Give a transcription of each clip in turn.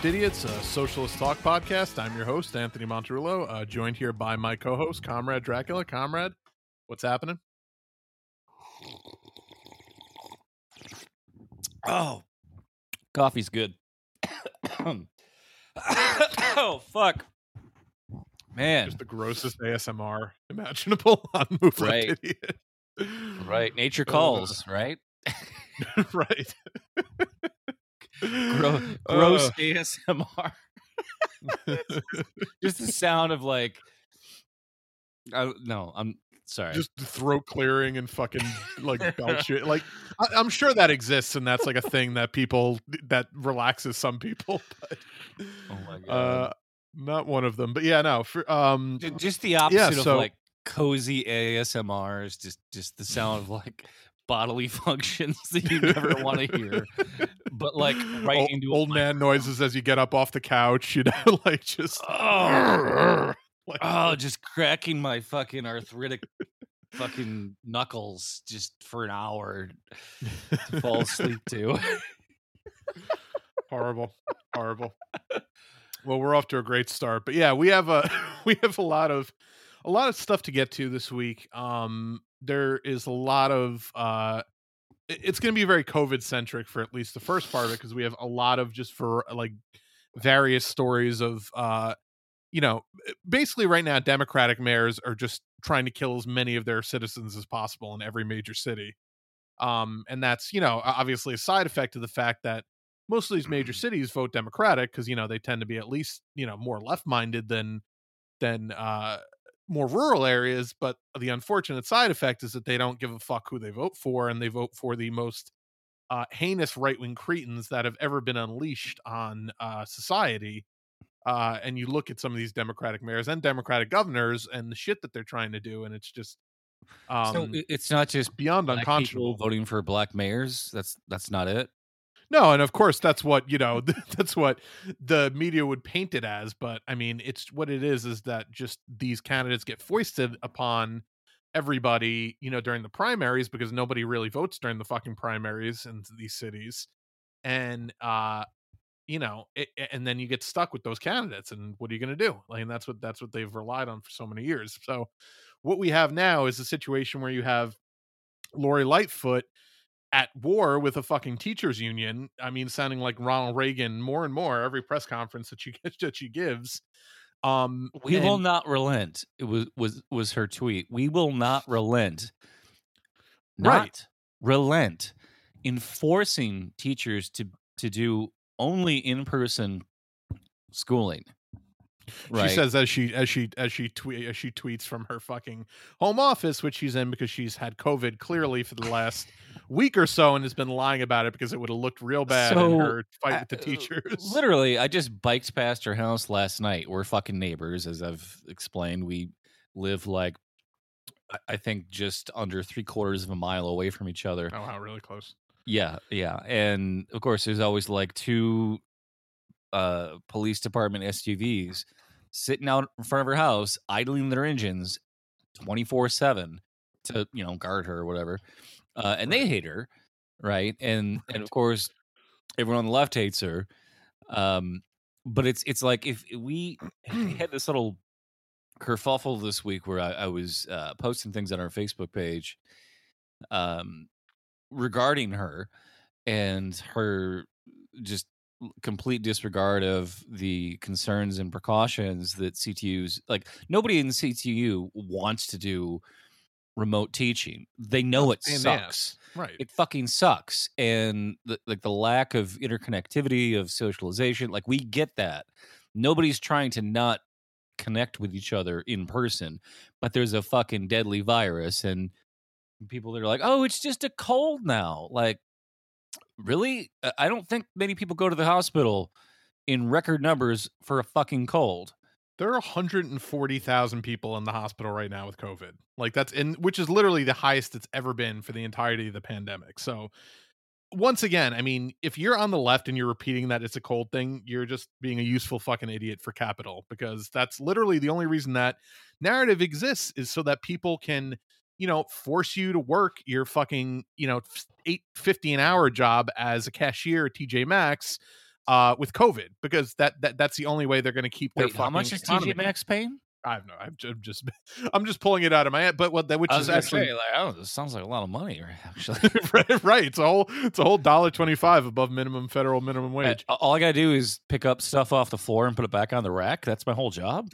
Left Idiots, a socialist talk podcast. I'm your host, Anthony Monterulo, uh, joined here by my co host, Comrade Dracula. Comrade, what's happening? Oh, coffee's good. oh, fuck. Man. Just the grossest ASMR imaginable on Move Right. Left Idiot. Right. Nature Uh, calls, right? right. Gro- Uh, gross ASMR. Just the sound of like. I, no, I'm sorry. just throat clearing and fucking like belch it. Like I, I'm sure that exists, and that's like a thing that people that relaxes some people. But oh my god. uh, not one of them. But yeah, no. For, um, just the opposite so- of like cozy ASMRs. Just just the sound of like bodily functions that you never want to hear, but like right old, into a old man noises as you get up off the couch. You know, like just Oh. like, Oh, just cracking my fucking arthritic fucking knuckles just for an hour to fall asleep to. horrible, horrible. Well, we're off to a great start, but yeah, we have a we have a lot of a lot of stuff to get to this week. Um, there is a lot of uh, it's going to be very COVID centric for at least the first part of it because we have a lot of just for like various stories of uh, you know, basically right now Democratic mayors are just trying to kill as many of their citizens as possible in every major city. Um, and that's you know obviously a side effect of the fact that most of these major cities vote Democratic because you know they tend to be at least you know more left minded than than uh, more rural areas. But the unfortunate side effect is that they don't give a fuck who they vote for, and they vote for the most uh, heinous right wing cretins that have ever been unleashed on uh, society. Uh, and you look at some of these Democratic mayors and Democratic governors and the shit that they're trying to do, and it's just um, so it's not just beyond unconscionable. voting for black mayors. That's that's not it. No, and of course that's what you know. That's what the media would paint it as. But I mean, it's what it is. Is that just these candidates get foisted upon everybody, you know, during the primaries because nobody really votes during the fucking primaries in these cities, and uh, you know, it, and then you get stuck with those candidates, and what are you going to do? Like, and that's what that's what they've relied on for so many years. So, what we have now is a situation where you have Lori Lightfoot at war with a fucking teachers union. I mean, sounding like Ronald Reagan more and more every press conference that she that she gives. Um, We will not relent. It was was was her tweet. We will not relent. Right. Not relent in forcing teachers to to do only in person schooling. She says as she as she as she tweet as she tweets from her fucking home office, which she's in because she's had COVID clearly for the last week or so, and has been lying about it because it would have looked real bad in her fight with the Uh, teachers. Literally, I just biked past her house last night. We're fucking neighbors, as I've explained. We live like I- I think just under three quarters of a mile away from each other. Oh wow, really close. Yeah, yeah. And of course there's always like two uh police department SUVs sitting out in front of her house, idling their engines 24/7 to, you know, guard her or whatever. Uh and they hate her, right? And and of course everyone on the left hates her. Um but it's it's like if we had this little kerfuffle this week where I, I was uh, posting things on our Facebook page um, regarding her and her just complete disregard of the concerns and precautions that CTU's like nobody in CTU wants to do remote teaching. They know it the sucks. Right. it fucking sucks and the, like the lack of interconnectivity of socialization like we get that nobody's trying to not connect with each other in person but there's a fucking deadly virus and people that are like oh it's just a cold now like really I- don't think many people go to the hospital in record numbers for a fucking cold there are 140,000 people in the hospital right now with COVID. Like that's in which is literally the highest it's ever been for the entirety of the pandemic. So once again, I mean, if you're on the left and you're repeating that it's a cold thing, you're just being a useful fucking idiot for capital because that's literally the only reason that narrative exists is so that people can, you know, force you to work your fucking, you know, 850 an hour job as a cashier at TJ Maxx uh, with COVID because that, that that's the only way they're going to keep their Wait, fucking how much is. TJ Maxx paying? I have no. I'm just I'm just pulling it out of my head. But what that which is actually say, like, oh, this sounds like a lot of money, right, actually. right, right. It's a whole it's a whole dollar twenty five above minimum federal minimum wage. All I gotta do is pick up stuff off the floor and put it back on the rack. That's my whole job.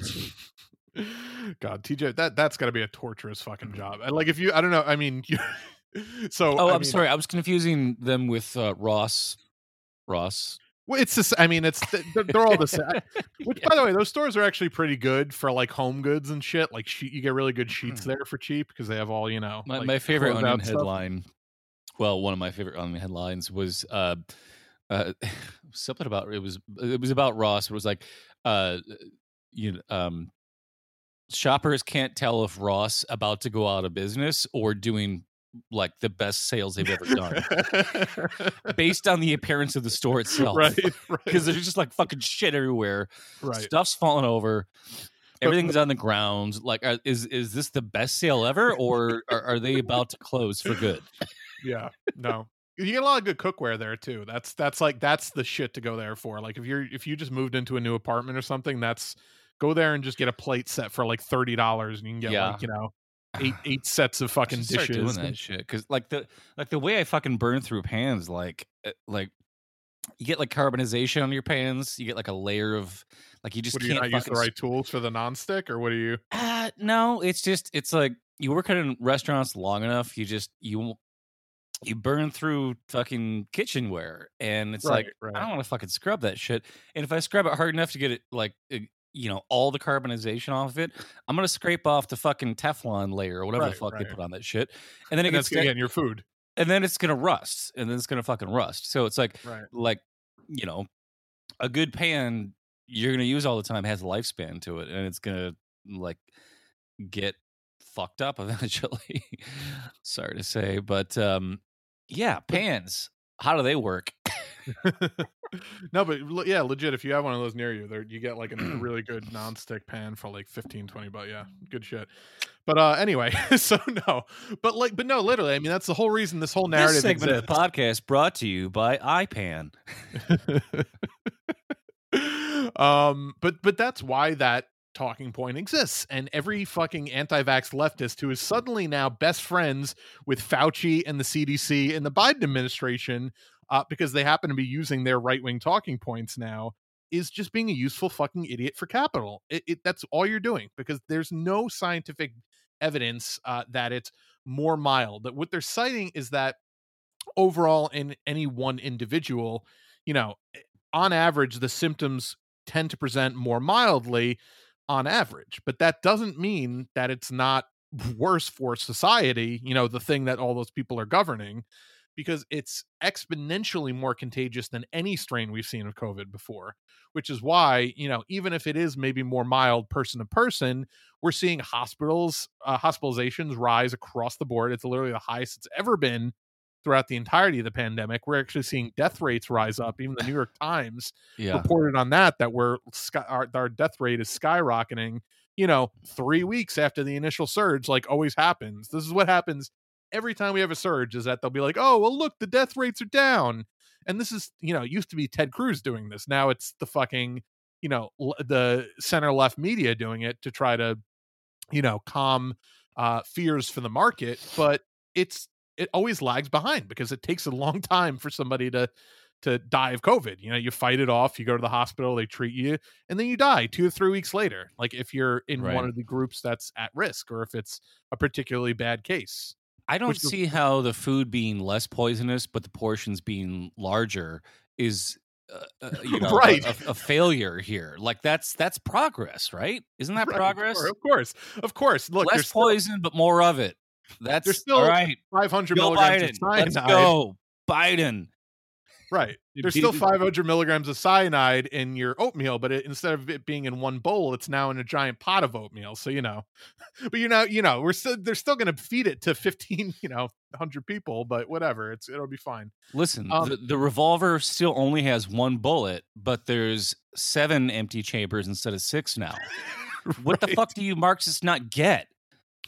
God, TJ, that that's got to be a torturous fucking job. And like if you, I don't know. I mean, you, so Oh, I I'm mean, sorry. I was confusing them with uh, Ross. Ross. Well, it's just. I mean, it's they're, they're all the same. Which, by the way, those stores are actually pretty good for like home goods and shit. Like sheet, you get really good sheets there for cheap because they have all you know. My, like, my favorite onion stuff. headline. Well, one of my favorite onion headlines was uh, uh, something about it was it was about Ross. It was like, uh, you know, um, shoppers can't tell if Ross about to go out of business or doing like the best sales they've ever done based on the appearance of the store itself. right, right, Because there's just like fucking shit everywhere. right. Stuff's falling over. Everything's on the ground. Like, are, is is this the best sale ever, or are, are they about to close for good? Yeah, no. You get a lot of good cookware there too. That's that's like that's the shit to go there for. Like if you're if you just moved into a new apartment or something, that's go there and just get a plate set for like thirty dollars, and you can get Yeah. like you know eight eight sets of fucking dishes. doing that shit because like the like the way I fucking burn through pans, like uh, like you get like carbonization on your pans. You get like a layer of like you just What you can't not use the right tools for the nonstick, or what do you? Uh, no, it's just it's like you work in restaurants long enough, you just you you burn through fucking kitchenware, and it's like Right, I don't want to fucking scrub that shit. And if I scrub it hard enough to get it like you know all the carbonization off of it, I'm gonna scrape off the fucking Teflon layer or whatever the Right, fuck they put on that shit, and then it And gets gonna de- get in your food. and then it's gonna rust, and then it's gonna fucking rust. So it's like Right. like you know a good pan you're gonna use all the time has a lifespan to it, and it's gonna like get fucked up eventually. Sorry to say, but um, yeah, pans. How do they work? no, but yeah, legit. If you have one of those near you, there you get like a really good nonstick pan for like 15, 20 bucks. Yeah, good shit. But uh anyway, so no, but like, but no, literally. I mean, that's the whole reason this whole narrative This segment of the podcast brought to you by iPan. um, but but that's why that talking point exists, and every fucking anti-vax leftist who is suddenly now best friends with Fauci and the CDC and the Biden administration, uh, because they happen to be using their right-wing talking points now, is just being a useful fucking idiot for capital. It, it that's all you're doing because there's no scientific evidence uh, that it's more mild. That what they're citing is that overall in any one individual, you know, on average, the symptoms tend to present more mildly on average, but that doesn't mean that it's not worse for society, you know, the thing that all those people are governing, because it's exponentially more contagious than any strain we've seen of COVID before, which is why, you know, even if it is maybe more mild person to person, we're seeing hospitals, uh, hospitalizations rise across the board. It's literally the highest it's ever been throughout the entirety of the pandemic. We're actually seeing death rates rise up. Even the New York Times Yeah. reported on that that we're our, our death rate is skyrocketing. You know, three weeks after the initial surge, like always happens. This is what happens every time we have a surge. Is that they'll be like, "Oh, well, look, the death rates are down," and this is you know it used to be Ted Cruz doing this. Now it's the fucking you know l- the center left media doing it to try to you know calm uh fears for the market but it's it always lags behind because it takes a long time for somebody to to die of covid you know you fight it off you go to the hospital they treat you and then you die two or three weeks later like if you're in Right. one of the groups that's at risk or if it's a particularly bad case I don't see how the food being less poisonous, but the portions being larger is, uh, uh, you know, a- Right. a, a failure here. Like that's that's progress, right? Isn't that Right, progress? of course of course look Less there's still poison, but more of it. That's still all right. 500 Joe milligrams Biden, of let's go, Biden. Right there's still 500 milligrams of cyanide in your oatmeal but it, instead of it being in one bowl it's now in a giant pot of oatmeal so you know but you know you know we're still they're still going to feed it to 15 you know 100 people but whatever it's it'll be fine Listen, Um, the, the revolver still only has one bullet, but there's seven empty chambers instead of six now. What the fuck do you Marxists not get?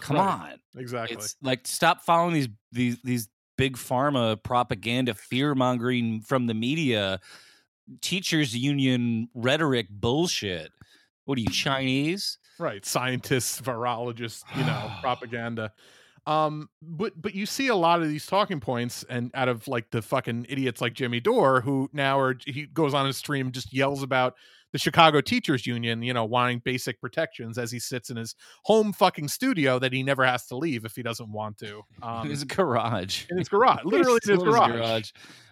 Come Right. on. exactly It's like stop following these these these big pharma propaganda fear mongering from the media teachers union rhetoric bullshit. What are you Chinese? right scientists virologists you know propaganda um but but you see a lot of these talking points and out of like the fucking idiots like jimmy dore who now are he goes on his stream and just yells about the chicago teachers union you know wanting basic protections as he sits in his home fucking studio that he never has to leave if he doesn't want to um in his garage. in his garage literally in his Still garage,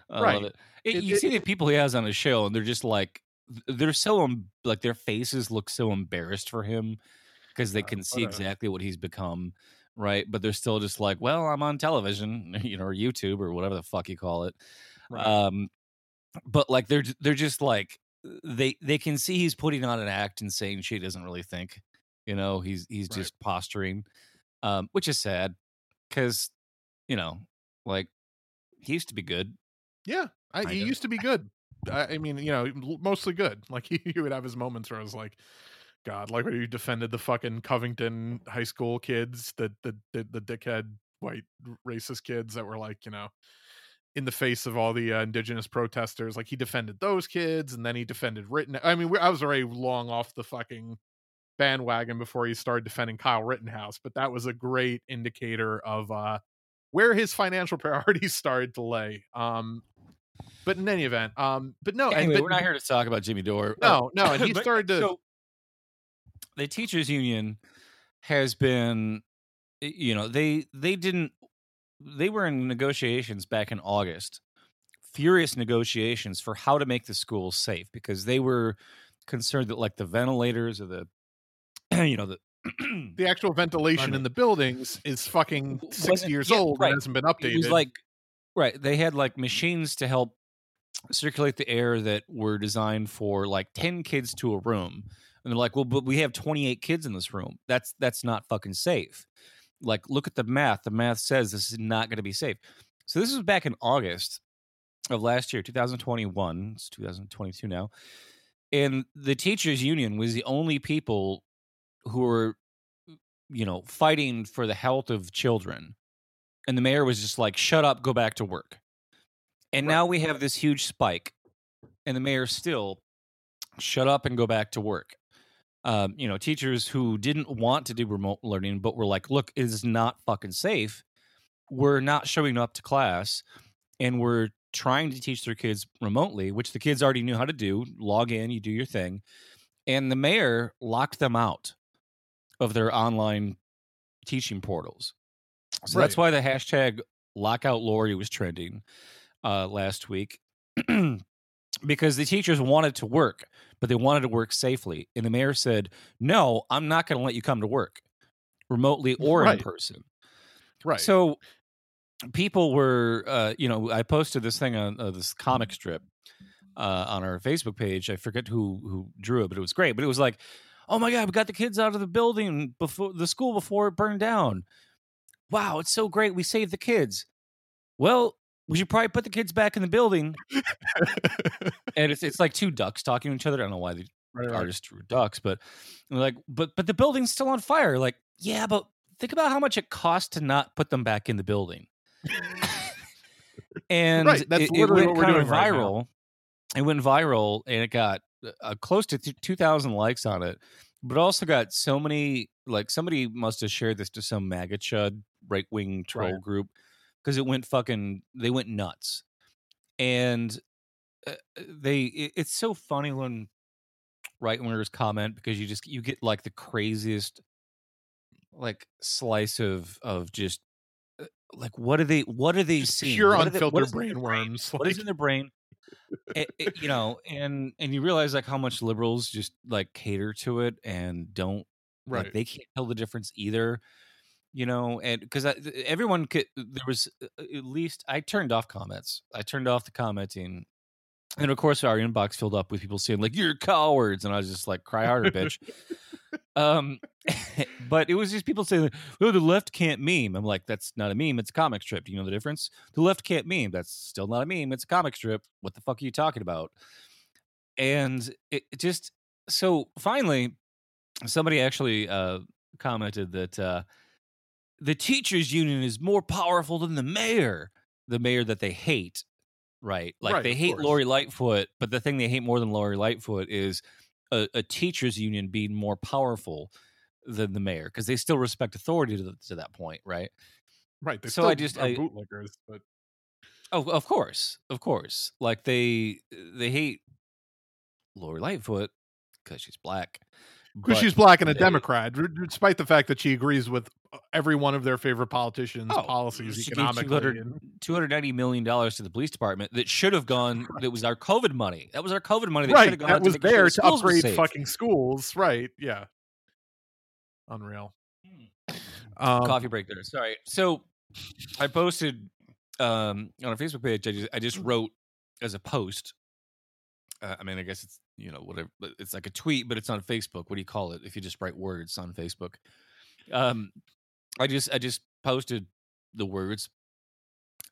I Right. love it. It- It- you it- see the people he has on his show, and they're just like, they're so um, like their faces look so embarrassed for him because they Uh, can see exactly what he's become, right? But they're still just like, well, I'm on television, you know, or YouTube or whatever the fuck you call it. Right. Um, but like they're they're just like they they can see he's putting on an act and saying she doesn't really think, you know, he's he's Right. just posturing, um, which is sad because you know, like he used to be good. Yeah, I, he used to be good. I, I mean, you know, mostly good. Like he, he would have his moments where I was like, God, like when he defended the fucking Covington high school kids, the the the, the dickhead white racist kids that were like, you know, in the face of all the uh, indigenous protesters. Like he defended those kids, and then he defended Ritten. I mean, we, I was already long off the fucking bandwagon before he started defending Kyle Rittenhouse, but that was a great indicator of uh where his financial priorities started to lay. Um, but in any event, um, but no, and- but- we're not here to talk about Jimmy Dore. No, no, and he But- started to. so, the teachers union has been, you know, they they didn't they were in negotiations back in August, furious negotiations for how to make the schools safe because they were concerned that like the ventilators or the, you know, the the actual ventilation in the buildings is fucking sixty years yeah, old right. and hasn't been updated. It was like right. They had like machines to help circulate the air that were designed for like ten kids to a room, and they're like, "Well, but we have twenty eight kids in this room. That's that's not fucking safe." Like, look at the math. The math says this is not going to be safe. So this was back in August of last year, 2021. It's 2022 now, and the teachers union was the only people who were, you know, fighting for the health of children and the mayor was just like shut up go back to work and Right. now we have this huge spike and the mayor still shut up and go back to work um, you know teachers who didn't want to do remote learning but were like look it is not fucking safe. We're not showing up to class and we're trying to teach their kids remotely which the kids already knew how to do log in you do your thing and the mayor locked them out of their online teaching portals. So that's why the hashtag lockout Lori was trending uh, last week because the teachers wanted to work, but they wanted to work safely. And the mayor said, No, I'm not going to let you come to work remotely or Right. in person. right. So people were, uh, you know, I posted this thing on uh, this comic strip uh, on our Facebook page. I forget who who drew it, but it was great. But it was like, oh my god, we got the kids out of the building before the school before it burned down. Wow, it's so great. We saved the kids. Well, we should probably put the kids back in the building. and it's it's like two ducks talking to each other. I don't know why the Right, artists drew ducks, but like, but but the building's still on fire. Like, yeah, but think about how much it costs to not put them back in the building. and Right, that's it, it went kind of doing right viral. it went viral, and it got uh, close to two thousand likes on it. But also got so many like somebody must have shared this to some MAGA chud right wing troll Right. group because it went fucking they went nuts, and uh, they it, it's so funny when right wingers comment because you just you get like the craziest like slice of of just uh, like what are they what are they Just seeing pure What they- unfiltered is brain worms. what is in their brain It- it- you know and and you realize like how much liberals just like cater to it and don't right. like they can't tell the difference either you know and because everyone could there was uh, at least i turned off comments. I turned off the commenting. And of course our inbox filled up with people saying like you're cowards. And i was just like cry harder bitch. Um but it was just people saying oh the left can't meme. I'm like that's not a meme it's a comic strip. Do you know the difference? The left can't meme. That's still not a meme it's a comic strip. What the fuck are you talking about? And it, it just so finally somebody actually uh commented that uh the teachers union is more powerful than the mayor the mayor that they hate right? Like Right, they hate. Lori Lightfoot, but the thing they hate more than Lori Lightfoot is a, a teachers union being more powerful than the mayor because they still respect authority to, the, to that point, right? Right. They So still I just- are I- bootlickers, but Oh, of course, of course. Like they they hate Lori Lightfoot because she's black. Because she's black and a Democrat, despite the fact that she agrees with uh, every one of their favorite politicians' Oh, policies she economically. 290 million dollars to the police department that should have gone. That was our COVID money. That was our COVID money that should right, have gone. that was to make sure there the to upgrade fucking schools. Right? Yeah. Unreal. Um, coffee break there. Sorry. So I posted um, on our Facebook page. I just I just wrote as a post. Uh, I mean, I guess it's you know whatever. It's like a tweet, but it's on Facebook. What do you call it if you just write words on Facebook? Um, I just I just posted the words.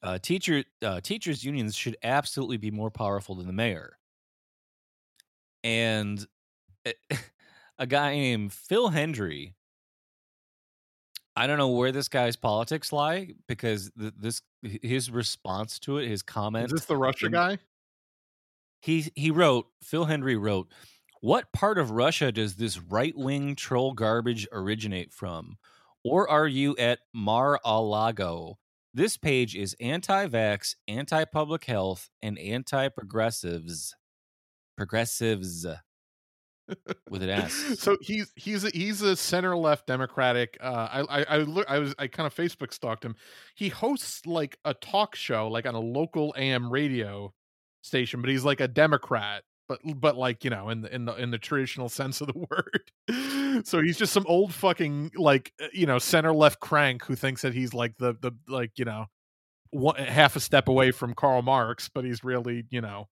Uh, teacher uh, teachers unions should absolutely be more powerful than the mayor. And a guy named Phil Hendry I don't know where this guy's politics lie because th- this his response to it, his is comment, this the Russia guy? He he wrote Phil Hendry wrote, "What part of Russia does this right-wing troll garbage originate from? Or are you at Mar-a-Lago? This page is anti-vax, anti-public health, and anti-progressives. Progressives with an S. so he's he's a, he's a center left Democratic. Uh, I I I, look, I was I kind of Facebook stalked him. He hosts like a talk show, like on a local AM radio station, but he's like a Democrat, but but like you know in the in the in the traditional sense of the word. so he's just some old fucking like uh, you know center left crank who thinks that he's like the the like you know one, half a step away from Karl Marx, but he's really you know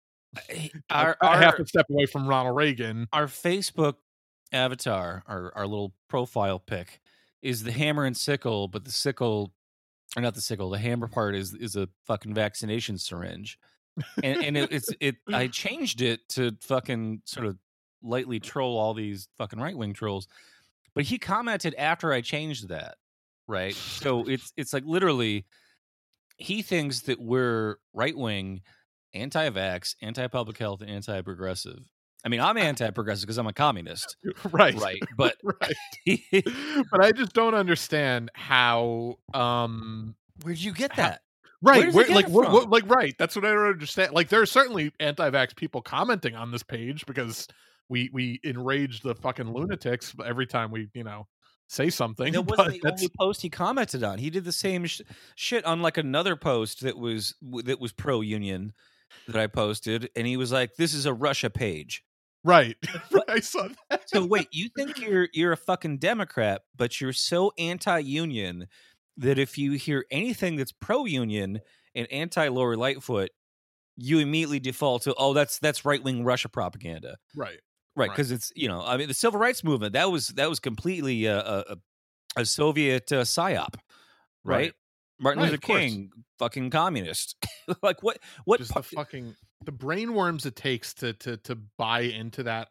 a- our, half a step away from Ronald Reagan. our Facebook avatar, our our little profile pic, is the hammer and sickle, but the sickle, or not the sickle, the hammer part is is a fucking vaccination syringe, and and it, it's it. I changed it to fucking sort of lightly troll all these fucking right wing trolls, but he commented after I changed that, right? So it's it's like literally, he thinks that we're right wing, anti vax, anti public health, and anti progressive. I mean, I'm anti progressive because I'm a communist, right right? But right but i just don't understand how um where'd you get that? Right where, like it what, what like right that's what i don't understand like there are certainly anti-vax people commenting on this page because we we enrage the fucking lunatics every time we you know say something That wasn't the that's only post he commented on. He did the same sh- shit on like another post that was that was pro union that I posted, and he was like, "This is a Russia page." right i saw that So wait, you think you're you're a fucking Democrat, but you're so anti-union that if you hear anything that's pro-union and anti-Lori Lightfoot, you immediately default to, "Oh, that's that's right-wing Russia propaganda." right Right, Right. because it's you know, I mean, the civil rights movement that was that was completely a a, a Soviet uh, psyop, right? Right. Martin Right, Luther of course. King, fucking communist. like what? What? just pa- the fucking the brainworms it takes to to to buy into that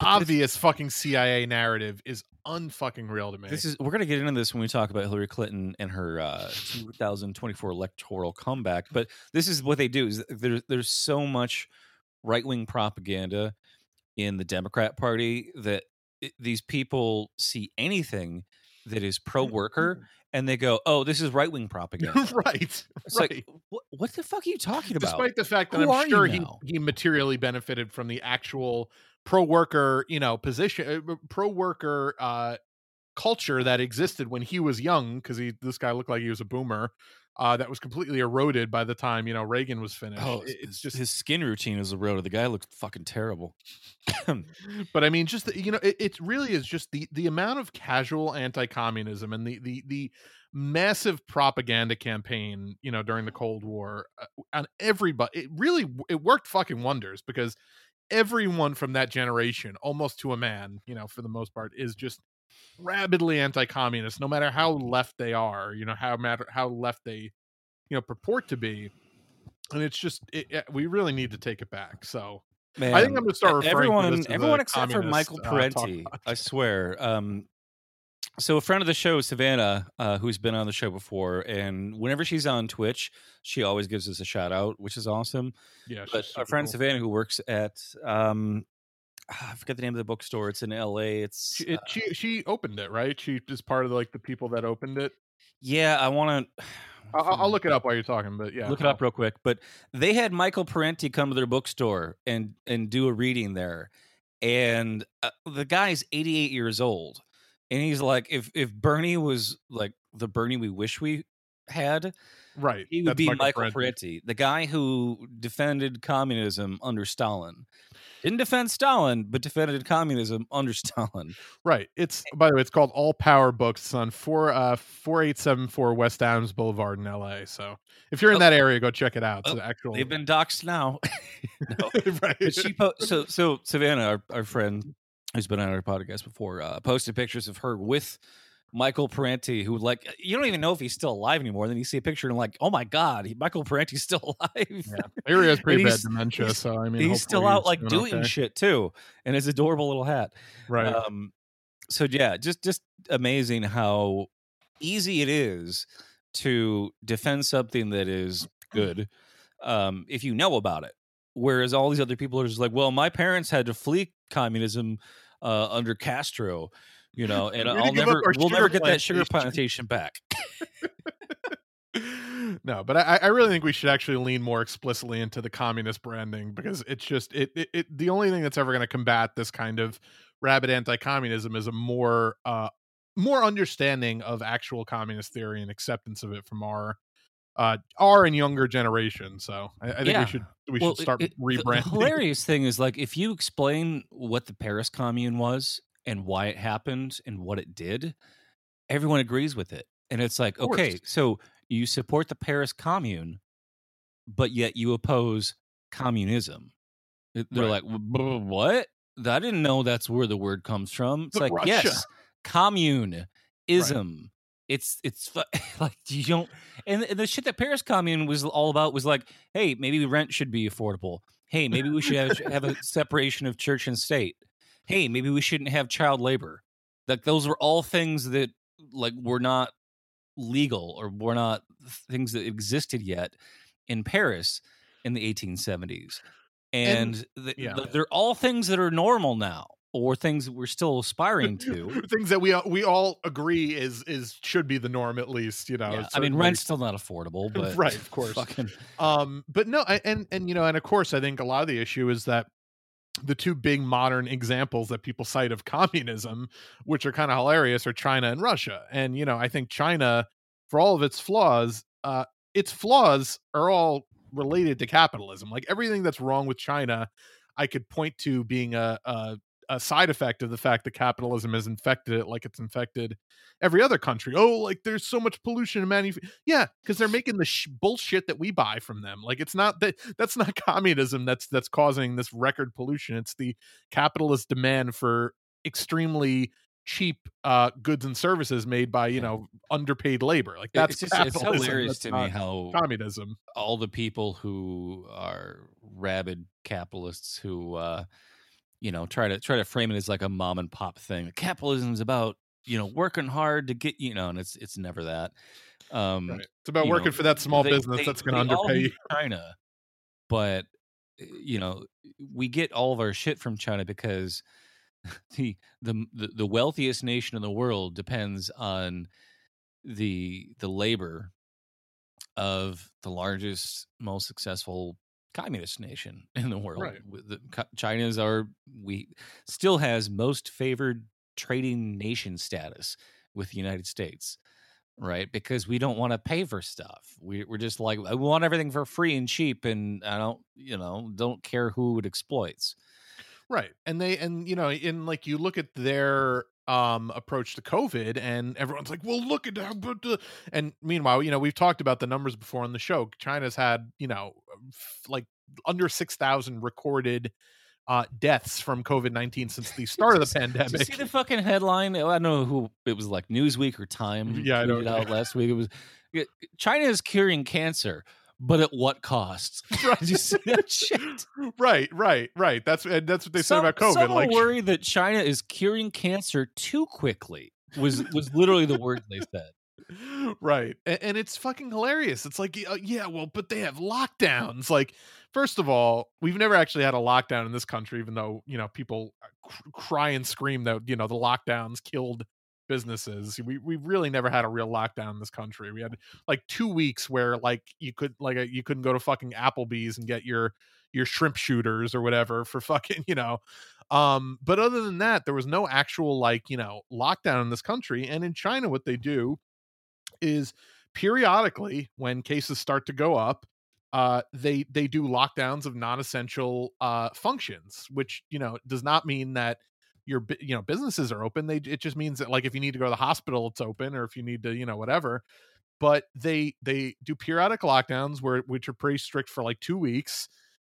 obvious fucking cia narrative is unfucking real to me This is we're gonna get into this when we talk about Hillary Clinton and her uh, 2024 electoral comeback. But this is what they do: is there's there's so much right wing propaganda in the Democrat Party that it, these people see anything that is pro worker and they go, "Oh, this is right wing propaganda." right It's right like, what, what the fuck are you talking about? despite the fact that Who I'm sure he, now? he materially benefited from the actual pro worker, you know, position, uh, pro worker uh, culture that existed when he was young, because he this guy looked like he was a boomer. Uh, that was completely eroded by the time you know Reagan was finished. oh, It- it's just, his skin routine is eroded. The guy looked fucking terrible. but I mean, just the, you know, it, it really is just the the amount of casual anti-communism and the the the massive propaganda campaign, you know, during the Cold War uh, on everybody. It really it worked fucking wonders because everyone from that generation, almost to a man, you know, for the most part, is just rabidly anti-communist, no matter how left they are. You know, how matter how left they, you know, purport to be. And it's just it, it- we really need to take it back. So Man, I think I'm gonna start referring to everyone, this as a everyone except for Michael uh, Parenti. I swear. Um, so a friend of the show, Savannah, uh, who's been on the show before, and whenever she's on Twitch, she always gives us a shout out, which is awesome. Yeah, But our friend cool. Savannah, who works at, um, I forget the name of the bookstore. It's in L.A. It's She, it, she she opened it, right? She is part of like the people that opened it. yeah. I want to. I'll, look it up while you're talking, but yeah, look it up real quick. But they had Michael Parenti come to their bookstore and and do a reading there, and uh, the guy's 88 years old, and he's like, if if Bernie was like the Bernie we wish we had, Right, he would that's be Michael, Parenti. Parenti, the guy who defended communism under Stalin. Didn't defend Stalin, but defended communism under Stalin. Right. It's by the way, it's called All Power Books. It's on four uh four eight seven four West Adams Boulevard in LA. So if you're in Oh. that area, go check it out. It's Oh, actual They've been doxxed now. no. right. But she po- so so Savannah, our, our friend who's been on our podcast before, uh, posted pictures of her with Michael Parenti, who like you don't even know if he's still alive anymore. Then you see a picture and like, oh my god, he, Michael Parenti's still alive. Yeah. Area has pretty bad he's- dementia, so I mean he's still out like doing okay. shit too, and his adorable little hat. Right. Um, so yeah, just just amazing how easy it is to defend something that is good um, if you know about it. Whereas all these other people are just like, well, my parents had to flee communism uh, under Castro, you know, and I'll never, we'll never get that sugar plantation." back. no, but I, I really think we should actually lean more explicitly into the communist branding because it's just it, it, it the only thing that's ever going to combat this kind of rabid anti-communism is a more uh more understanding of actual communist theory and acceptance of it from our uh our and younger generation. So I, I think Yeah. we should we Well, should start it- rebranding. The hilarious thing is like if you explain what the Paris Commune was and why it happened and what it did, everyone agrees with it. And it's like, okay, so you support the Paris Commune, but yet you oppose communism. They're Right. like, what? I didn't know that's where the word comes from. It's But like, Russia. yes, commune, ism. It's it's like you don't and, and the shit that Paris Commune was all about was like, hey, maybe rent should be affordable. Hey, maybe we should have, have a separation of church and state. Hey, maybe we shouldn't have child labor. Like those were all things that like were not legal or were not things that existed yet in Paris in the 1870s. And, th- yeah. th- they're all things that are normal now or things that we're still aspiring to. Things that we all- we all agree is is should be the norm at least. You know, Yeah, I mean, rent's still not affordable, but Right, of course. Fucking, um but no I, and and you know and of course i think a lot of the issue is that the two big modern examples that people cite of communism which are kind of hilarious are china and russia. And you know i think china for all of its flaws uh its flaws are all related to capitalism. Like everything that's wrong with china i could point to being a a, a side effect of the fact that capitalism has infected it like it's infected every other country oh like there's so much pollution in manufacturing yeah, because they're making the sh- bullshit that we buy from them. Like it's not that that's not communism that's that's causing this record pollution. It's the capitalist demand for extremely cheap uh goods and services made by you know underpaid labor. Like that's it's just it's hilarious that's to me how communism. all the people who are rabid capitalists who uh you know try to try to frame it as like a mom and pop thing capitalism's about you know working hard to get you know and it's it's never that um Right. It's about working know, for that small they- business they- that's going to underpay you. china but uh, you know we get all of our shit from china because the the the the wealthiest nation in the world depends on the the labor of the largest most successful communist nation in the world Right. The, china's our we still has most favored trading nation status with the united states right? Because we don't want to pay for stuff. We, we're just like i want everything for free and cheap and i don't you know don't care who it exploits Right. And they and you know, in like you look at their um approach to COVID and everyone's like, well, look at how but the-" and meanwhile, you know, we've talked about the numbers before on the show. China's had, you know, f- like under six thousand recorded uh deaths from COVID nineteen since the start of the Did you pandemic. see the fucking headline? Oh, I don't know who it was like Newsweek or Time. Yeah, I don't- out last week. It was China is curing cancer, but at what cost? Did you see that shit? right, right, right. That's and that's what they some, said about COVID. Some like worried that China is curing cancer too quickly. was was literally the words they said. right and, and, it's fucking hilarious it's like uh, yeah well but they have lockdowns like first of all we've never actually had a lockdown in this country even though you know people cry and scream that you know the lockdowns killed businesses we we really never had a real lockdown in this country. We had like two weeks where like you could like uh, you couldn't go to fucking applebee's and get your your shrimp shooters or whatever for fucking you know? Um but other than that there was no actual like you know lockdown in this country. And in china what they do is periodically when cases start to go up uh they they do lockdowns of non-essential uh functions which you know does not mean that your you know businesses are open they it just means that like if you need to go to the hospital it's open or if you need to you know whatever but they they do periodic lockdowns where which are pretty strict for like 2 weeks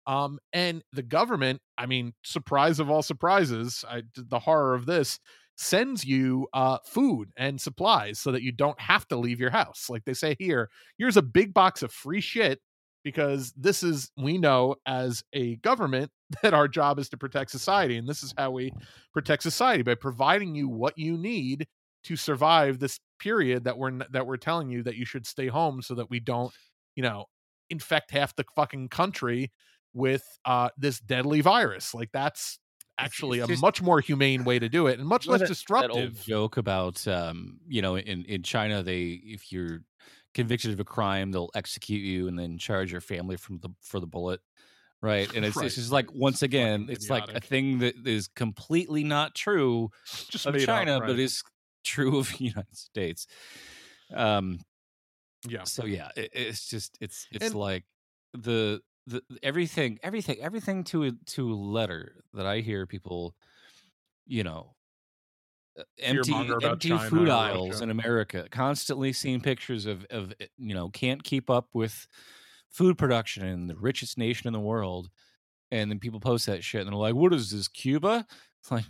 um and the government i mean surprise of all surprises I, the horror of this sends you uh, food and supplies so that you don't have to leave your house. Like they say here, here's a big box of free shit because this is, we know as a government that our job is to protect society. And this is how we protect society by providing you what you need to survive this period that we're that we're telling you that you should stay home so that we don't you know infect half the fucking country with uh this deadly virus like that's actually a much more humane way to do it and much less that, disruptive. That old joke about um, you know, in in China, they if you're convicted of a crime, they'll execute you and then charge your family from the for the bullet. Right. And it's, right. it's just like once again, it's like a thing that is completely not true just of China, up, right. but is true of the United States. Um yeah. So yeah, it, it's just it's it's and, like the the everything everything everything to a to a letter that I hear people, you know, empty empty China food aisles in America, constantly seeing pictures of of eh, you know can't keep up with food production in the richest nation in the world, and then people post that shit and they're like, "What is this, Cuba?" It's like,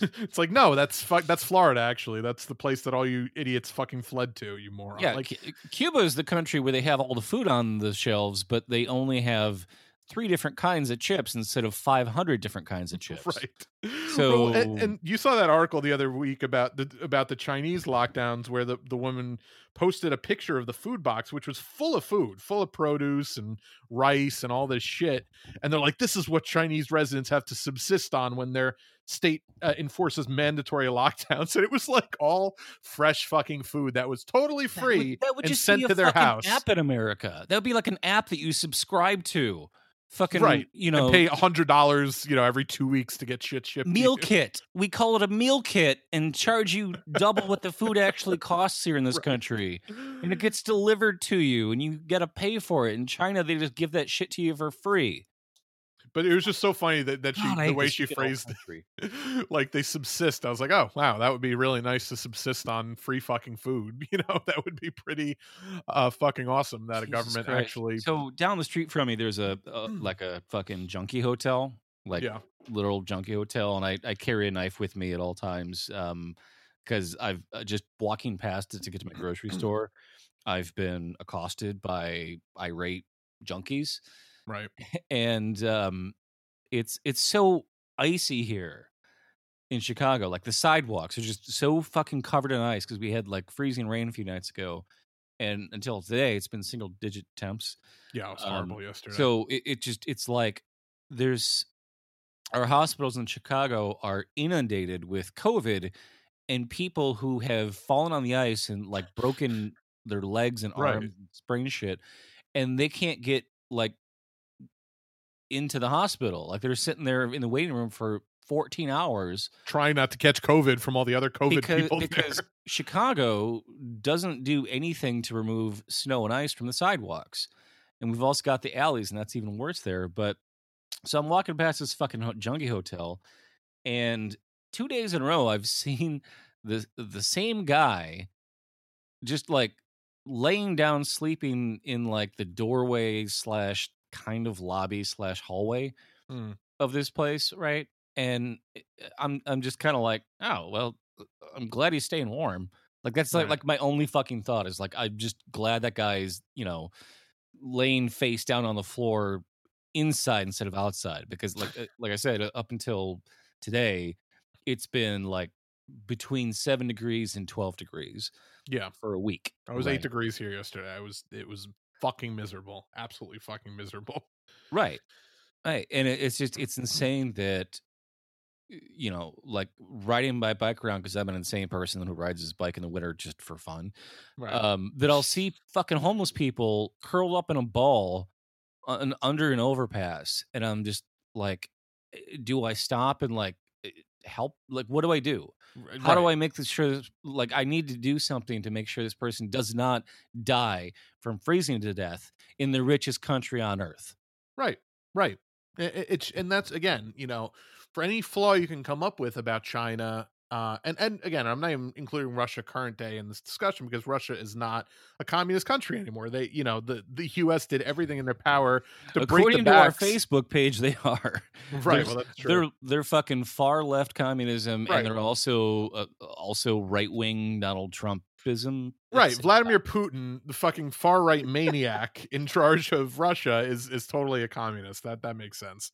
it's like no, that's fu- that's Florida. Actually, that's the place that all you idiots fucking fled to. You moron. Yeah, like C- Cuba is the country where they have all the food on the shelves, but they only have three different kinds of chips instead of 500 different kinds of chips. Right. So well, and, and, you saw that article the other week about the about the Chinese lockdowns where the the woman posted a picture of the food box which was full of food, full of produce and rice and all this shit and they're like this is what Chinese residents have to subsist on when their state uh, enforces mandatory lockdowns and it was like all fresh fucking food that was totally free that would, that would and sent to their house. app in America. That would be like an app that you subscribe to fucking right. you know and pay a hundred dollars you know every two weeks to get shit shipped meal kit. We call it a meal kit and charge you double what the food actually costs here in this right. country. And it gets delivered to you and you gotta pay for it. In china they just give that shit to you for free but it was just so funny that, that she God, the way she phrased it like they subsist i was like oh wow that would be really nice to subsist on free fucking food you know that would be pretty uh fucking awesome that Jesus a government Christ. actually so down the street from me there's a, a like a fucking junkie hotel like yeah. literal junkie hotel and i i carry a knife with me at all times um because i've uh, just walking past it to get to my grocery store i've been accosted by irate junkies right and um it's it's so icy here in chicago like the sidewalks are just so fucking covered in ice because we had like freezing rain a few nights ago and until today it's been single digit temps yeah it was horrible um, yesterday so it, it just it's like there's our hospitals in chicago are inundated with covid and people who have fallen on the ice and like broken their legs and arms right. and sprained shit and they can't get like into the hospital. Like they're sitting there in the waiting room for 14 hours trying not to catch covid from all the other covid because, people because there. chicago doesn't do anything to remove snow and ice from the sidewalks and we've also got the alleys and that's even worse there but so i'm walking past this fucking junkie hotel and two days in a row i've seen the the same guy just like laying down sleeping in like the doorway slash kind of lobby slash hallway mm. of this place, right? And eh, eh, I'm I'm just kind of like, oh well, uh, I'm glad he's staying warm. Like that's like, right. like my only fucking thought is like I'm just glad that guy's you know laying face down on the floor inside instead of outside because like uh, like I said up until today it's been like between seven degrees and twelve degrees Yeah, for a week. I was right? eight degrees here yesterday. I was it was fucking miserable, absolutely fucking miserable. Right. Right. And it's just it's insane that you know, like riding my bike around because I'm an insane person who rides his bike in the winter just for fun. Right. Um, that I'll see fucking homeless people curled up in a ball un- under an overpass, and I'm just like, do I stop and like eh, help? Like, what do I do? How do I make this sure? This, like, I need to do something to make sure this person does not die from freezing to death in the richest country on earth. Right, right. It's and that's again, you know, for any flaw you can come up with about China, uh, and and again, I'm not even including Russia current day in this discussion because Russia is not a communist country anymore. They, you know, the the U.S. did everything in their power to break According the to our. Facebook page, they are Right, They're- well, that's true. They're they're fucking far left communism, Right. and they're also uh, also right wing Donald Right, Vladimir Putin, the fucking far right maniac in charge of Russia, is is totally a communist. That that makes sense.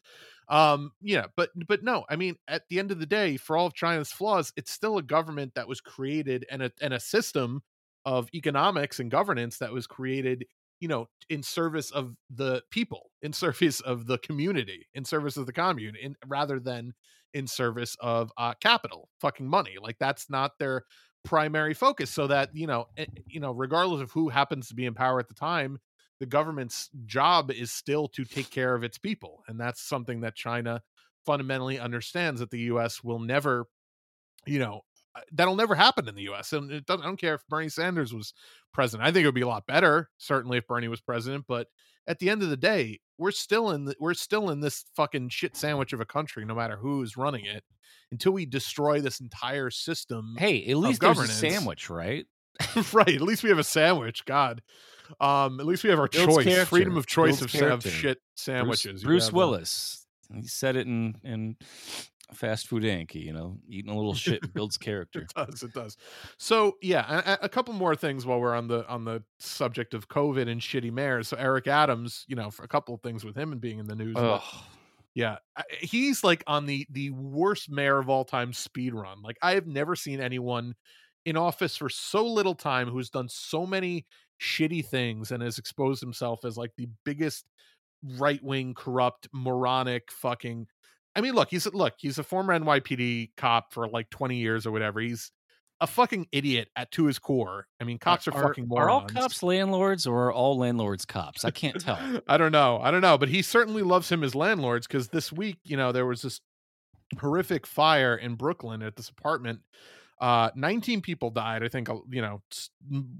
Um, yeah, but but no, I mean, at the end of the day, for all of China's flaws, it's still a government that was created and a and a system of economics and governance that was created, you know, in service of the people, in service of the community, in service of the commune, in rather than in service of uh capital, fucking money. Like that's not their primary focus so that you know eh, you know regardless of who happens to be in power at the time the government's job is still to take care of its people and that's something that china fundamentally understands that the us will never you know uh, that'll never happen in the us and it doesn't, i don't care if bernie sanders was president i think it would be a lot better certainly if bernie was president but at the end of the day we're still in the, we're still in this fucking shit sandwich of a country no matter who's running it until we destroy this entire system Hey, at least there's a sandwich, right? right. At least we have a sandwich. God. Um, at least we have our Builds choice, character. freedom of choice Builds of, character. shit sandwiches. Bruce, Bruce Willis. He said it in in Fast Food Inc. You know, eating a little shit builds character. It does. It does. So yeah, a, a couple more things while we're on the on the subject of COVID and shitty mayors. So Eric Adams, you know, for a couple of things with him and being in the news. but Yeah, he's like on the the worst mayor of all time speed run. Like I have never seen anyone in office for so little time who's done so many shitty things and has exposed himself as like the biggest right wing corrupt moronic fucking. I mean, look, he's look, he's a former NYPD cop for like twenty years or whatever. He's a fucking idiot at to his core. I mean, cops are, fucking morons. Are all cops landlords or are all landlords cops? I can't tell. I don't know. I don't know, but he certainly loves him as landlords because this week, you know, there was this horrific fire in Brooklyn at this apartment. Uh, 19 people died. I think, uh, you know,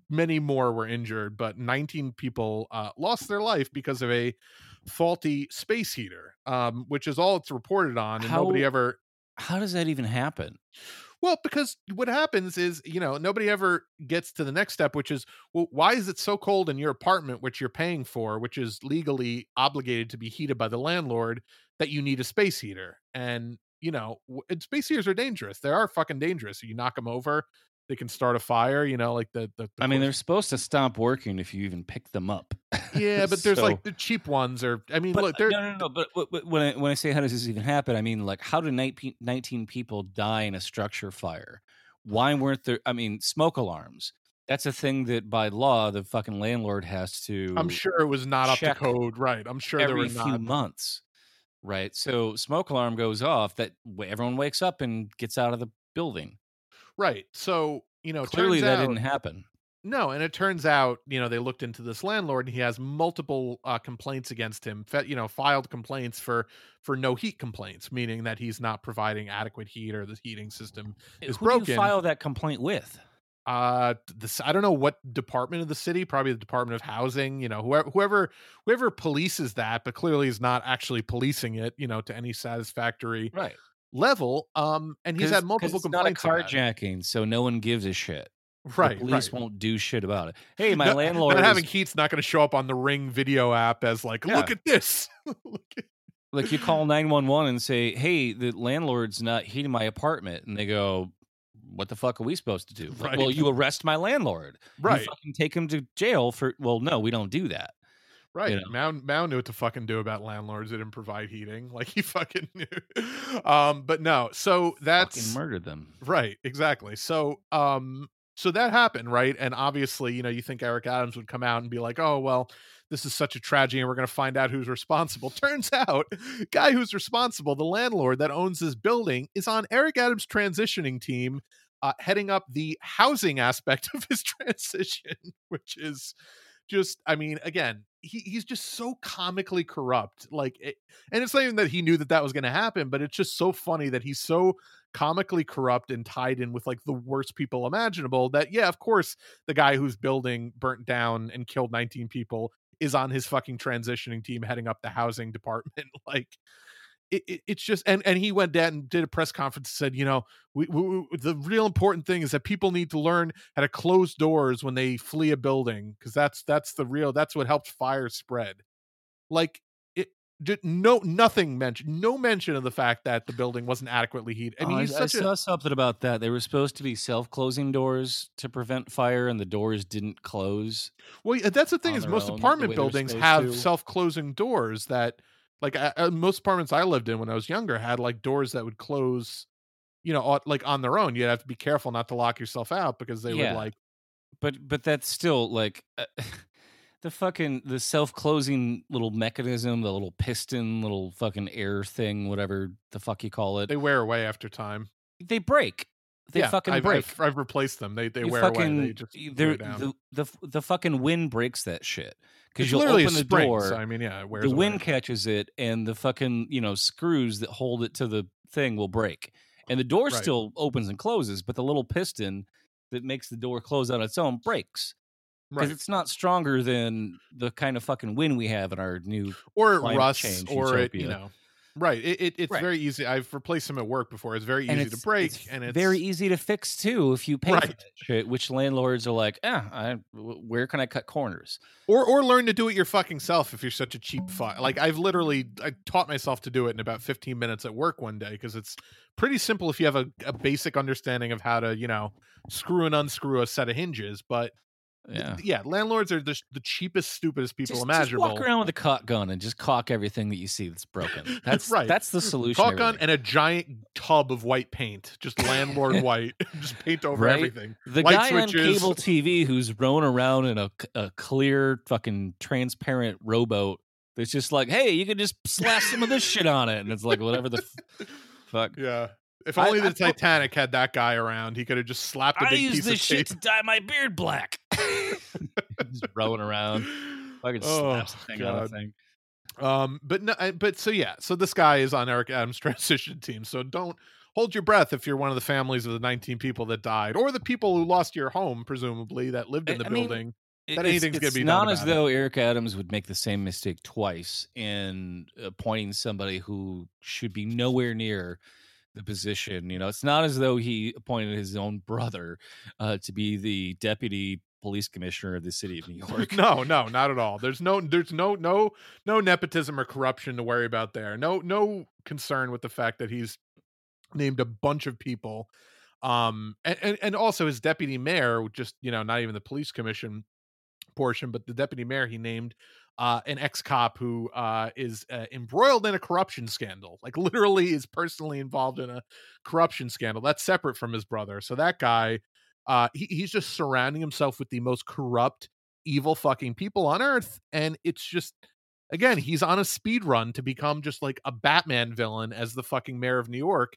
many more were injured, but 19 people uh, lost their life because of a faulty space heater, um, which is all it's reported on. And nobody ever How does that even happen? well, because what happens is, you know, nobody ever gets to the next step, which is, well, why is it so cold in your apartment, which you're paying for, which is legally obligated to be heated by the landlord, that you need a space heater? And, you know, space heaters are dangerous. They are fucking dangerous. You knock them over, they can start a fire, you know, like the. the, the I mean, they're supposed to stop working if you even pick them up. yeah, but there's So- like the cheap ones, or, I mean, But look, they're. no, no, no. But, but, when I, when I say how does this even happen, I mean like how did 19, 19 people die in a structure fire? Why weren't there? I mean, smoke alarms. That's a thing that by law the fucking landlord has to. I'm sure it was not up to code, right? I'm sure there every were few not. months, right? So smoke alarm goes off. That everyone wakes up and gets out of the building. Right. So, you know, it Clearly, that out- didn't happen. No, and it turns out, you know, they looked into this landlord and he has multiple uh, complaints against him, you know, filed complaints for for no heat complaints, meaning that he's not providing adequate heat or the heating system is Who broken. you file that complaint with? uh this I don't know what department of the city, probably the Department of Housing, you know, whoever whoever whoever polices that, but clearly is not actually policing it, you know, to any satisfactory Right. Level. Um and he's had multiple it's not a complaints carjacking, so no one gives a shit. Right, the police right. won't do shit about it. Hey, my Not- landlord not is- having heat's not going to show up on the Ring video app as like, look at this. Look at- like you call 911 and say, "Hey, the landlord's not heating my apartment." And they go, "What the fuck are we supposed to do?" Like, Right. well, you arrest my landlord. You right, fucking take him to jail for Well, no, we don't do that. Right. know? Mao Mao knew what to fucking do about landlords that didn't provide heating. Like he fucking knew. Um, but no, so Fucking that's murdered them. right, exactly. So um so that happened, right? And obviously, you know, you think Eric Adams would come out and be like, "Oh, well, this is such a tragedy and we're going to find out who's responsible." Turns out, guy who's responsible, the landlord that owns this building is on Eric Adams transitioning team uh, heading up the housing aspect of his transition, which is just i mean again he, he's just so comically corrupt like it, and it's not even that he knew that that was going to happen but it's just so funny that he's so comically corrupt and tied in with like the worst people imaginable that yeah of course the guy whose building burnt down and killed 19 people is on his fucking transitioning team heading up the housing department like it, it, it's just and and he went down and did a press conference and said you know we, we, the real important thing is that people need to learn how to close doors when they flee a building because that's that's the real that's what helps fire spread like it did no nothing mentioned no mention of the fact that the building wasn't adequately heated i mean Oh, I, such a saw something about that. They were supposed to be self-closing doors to prevent fire, and the doors didn't close. Well, yeah, that's the thing is most own, apartment buildings have to. self-closing doors that like uh, most apartments I lived in when I was younger had like doors that would close you know like on their own. You'd have to be careful not to lock yourself out because they Yeah. would like But but that's still like uh, the fucking the self-closing little mechanism, the little piston, little fucking air thing, whatever the fuck you call it. they wear away after time. They break. They yeah, fucking I've, break. I've, I've replaced them. They they You wear fucking, away. They just the, the the fucking wind breaks that shit because you'll literally open the spring, door. I mean, yeah, the away. wind catches it and the fucking you know screws that hold it to the thing will break and the door Right. still opens and closes but the little piston that makes the door close on its own breaks because right. it's not stronger than the kind of fucking wind we have in our new or it rusts, change or it you utopia. know, right. It, it it's Right. very easy. I've replaced them at work before. It's very and easy it's, to break, it's and it's very easy to fix too if you pay for that shit which landlords are like eh, I, where can i cut corners or or learn to do it your fucking self if you're such a cheap fuck. Like I've literally I taught myself to do it in about 15 minutes at work one day because it's pretty simple if you have a, a basic understanding of how to you know screw and unscrew a set of hinges. But yeah yeah, landlords are the, the cheapest, stupidest people just, just imaginable. walk around with a cock gun and just cock everything that you see that's broken. That's Right. That's the solution. Caulk gun and a giant tub of white paint, just landlord white, just paint over Right? everything. The light guy on switches. cable TV who's rowing around in a clear, fucking transparent rowboat that's just like, hey, you can just slash some of this shit on it, and it's like whatever the f- fuck. Yeah. If I- only the I Titanic had that guy around, he could have just slapped a I big use piece this of shit to dye my beard black. just rowing around, fucking Oh, slaps the thing God. a thing. Um, but no, but so yeah, so this guy is on Eric Adams' transition team. So don't hold your breath if you're one of the families of the 19 people that died, or the people who lost your home, presumably that lived in the I building. It- that it's, anything's gonna be not as about it. though Eric Adams would make the same mistake twice in appointing somebody who should be nowhere near the position. You know, it's not as though he appointed his own brother uh, to be the deputy police commissioner of the city of New York. no, no, not at all. There's no, there's no, no, no nepotism or corruption to worry about there. No, no concern with the fact that he's named a bunch of people. Um, and, and, and also his deputy mayor, just, you know, not even the police commission portion, but the deputy mayor he named uh, an ex cop who uh, is uh, embroiled in a corruption scandal, like literally is personally involved in a corruption scandal. That's separate from his brother. So that guy, uh, he, he's just surrounding himself with the most corrupt, evil fucking people on earth. And it's just, again, he's on a speed run to become just like a Batman villain as the fucking mayor of New York.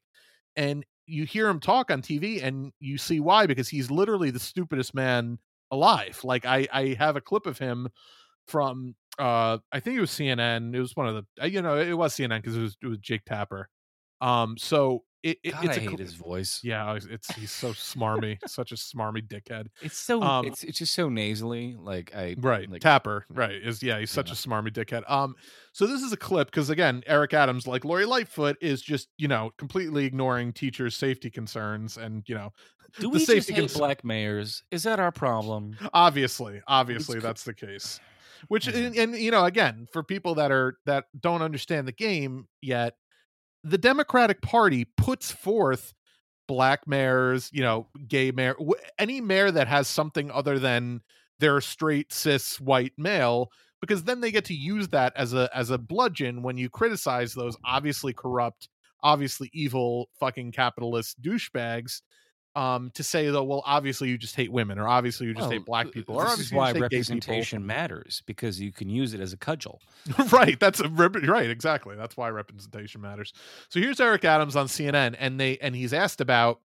And you hear him talk on TV and you see why, because he's literally the stupidest man alive. Like I, I have a clip of him from uh I think it was CNN. It was one of the uh, you know it was CNN because it was it was Jake Tapper. Um, so it, it God, it's I a hate his voice. yeah, it's- it's he's so smarmy, such a smarmy dickhead. It's so Um, it's it's just so nasally. Like I Right, like Tapper, right? Is yeah, he's such Yeah. a smarmy dickhead. Um, so this is a clip because again, Eric Adams, like Lori Lightfoot, is just you know completely ignoring teachers' safety concerns and you know do the we just safety hate cons- black mayors? Is that our problem? obviously obviously cr- that's the case which and, and you know again for people that are that don't understand the game yet the democratic party puts forth black mayors you know gay mayor any mayor that has something other than their straight cis white male because then they get to use that as a as a bludgeon when you criticize those obviously corrupt, obviously evil fucking capitalist douchebags um to say though well obviously you just hate women or obviously you just Well, hate black people or This is why just hate gay people. representation matters because you can use it as a cudgel. right that's a right exactly that's why representation matters so here's eric adams on cnn and they and he's asked about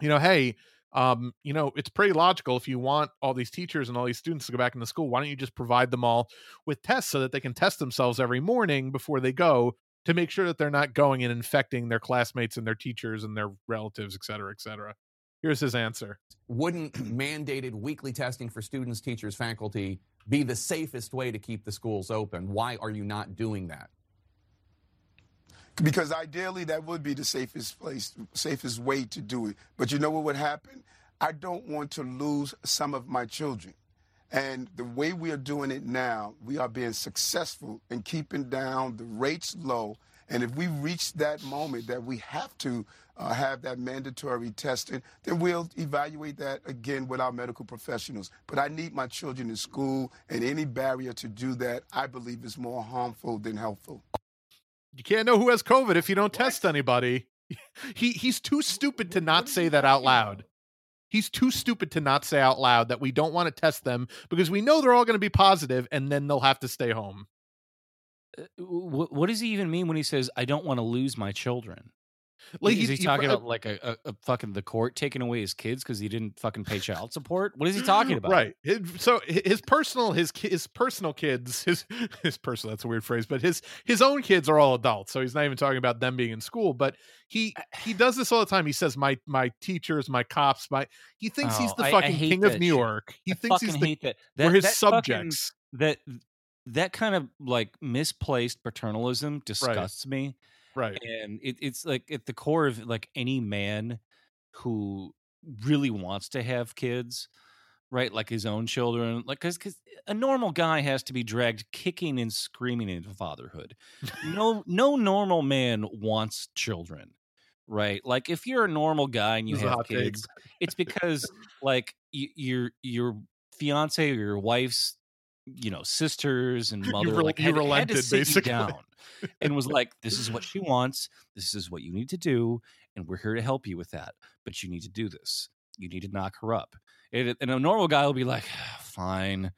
you know hey um you know it's pretty logical if you want all these teachers and all these students to go back into school why don't you just provide them all with tests so that they can test themselves every morning before they go to make sure that they're not going and infecting their classmates and their teachers and their relatives et cetera et cetera here's his answer Wouldn't mandated weekly testing for students, teachers, faculty be the safest way to keep the schools open? Why are you not doing that? because ideally that would be the safest place, safest way to do it. But you know what would happen? I don't want to lose some of my children. And the way we are doing it now, we are being successful in keeping down the rates low. And if we reach that moment that we have to uh, have that mandatory testing, then we'll evaluate that again with our medical professionals. But I need my children in school, and any barrier to do that, I believe, is more harmful than helpful. you can't know who has covid if you don't test anybody he he's too stupid to not say that out loud he's too stupid to not say out loud that we don't want to test them because we know they're all going to be positive and then they'll have to stay home What, what does he even mean when he says, "I don't want to lose my children"? Like, is he- he he- talking uh, about like a, a, a fucking the court taking away his kids because he didn't fucking pay child support? What is he talking about? Right. So his personal his his personal kids his his personal that's a weird phrase, but his his own kids are all adults, so he's not even talking about them being in school. But he he does this all the time. He says my my teachers, my cops, my he thinks he's Oh, the I- I fucking hate king of New shit. York. He I thinks he's the hate that. we're his that fucking- subjects. that that kind of like misplaced paternalism disgusts me. right. and it, it's like at the core of like any man who really wants to have kids right like his own children like because because a normal guy has to be dragged kicking and screaming into fatherhood no no normal man wants children right like if you're a normal guy and you have kids it's because like y- your your fiance or your wife's you know sisters and mother rel- like you had, had to relented, sit you basically. down and was like this is what she wants. This is what you need to do and we're here to help you with that but you need to do this. You need to knock her up. And, and a normal guy will be like ah, fine.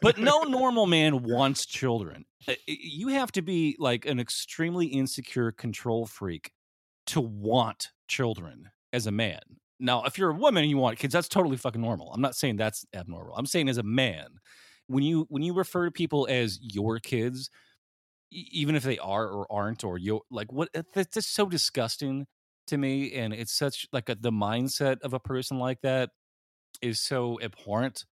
But no normal man wants children. You have to be like an extremely insecure control freak to want children as a man. Now if you're a woman and you want kids that's totally fucking normal. I'm not saying that's abnormal. I'm saying as a man when you when you refer to people as your kids even if they are or aren't or you like what it- that's just so disgusting to me and it's such like a, the mindset of a person like that is so abhorrent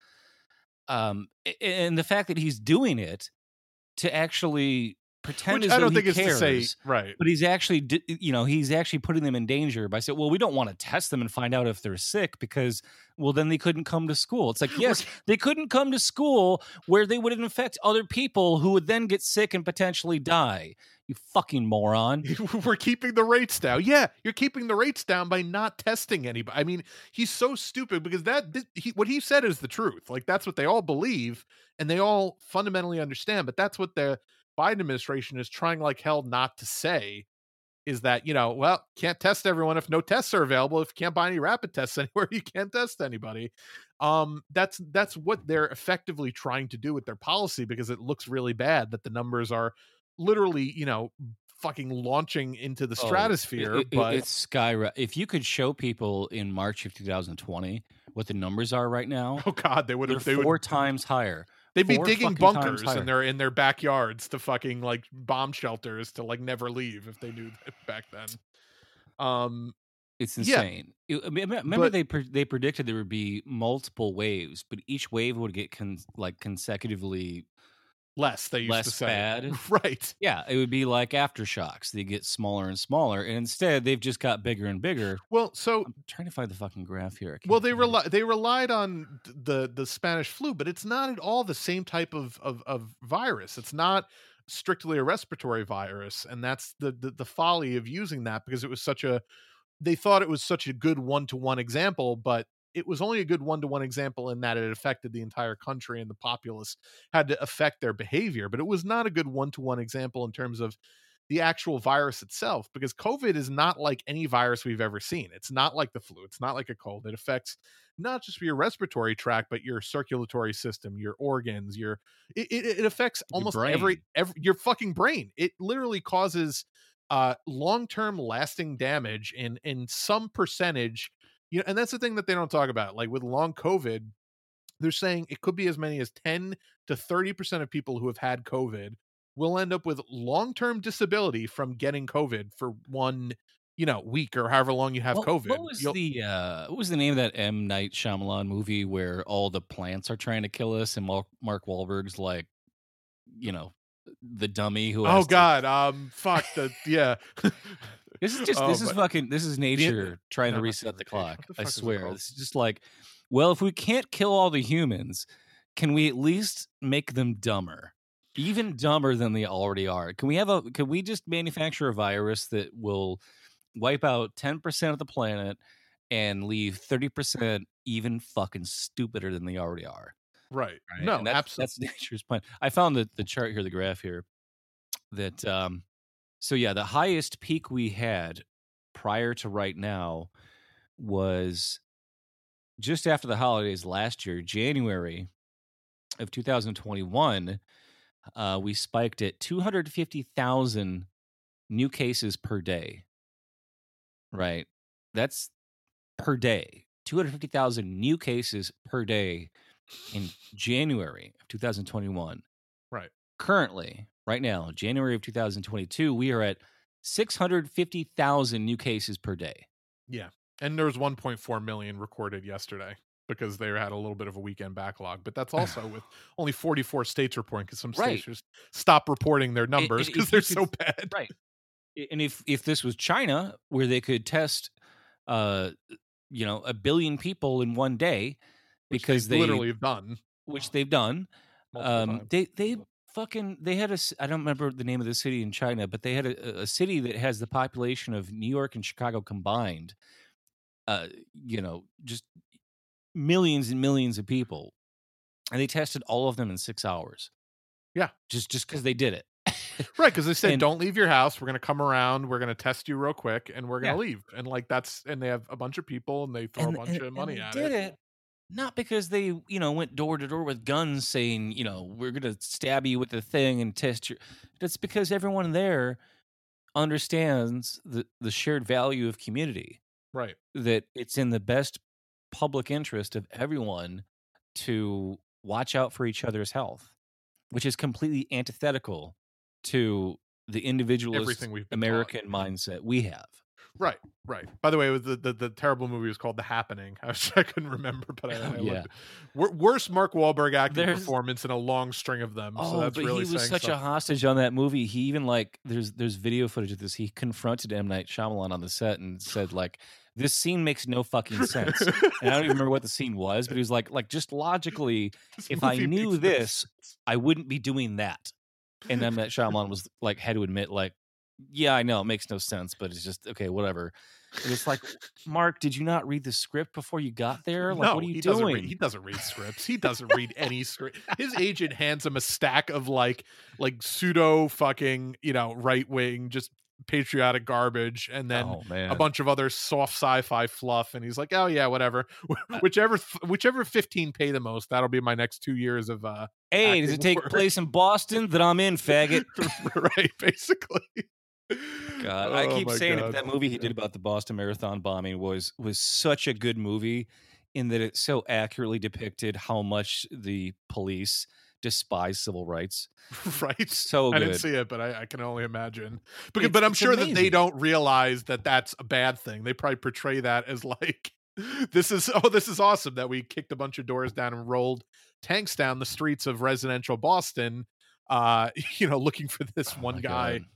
um and the fact that he's doing it to actually pretend Which as I don't he think it's cares, to say right. but he's actually you know he's actually putting them in danger by saying well we don't want to test them and find out if they're sick because well then they couldn't come to school it's like yes they couldn't come to school where they would infect other people who would then get sick and potentially die you fucking moron we're keeping the rates down. Yeah, you're keeping the rates down by not testing anybody. I mean, he's so stupid because that he, what he said is the truth. Like that's what they all believe and they all fundamentally understand. But that's what the Biden administration is trying like hell not to say. Is that you know, well, can't test everyone if no tests are available. If you can't buy any rapid tests anywhere, you can't test anybody. Um, that's that's what they're effectively trying to do with their policy because it looks really bad that the numbers are literally, you know, fucking launching into the Oh, stratosphere. it- it- but it's sky if you could show people in march of 2020 what the numbers are right now oh god, they would have they four would times higher they'd be digging bunkers in their in their backyards to fucking like bomb shelters to like never leave if they knew that back then. Um, It's insane. It- I mean, remember but- they pre- they predicted there would be multiple waves, but each wave would get con- like consecutively less they used less to say. bad. Right. Yeah, it would be like aftershocks. They get smaller and smaller, and instead they've just got bigger and bigger. Well, so I'm trying to find the fucking graph here. Well they rely they relied on the the Spanish flu, but it's not at all the same type of of, of virus. It's not strictly a respiratory virus, and that's the, the the folly of using that because it was such a they thought it was such a good one to one example, but it was only a good one to one example in that it affected the entire country and the populace had to affect their behavior, but it was not a good one to one example in terms of the actual virus itself because COVID is not like any virus we've ever seen. It's not like the flu, it's not like a cold. It affects not just your respiratory tract, but your circulatory system, your organs, your it, it, it affects almost every every your fucking brain. It literally causes uh long-term lasting damage in in some percentage. You know, and that's the thing that they don't talk about. Like with long COVID, they're saying it could be as many as 10 to 30% of people who have had COVID will end up with long-term disability from getting COVID for one, you know, week or however long you have What, COVID. what was You'll- the uh, what was the name of that M Night Shyamalan movie where all the plants are trying to kill us and Mark, Mark Wahlberg's like, you know, the dummy who. oh has to- god, um fuck the yeah. This is just Oh, this is fucking this is nature trying no, to reset the clock. The I fuck is it swear. This is just like, well, if we can't kill all the humans, can we at least make them dumber? Even dumber than they already are. Can we have a can we just manufacture a virus that will wipe out 10% of the planet and leave 30% even fucking stupider than they already are? right. Right? No, that's, absolutely. that's nature's plan. I found the, the chart here, the graph here, that um, so yeah, the highest peak we had prior to right now was just after the holidays last year, January of 2021. Uh, we spiked at 250,000 new cases per day. Right, that's per day. 250,000 new cases per day in January of 2021. Right. Currently, right now, January of 2022, we are at 650,000 new cases per day. Yeah. And there was 1.4 million recorded yesterday because they had a little bit of a weekend backlog. But that's also with only 44 states reporting because some states just stop reporting their numbers because they're so could- bad. Right. And if if this was China where they could test uh you know, a billion people in one day which because they they literally have done. which they've done um they they fucking they had a i don't remember the name of the city in china but they had a, a city that has the population of new york and chicago combined uh you know just millions and millions of people and they tested all of them in six hours Yeah. just just because they did it Right, because they said, And- "Don't leave your house. We're going to come around. We're going to test you real quick, and we're going Yeah. to leave." And like that's, and they have a bunch of people, and they throw and, a bunch and- of money at did it. it not because they you know went door to door with guns saying you know we're gonna stab you with the thing and test your that's because everyone there understands the the shared value of community Right. that it's in the best public interest of everyone to watch out for each other's health which is completely antithetical to the individualist Everything taught. american mindset we have Right. Right. By the way, it was the, the the terrible movie was called The Happening. I, was, I couldn't remember, but I, I yeah. looked. Wor- worst Mark Wahlberg acting There's- performance in a long string of them. Oh, so that's but really he was such a hostage on that movie. He even like there's there's video footage of this. He confronted M Night Shyamalan on the set and said like, "This scene makes no fucking sense." and I don't even remember what the scene was, but he was like, like just logically, This if I knew this, sense. I wouldn't be doing that. And M Night Shyamalan was like had to admit like, yeah, I know it makes no sense, but it's just okay, whatever. And it's like, Mark, did you not read the script before you got there? Like, no, what are you he doing? Doesn't read, he doesn't read scripts. He doesn't read any script. His agent hands him a stack of like like pseudo fucking you know right wing just patriotic garbage, and then oh a bunch of other soft sci-fi fluff and he's like oh yeah whatever whichever whichever 15 pay the most that'll be my next two years of uh Hey, does it take work. place in Boston? That I'm in, faggot. right basically God, I Oh keep saying God. that movie he did about the Boston Marathon bombing was was such a good movie in that it so accurately depicted how much the police despise civil rights. right So I didn't see it, but I, I can only imagine. Because, It's- but I'm sure that they don't realize that that's a bad thing. They probably portray that as like, this is oh, this is awesome that we kicked a bunch of doors down and rolled tanks down the streets of residential Boston. Uh, you know, looking for this Oh one my guy. God.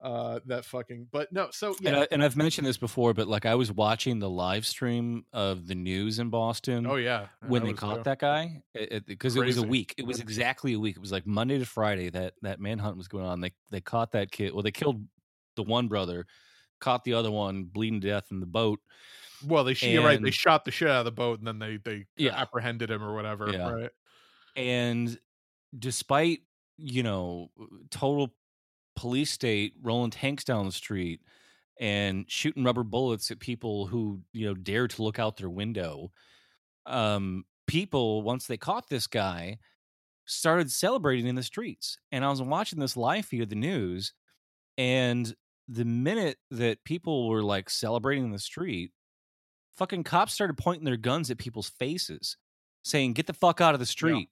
Uh, that fucking. But no, so yeah. And, I, and I've mentioned this before, but like I was watching the live stream of the news in Boston. oh yeah. when they caught that guy because it was a week it was exactly a week it was like monday to friday that that manhunt was going on they they caught that kid well they killed the one brother caught the other one bleeding to death in the boat Well, they you're right. They shot the shit out of the boat, and then they they Yeah. apprehended him or whatever. Yeah. Right. and despite you know total police state rolling tanks down the street and shooting rubber bullets at people who you know dare to look out their window um people once they caught this guy started celebrating in the streets and i was watching this live feed of the news and the minute that people were like celebrating in the street fucking cops started pointing their guns at people's faces saying get the fuck out of the street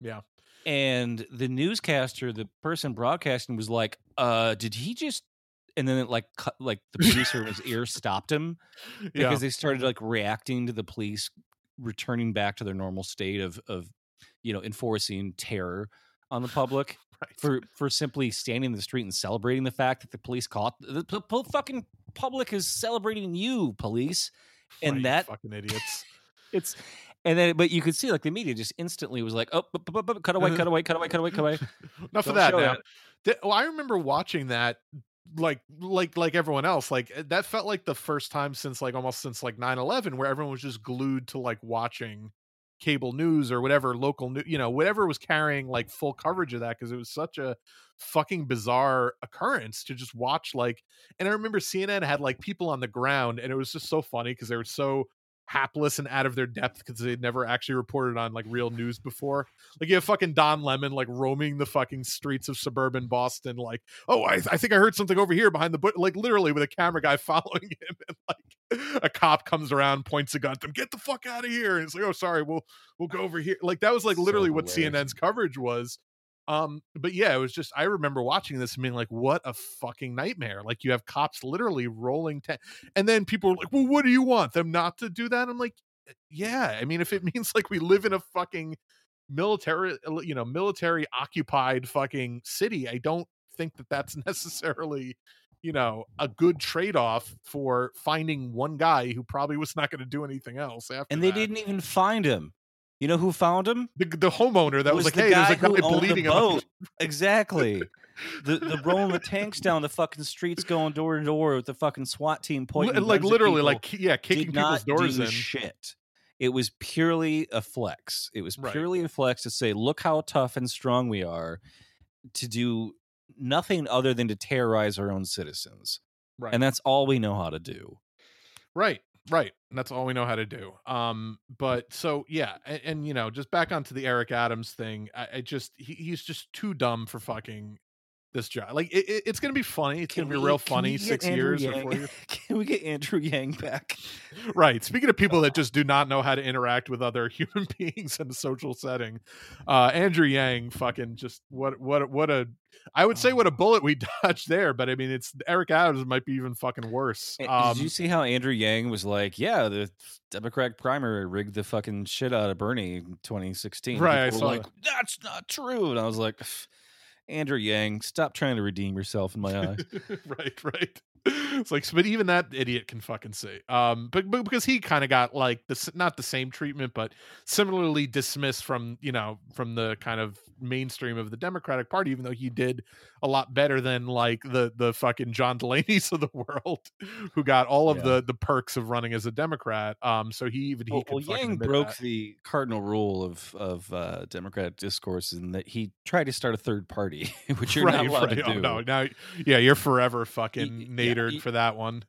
Yeah. And the newscaster the person broadcasting was like uh did he just and then it like cut like the producer in his ear stopped him Yeah. because they started like reacting to the police returning back to their normal state of of you know enforcing terror on the public Right. for for simply standing in the street and celebrating the fact that the police caught the, the, the fucking public is celebrating you police and Right, that- fucking idiots. it's and then but you could see like the media just instantly was like oh bu- bu- bu- cut away cut away cut away cut away cut away Enough Don't of that now. that. Well, I remember watching that like like like everyone else like eh, that felt like the first time since like almost since like 9-11 where everyone was just glued to like watching cable news or whatever local news you know whatever was carrying like full coverage of that because it was such a fucking bizarre occurrence to just watch like and i remember cnn had like people on the ground and it was just so funny because they were so hapless and out of their depth because they'd never actually reported on like real news before like you have fucking Don Lemon like roaming the fucking streets of suburban Boston, like, oh, I, I think I heard something over here behind the bush, like literally with a camera guy following him, and like a cop comes around, points a gun at them, get the fuck out of here, and it's like, oh, sorry, we'll we'll go over here. Like that was like So literally what. CNN's coverage was. Um, but yeah, it was just I remember watching this and being like, what a fucking nightmare. Like you have cops literally rolling ta- and then people were like, Well, what do you want? Them not to do that? I'm like, yeah. I mean, if it means like we live in a fucking military you know military occupied fucking city i don't think that that's necessarily you know a good trade-off for finding one guy who probably was not going to do anything else after and they that. didn't even find him you know who found him the, the homeowner that was, like the hey there's a guy owned the boat. exactly the the rolling the tanks down the fucking streets going door to door with the fucking SWAT team pointing like guns at literally like yeah kicking people's doors do in shit. It was purely a flex. It was Right. purely a flex to say, look how tough and strong we are to do nothing other than to terrorize our own citizens. right And that's all we know how to do. Right, right. And that's all we know how to do. Um, but so yeah, and, and you know, just back onto the Eric Adams thing. I, I just he, he's just too dumb for fucking this job. Like it, it- it's gonna be funny. It's gonna be real funny. Six years or four years. Can we get Andrew Yang back? right. Speaking of people that just do not know how to interact with other human beings in a social setting, uh, Andrew Yang, fucking just what what what a I would say what a bullet we dodged there, but I mean it's Eric Adams might be even fucking worse. Um, Did you see how Andrew Yang was like, yeah, the Democratic primary rigged the fucking shit out of Bernie in 2016. Right, I People saw were like, that's not true. And I was like, Andrew Yang, stop trying to redeem yourself in my eyes. right, right. It's like, but even that idiot can fucking see. Um, but, but because he kind of got like this, not the same treatment, but similarly dismissed from you know from the kind of mainstream of the Democratic Party, even though he did a lot better than like the the fucking John Delaney's of the world, who got all of Yeah. the the perks of running as a Democrat. Um, so he even he well, Yang broke that. the cardinal rule of of uh, Democratic discourse in that he tried to start a third party, which you're not allowed to Oh, do. no, now, yeah, you're forever fucking yeah, nadered he- for that one.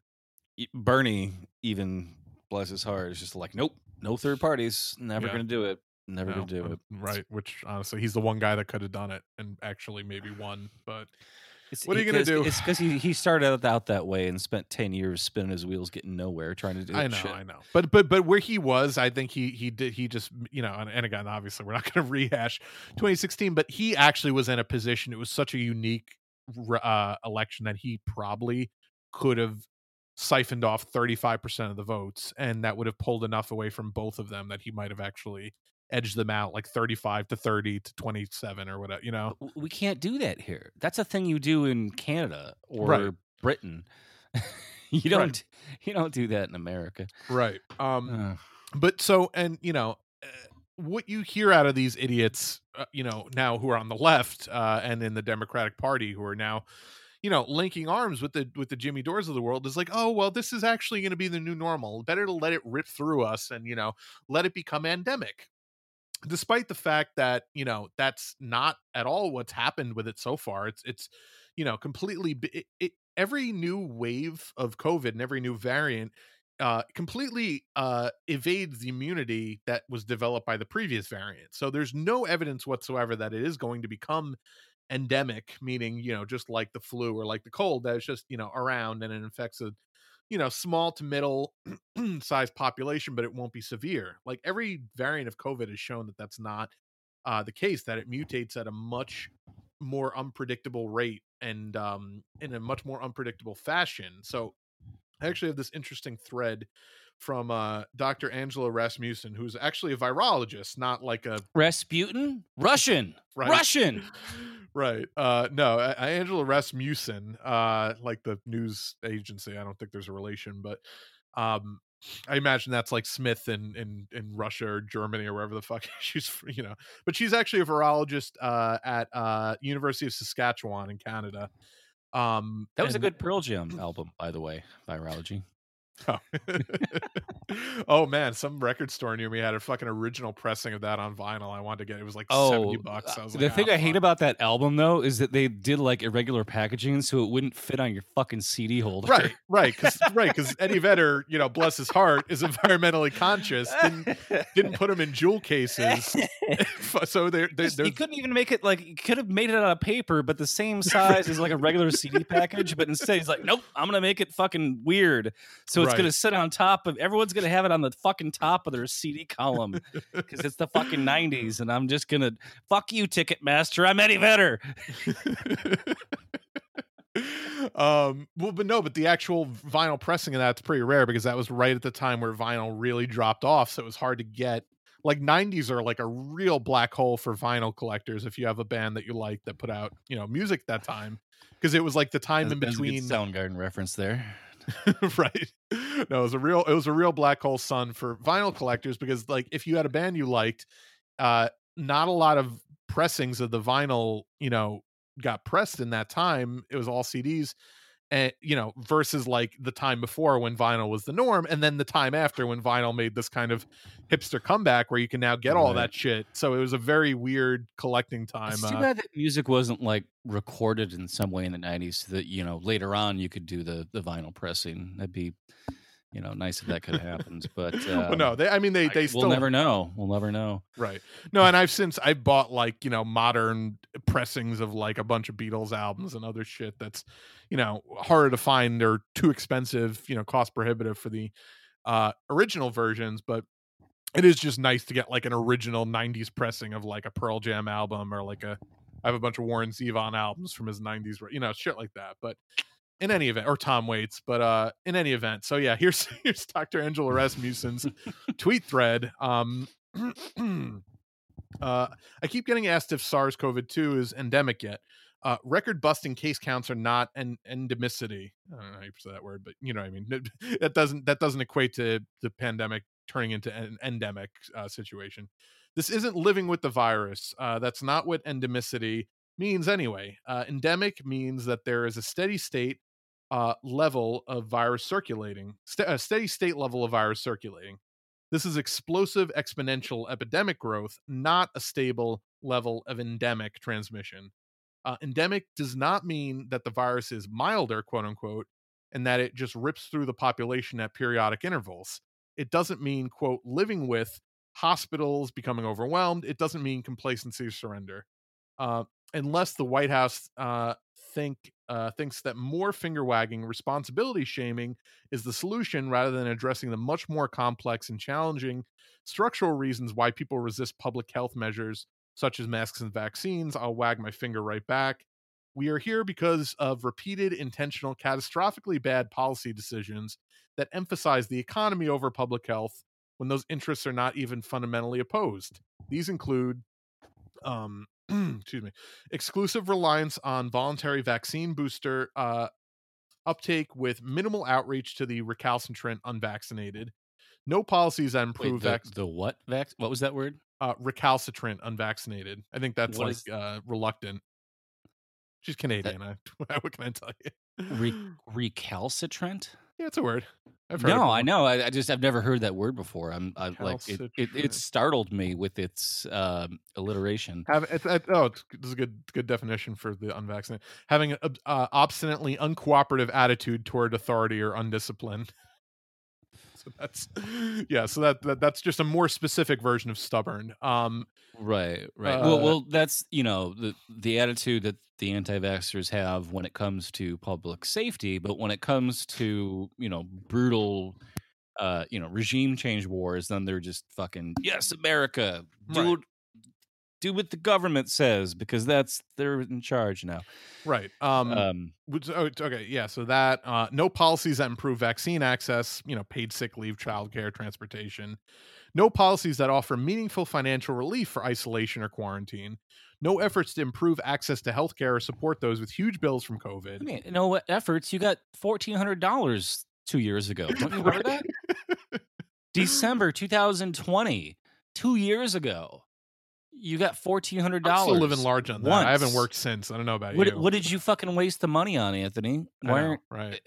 Bernie, even bless his heart, is just like, nope, no third parties, never Yeah. gonna do it, never No, gonna do uh, it. Right, which honestly, he's the one guy that could have done it and actually maybe won. But It's, What are you going to do? It's because he, he started out, out that way and spent ten years spinning his wheels, getting nowhere, trying to do. I know, shit. I know. But but but where he was, I think he he did he just you know, and, and again, obviously, we're not going to rehash 2016, but he actually was in a position. It was such a unique uh, election that he probably could have siphoned off 35% of the votes, and that would have pulled enough away from both of them that he might have actually edged them out like 35 to 30 to 27 or whatever. You know, we can't do that here. That's a thing you do in Canada or Right. Britain. you don't you don't do that in America. right? Um. But so and you know uh, what you hear out of these idiots uh, you know now who are on the left uh, and in the democratic party who are now you know, linking arms with the with the Jimmy Dores of the world is like, oh well, this is actually going to be the new normal. Better to let it rip through us and you know let it become endemic. Despite the fact that you know that's not at all what's happened with it so far. It's it's you know completely it, it, every new wave of COVID and every new variant uh, completely uh, evades the immunity that was developed by the previous variant. So there's no evidence whatsoever that it is going to become endemic, meaning you know just like the flu or like the cold that is just you know around and it infects a you know small to middle size population, but it won't be severe. Like every variant of COVID has shown that that's not uh, the case. That it mutates at a much more unpredictable rate and um, in a much more unpredictable fashion. So I actually have this interesting thread from uh, Dr. Angela Rasmussen, who's actually a virologist, not like a Rasputin, Russian, Right. Russian. right. Uh, no, Angela Rasmussen, uh, like the news agency. I don't think there's a relation, but um, I imagine that's like Smith in in in Russia or Germany or wherever the fuck she's, you know. But she's actually a virologist uh, at uh, University of Saskatchewan in Canada. Um, That was a good Pearl Jam album, by the way. Virology. Oh. oh man, some record store near me had a fucking original pressing of that on vinyl. I wanted to get it was like seventy bucks. I was Oh, the like, thing "Ah, I hate fuck." about that album though is that they did like irregular packaging, so it wouldn't fit on your fucking CD holder. right, right, because right, because Eddie Vedder, you know, bless his heart, is environmentally conscious. Didn't didn't put them in jewel cases, so they're, they're, Just- they're you couldn't even make it like you could have made it out of paper, but the same size as like a regular CD package. But instead, he's like, "Nope, I'm gonna make it fucking weird." So it's Right. gonna sit on top of everyone's gonna have it on the fucking top of their CD column because it's the fucking '90s, and I'm just gonna fuck you, Ticketmaster. I'm Eddie Vedder. um well but no but the actual vinyl pressing of that's pretty rare because that was right at the time where vinyl really dropped off so it was hard to get like 90s are like a real black hole for vinyl collectors if you have a band that you like that put out you know music that time because it was like the time in That's a good between Soundgarden reference there. right. No it was a real it was a real black hole sun for vinyl collectors because like if you had a band you liked uh not a lot of pressings of the vinyl you know got pressed in that time. It was all cds and you know versus like the time before when vinyl was the norm and then the time after when vinyl made this kind of hipster comeback where you can now get all Right. that shit so it was a very weird collecting time It's too uh, bad that music wasn't like recorded in some way in the '90s, so that you know later on you could do the the vinyl pressing. That'd be, you know, nice if that could have happened. But well, no um, they i mean they I- they we'll still never know. We'll never know. Right. No, and I've since I've bought like, you know, modern pressings of like a bunch of Beatles albums and other shit that's, you know, harder to find or too expensive, you know, cost prohibitive for the uh original versions, but it is just nice to get like an original 90s pressing of like a Pearl Jam album or like a I have a bunch of Warren Zevon albums from his 90s, you know, shit like that. But in any event, or Tom Waits, but uh in any event. So yeah, here's here's Dr. Angela Rasmussen's tweet thread. Um uh I keep getting asked if SARS-CoV-2 is endemic yet. Uh record busting case counts are not an endemicity. I don't know how you say that word, but you know what I mean. That doesn't that doesn't equate to the pandemic turning into an endemic uh, situation. This isn't living with the virus. Uh, that's not what endemicity means anyway. Uh, endemic means that there is a steady state uh, level of virus circulating, st- a steady state level of virus circulating. This is explosive exponential epidemic growth, not a stable level of endemic transmission. Uh, endemic does not mean that the virus is milder, quote unquote, and that it just rips through the population at periodic intervals. It doesn't mean, quote, living with hospitals becoming overwhelmed. It doesn't mean complacency or surrender. Uh, unless the White House uh, think uh, thinks that more finger wagging, responsibility shaming is the solution rather than addressing the much more complex and challenging structural reasons why people resist public health measures such as masks and vaccines, I'll wag my finger right back. We are here because of repeated, intentional, catastrophically bad policy decisions that emphasize the economy over public health when those interests are not even fundamentally opposed. These include um excuse me exclusive reliance on voluntary vaccine booster uh uptake with minimal outreach to the recalcitrant unvaccinated no policies that Wait, improve the, vac- the what? Vac- what was that word? uh recalcitrant unvaccinated i think that's What like is- uh reluctant She's Canadian. I, what can I tell you? Re- recalcitrant? Yeah, it's a word. I've heard. No, I know. I, I just I've never heard that word before. I'm I, like it, it. It startled me with its um, alliteration. Have it's, it, oh, it's, this is a good good definition for the unvaccinated. Having an uh, obstinately uncooperative attitude toward authority or undisciplined. That's yeah. So that, that that's just a more specific version of stubborn. Um, Right, right. well, Uh, well, that's you know the the attitude that the anti-vaxxers have when it comes to public safety, but when it comes to you know brutal, uh, you know regime change wars, then they're just fucking yes, America, do Right. Do what the government says because that's they're in charge now. right. Um, Um, Which, oh, okay, yeah. So that uh, no policies that improve vaccine access, you know, paid sick leave, childcare, transportation. No policies that offer meaningful financial relief for isolation or quarantine. No efforts to improve access to healthcare or support those with huge bills from COVID. I mean, you know what efforts you got fourteen hundred dollars two years ago. Don't you remember that? December 2020, two years ago. You got fourteen hundred dollars. still living large on that. I haven't worked since. I don't know about What, you. what did you fucking waste the money on, Anthony? Why know, right?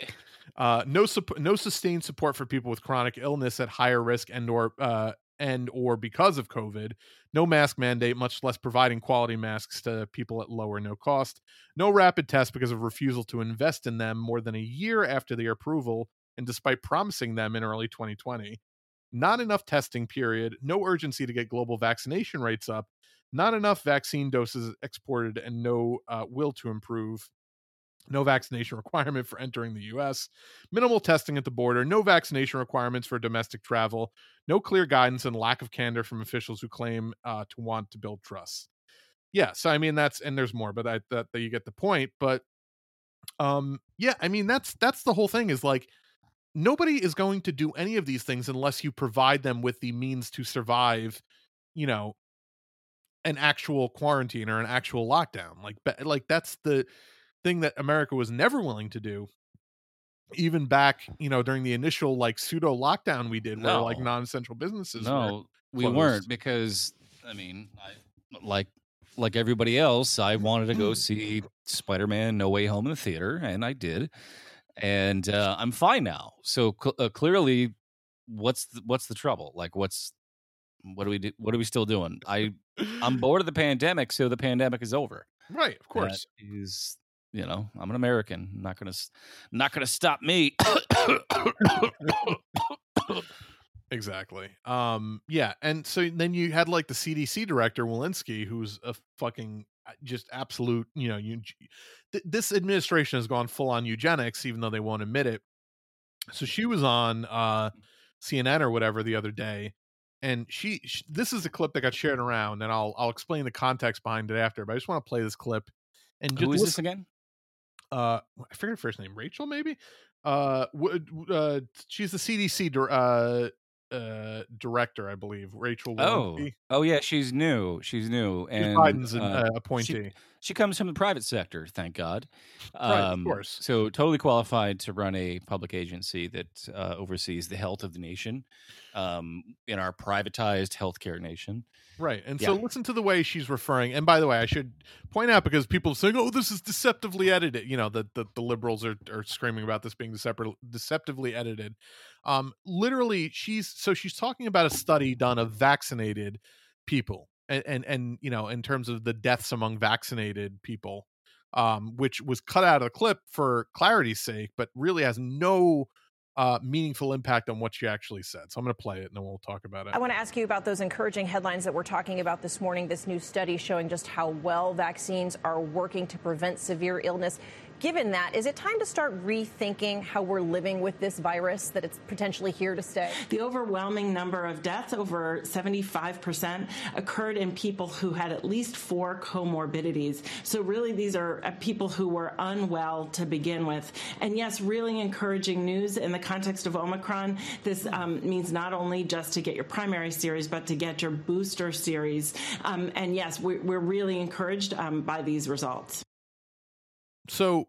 Uh, no supp- no sustained support for people with chronic illness at higher risk and or uh, and or because of COVID. No mask mandate, much less providing quality masks to people at low or no cost. No rapid tests because of refusal to invest in them more than a year after their approval, and despite promising them in early 2020. Not enough testing. Period. No urgency to get global vaccination rates up. Not enough vaccine doses exported, and no uh, will to improve no vaccination requirement for entering the US, minimal testing at the border, no vaccination requirements for domestic travel, no clear guidance, and lack of candor from officials who claim uh, to want to build trust. Yeah, so I mean that's and there's more, but I, that, that you get the point. But um, yeah, I mean that's that's the whole thing is like nobody is going to do any of these things unless you provide them with the means to survive, you know, an actual quarantine or an actual lockdown. Like like that's the thing that America was never willing to do. Even back, you know, during the initial like pseudo lockdown we did, where like non-essential businesses. were- No, we weren't because I mean, I, like like everybody else, I wanted to Mm. go see Spider-Man: No Way Home in the theater, and I did, and uh, I'm fine now. So cl- uh, clearly, what's the, what's the trouble? Like, what's what do we do? What are we still doing? I I'm bored of the pandemic, so the pandemic is over. right, of course. That is, you know, I'm an American. Not gonna not gonna stop me. Exactly. Um yeah, and so then you had like the CDC director Walensky who's a fucking uh, just absolute, you know, you th- this administration has gone full on eugenics even though they won't admit it. So she was on uh CNN or whatever the other day and she, sh this is a clip that got shared around and I'll I'll explain the context behind it after, but I just want to play this clip and Who is this listen- again? uh I forget her first name, Rachel maybe. Uh, w- uh she's the CDC uh uh director, I believe. Rachel. Oh, Walensky. oh yeah, she's new. She's new, She's and Biden's uh, uh, appointee. she comes from the private sector. Thank God. Right, of Um, course. So totally qualified to run a public agency that uh, oversees the health of the nation um, in our privatized healthcare nation. Right. And so listen to the way she's referring. And by the way, I should point out because people are saying, oh, this is deceptively edited. You know, that the, the liberals are, are screaming about this being decepti- deceptively edited. Um, literally, she's so she's talking about a study done of vaccinated people and, and, and you know, in terms of the deaths among vaccinated people, um, which was cut out of the clip for clarity's sake, but really has no uh, meaningful impact on what she actually said. So I'm going to play it and then we'll talk about it. I want to ask you about those encouraging headlines that we're talking about this morning. This new study showing just how well vaccines are working to prevent severe illness. Given that, is it time to start rethinking how we're living with this virus, that it's potentially here to stay? The overwhelming number of deaths, over 75%, occurred in people who had at least four comorbidities. So, really, these are uh, people who were unwell to begin with. And yes, really encouraging news in the context of Omicron. This um, means not only just to get your primary series, but to get your booster series. Um, and yes, we, we're really encouraged um, by these results. So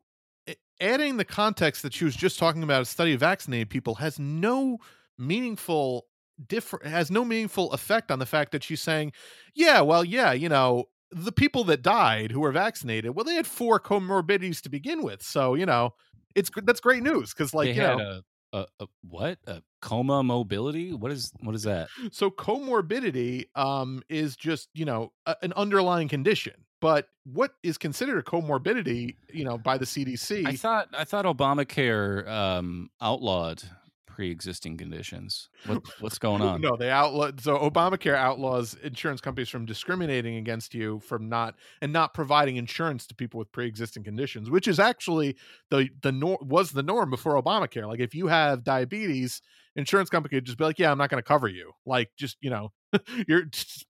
adding the context that she was just talking about a study of vaccinated people has no meaningful different has no meaningful effect on the fact that she's saying yeah well yeah you know the people that died who were vaccinated, well, they had four comorbidities to begin with. So you know, it's that's great news because like they you know, a, a, a what a coma mobility. What is what is that? so comorbidity um is just you know a, an underlying condition. But what is considered a comorbidity, you know, by the CDC? I thought I thought Obamacare um, outlawed pre-existing conditions. What, what's going on? No, they outlaw. So Obamacare outlaws insurance companies from discriminating against you from not and not providing insurance to people with pre-existing conditions, which is actually the the nor- was the norm before Obamacare. Like if you have diabetes, insurance company could just be like, "Yeah, I'm not going to cover you." Like just you know, you're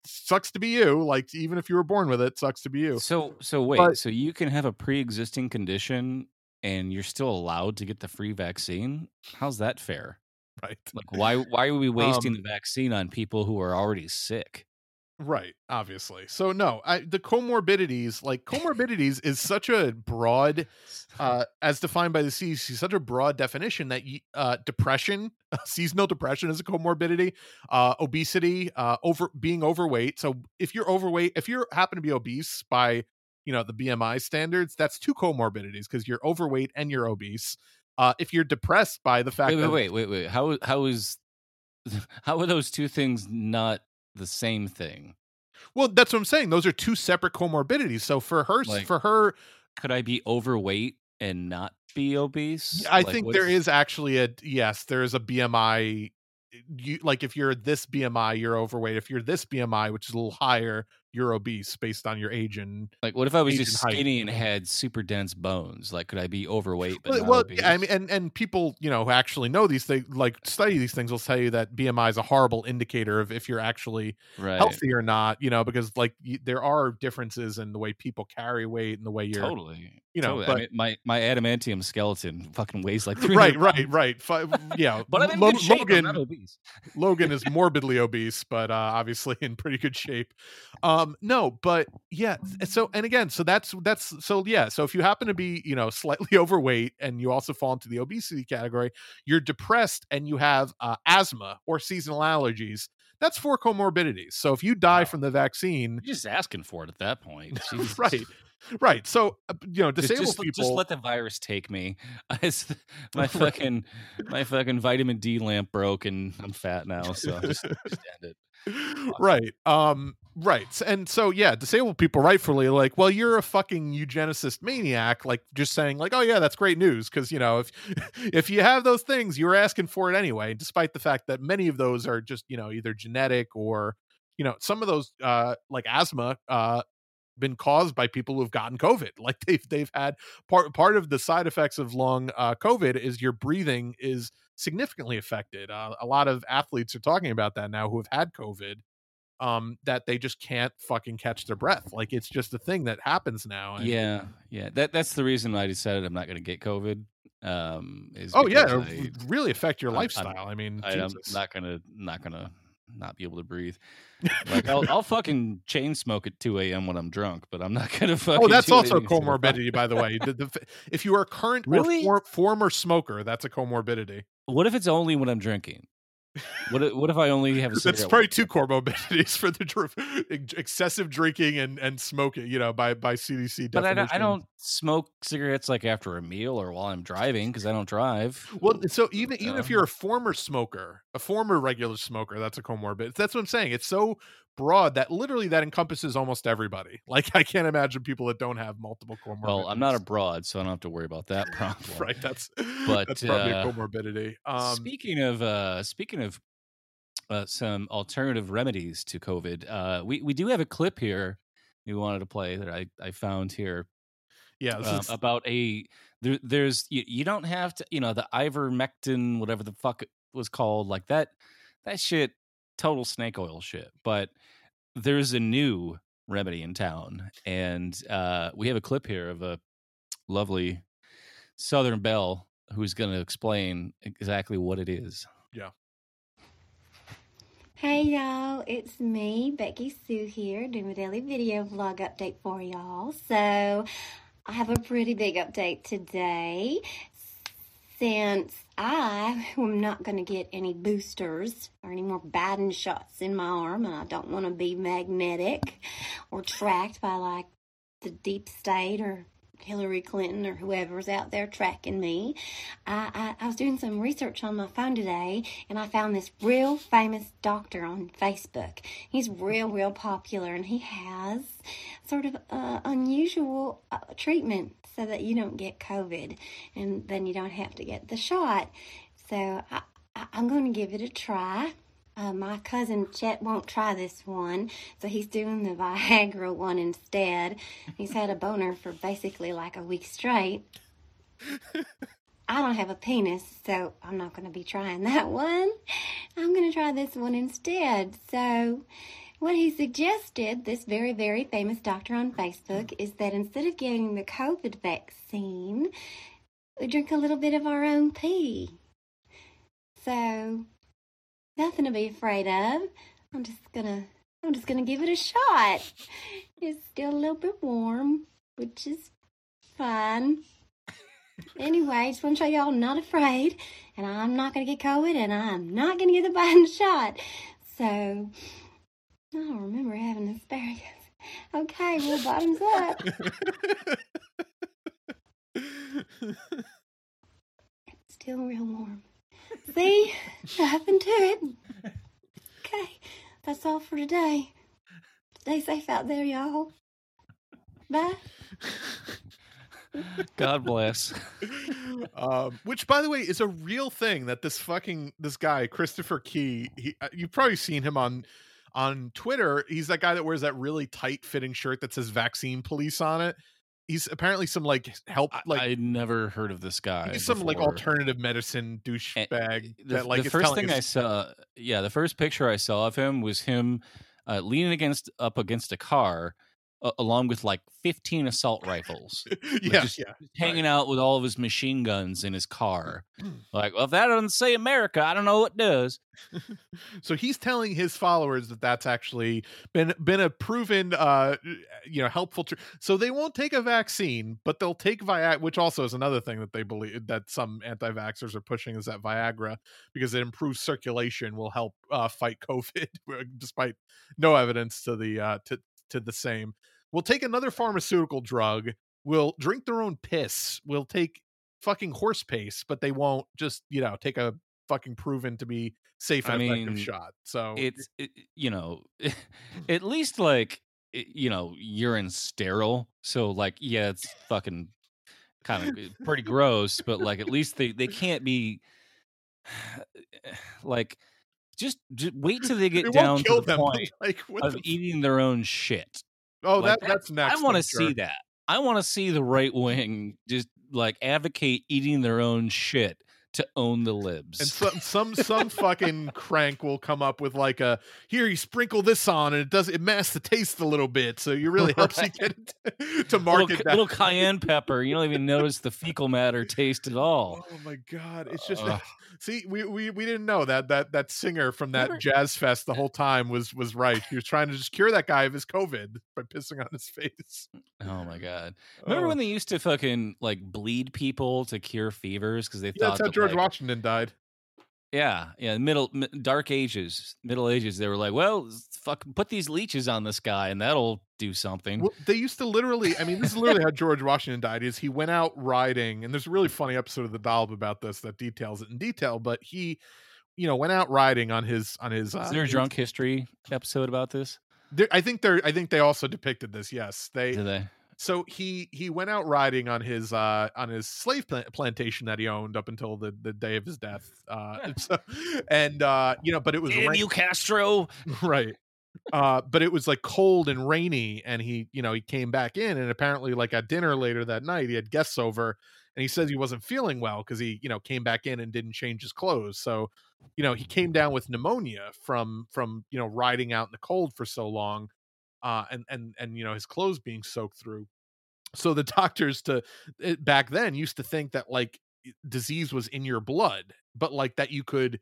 sucks to be you. Like even if you were born with it, sucks to be you. So so wait, But- so you can have a pre-existing condition and you're still allowed to get the free vaccine? How's that fair? Right. Like why why are we wasting Um, the vaccine on people who are already sick? Right, obviously. So no, I, the comorbidities, like comorbidities, is such a broad, uh, as defined by the CDC, such a broad definition that uh, depression, seasonal depression, is a comorbidity. Uh, obesity, uh, over being overweight. So if you're overweight, if you happen to be obese by you know the BMI standards, that's two comorbidities because you're overweight and you're obese. Uh, if you're depressed by the fact Wait, wait, that wait, wait, wait. How how is how are those two things not the same thing? well, that's what I'm saying. Those are two separate comorbidities. So for her, Like- for her Could I be overweight and not be obese? I Like, think there is actually a yes, there is a BMI. You like if you're this BMI, you're overweight. If you're this BMI, which is a little higher, you're obese based on your age and Like, what if I was just and height. skinny and had super dense bones? Like, could I be overweight but well, not well, obese? yeah, I mean, and and people you know who actually know these things, like study these things, will tell you that BMI is a horrible indicator of if you're actually right? healthy or not. You know, because like y- there are differences in the way people carry weight and the way you're Totally. you know, totally. but- I mean, my my adamantium skeleton fucking weighs like three right, right, right. Yeah, But Lo-. Logan, I'm not obese. Logan is morbidly obese, but uh, obviously in pretty good shape. Um, no, but yeah. So and again, so that's that's so yeah. So if you happen to be you know slightly overweight and you also fall into the obesity category, you're depressed and you have uh, asthma or seasonal allergies. That's four comorbidities. So if you die Wow. from the vaccine, You're just asking for it at that point. Right, right. So uh, you know disabled just, people. just let the virus take me. My fucking my fucking vitamin D lamp broke and I'm fat now, so just, just end it. right um right and so yeah disabled people rightfully like well you're a fucking eugenicist maniac like just saying like oh yeah that's great news because you know if if you have those things you're asking for it anyway despite the fact that many of those are just you know either genetic or you know some of those uh like asthma uh been caused by people who've gotten covid. Like they've they've had part part of the side effects of long uh covid is your breathing is significantly affected. Uh, a lot of athletes are talking about that now who have had covid um that they just can't fucking catch their breath like it's just a thing that happens now and- Yeah, yeah. That that's the reason I decided I'm not going to get COVID. Um, is oh yeah I, really affect your I'm- I'm- lifestyle i mean I, am not gonna not gonna not be able to breathe. Like I'll, I'll fucking chain smoke at 2 a.m. when I'm drunk, but I'm not gonna fucking. Oh, that's also a anything to the comorbidity, by the way. The- the if you are a current Really? or for, former smoker, that's a comorbidity. What if it's only when I'm drinking? What if, what if I only have a cigarette? That's probably two comorbidities for the dr- excessive drinking and and smoking. You know, by by CDC But I don't, I don't smoke cigarettes like after a meal or while I'm driving because I don't drive. Well, so even even if Uh, you're a former smoker, a former regular smoker, that's a comorbid. That's what I'm saying. It's so broad that literally that encompasses almost everybody. Like I can't imagine people that don't have multiple comorbidities. well, I'm not abroad, so I don't have to worry about that problem. right. That's But, that's probably uh, a comorbidity. Um, speaking of uh, speaking of uh, some alternative remedies to COVID, uh, we we do have a clip here we wanted to play that I I found here yeah, um, about a there, there's you, you don't have to you know the ivermectin whatever the fuck it was called like that that shit total snake oil shit but there's a new remedy in town and uh we have a clip here of a lovely southern belle who's going to explain exactly what it is Yeah. Hey y'all, it's me, Becky Sue here, doing a daily video vlog update for y'all. So, I have a pretty big update today. Since I am not going to get any boosters or any more Biden shots in my arm, and I don't want to be magnetic or tracked by like the deep state or Hillary Clinton or whoever's out there tracking me. I, I, I was doing some research on my phone today and I found this real famous doctor on Facebook. He's real, real popular and he has sort of uh, unusual uh, treatment so that you don't get COVID and then you don't have to get the shot. So I, I, I'm going to give it a try. Uh, my cousin Chet won't try this one, so he's doing the Viagra one instead. He's had a boner for basically like a week straight. I don't have a penis, so I'm not going to be trying that one. I'm going to try this one instead. So, what he suggested, this very, very famous doctor on Facebook, is that instead of getting the COVID vaccine, we drink a little bit of our own pee. So, nothing to be afraid of. I'm just gonna I'm just gonna give it a shot. It's still a little bit warm, which is fine. Anyway, I just want to show y'all I'm not afraid, and I'm not gonna get COVID, and I'm not gonna get the Biden shot. So I don't remember having asparagus. Okay, well, bottoms up. It's still real warm. See? Nothing to it. Okay, that's all for today. Stay safe out there, y'all. Bye. God bless. um, which, by the way, is a real thing that this fucking this guy Christopher Key. He, uh, you've probably seen him on on Twitter. He's that guy that wears that really tight fitting shirt that says "Vaccine Police" on it. He's apparently some like help like I'd never heard of this guy. he's some like alternative medicine douchebag that like the first thing I saw, yeah, the first picture I saw of him was him uh, leaning against up against a car, uh, along with like fifteen assault rifles, yeah, just yeah. hanging out with all of his machine guns in his car. like, well, if that doesn't say America, I don't know what does. so he's telling his followers that that's actually been been a proven uh you know helpful tr- so they won't take a vaccine but they'll take viagra which also is another thing that they believe that some anti-vaxxers are pushing is that viagra because it improves circulation will help uh fight covid despite no evidence to the uh to to the same we'll take another pharmaceutical drug we'll drink their own piss we'll take fucking horse pace but they won't just you know take a fucking proven to be safe I and effective mean, shot. So It's it, you know, at least like i- you know urine sterile. So like, yeah, it's fucking kind of pretty gross, but like at least they they can't be like just, just wait till they get down to the them. point Like of the eating their own shit. Oh, Like, that that's next. I want to sure. see that. I want to see the right wing just like advocate eating their own shit to own the libs. And some some some fucking crank will come up with like a here you sprinkle this on and it does it masks the taste a little bit so you really helps you get it to, to little, market ca- that. little cayenne pepper. You don't even notice the fecal matter taste at all. Oh my god! It's just Ugh. see we, we we didn't know that that that singer from that Remember- jazz fest the whole time was was right. He was trying to just cure that guy of his COVID by pissing on his face. Mm, oh my god! Remember Oh. when they used to fucking like bleed people to cure fevers because they Yeah, thought that's how that, George like- Washington died. Yeah, yeah, middle mi- dark ages, middle ages. They were like, well, fucking put these leeches on this guy and that'll do something. Well, they used to literally. I mean, this is literally how George Washington died. Is he went out riding, and there's a really funny episode of the Dollop about this that details it in detail. But he, you know, went out riding on his on his. Uh, Is there a his- drunk history episode about this? there- I think they're. I think they also depicted this. Yes, they. Do they? So he he went out riding on his uh on his slave plantation that he owned up until the the day of his death. Uh, and so, and uh, you know, but it was Damn rain- you, Castro! right uh but it was like cold and rainy and he you know he came back in and apparently like at dinner later that night he had guests over and he says he wasn't feeling well because he you know came back in and didn't change his clothes so you know he came down with pneumonia from from you know riding out in the cold for so long uh and and and you know his clothes being soaked through. So the doctors to it, back then used to think that like disease was in your blood but like that you could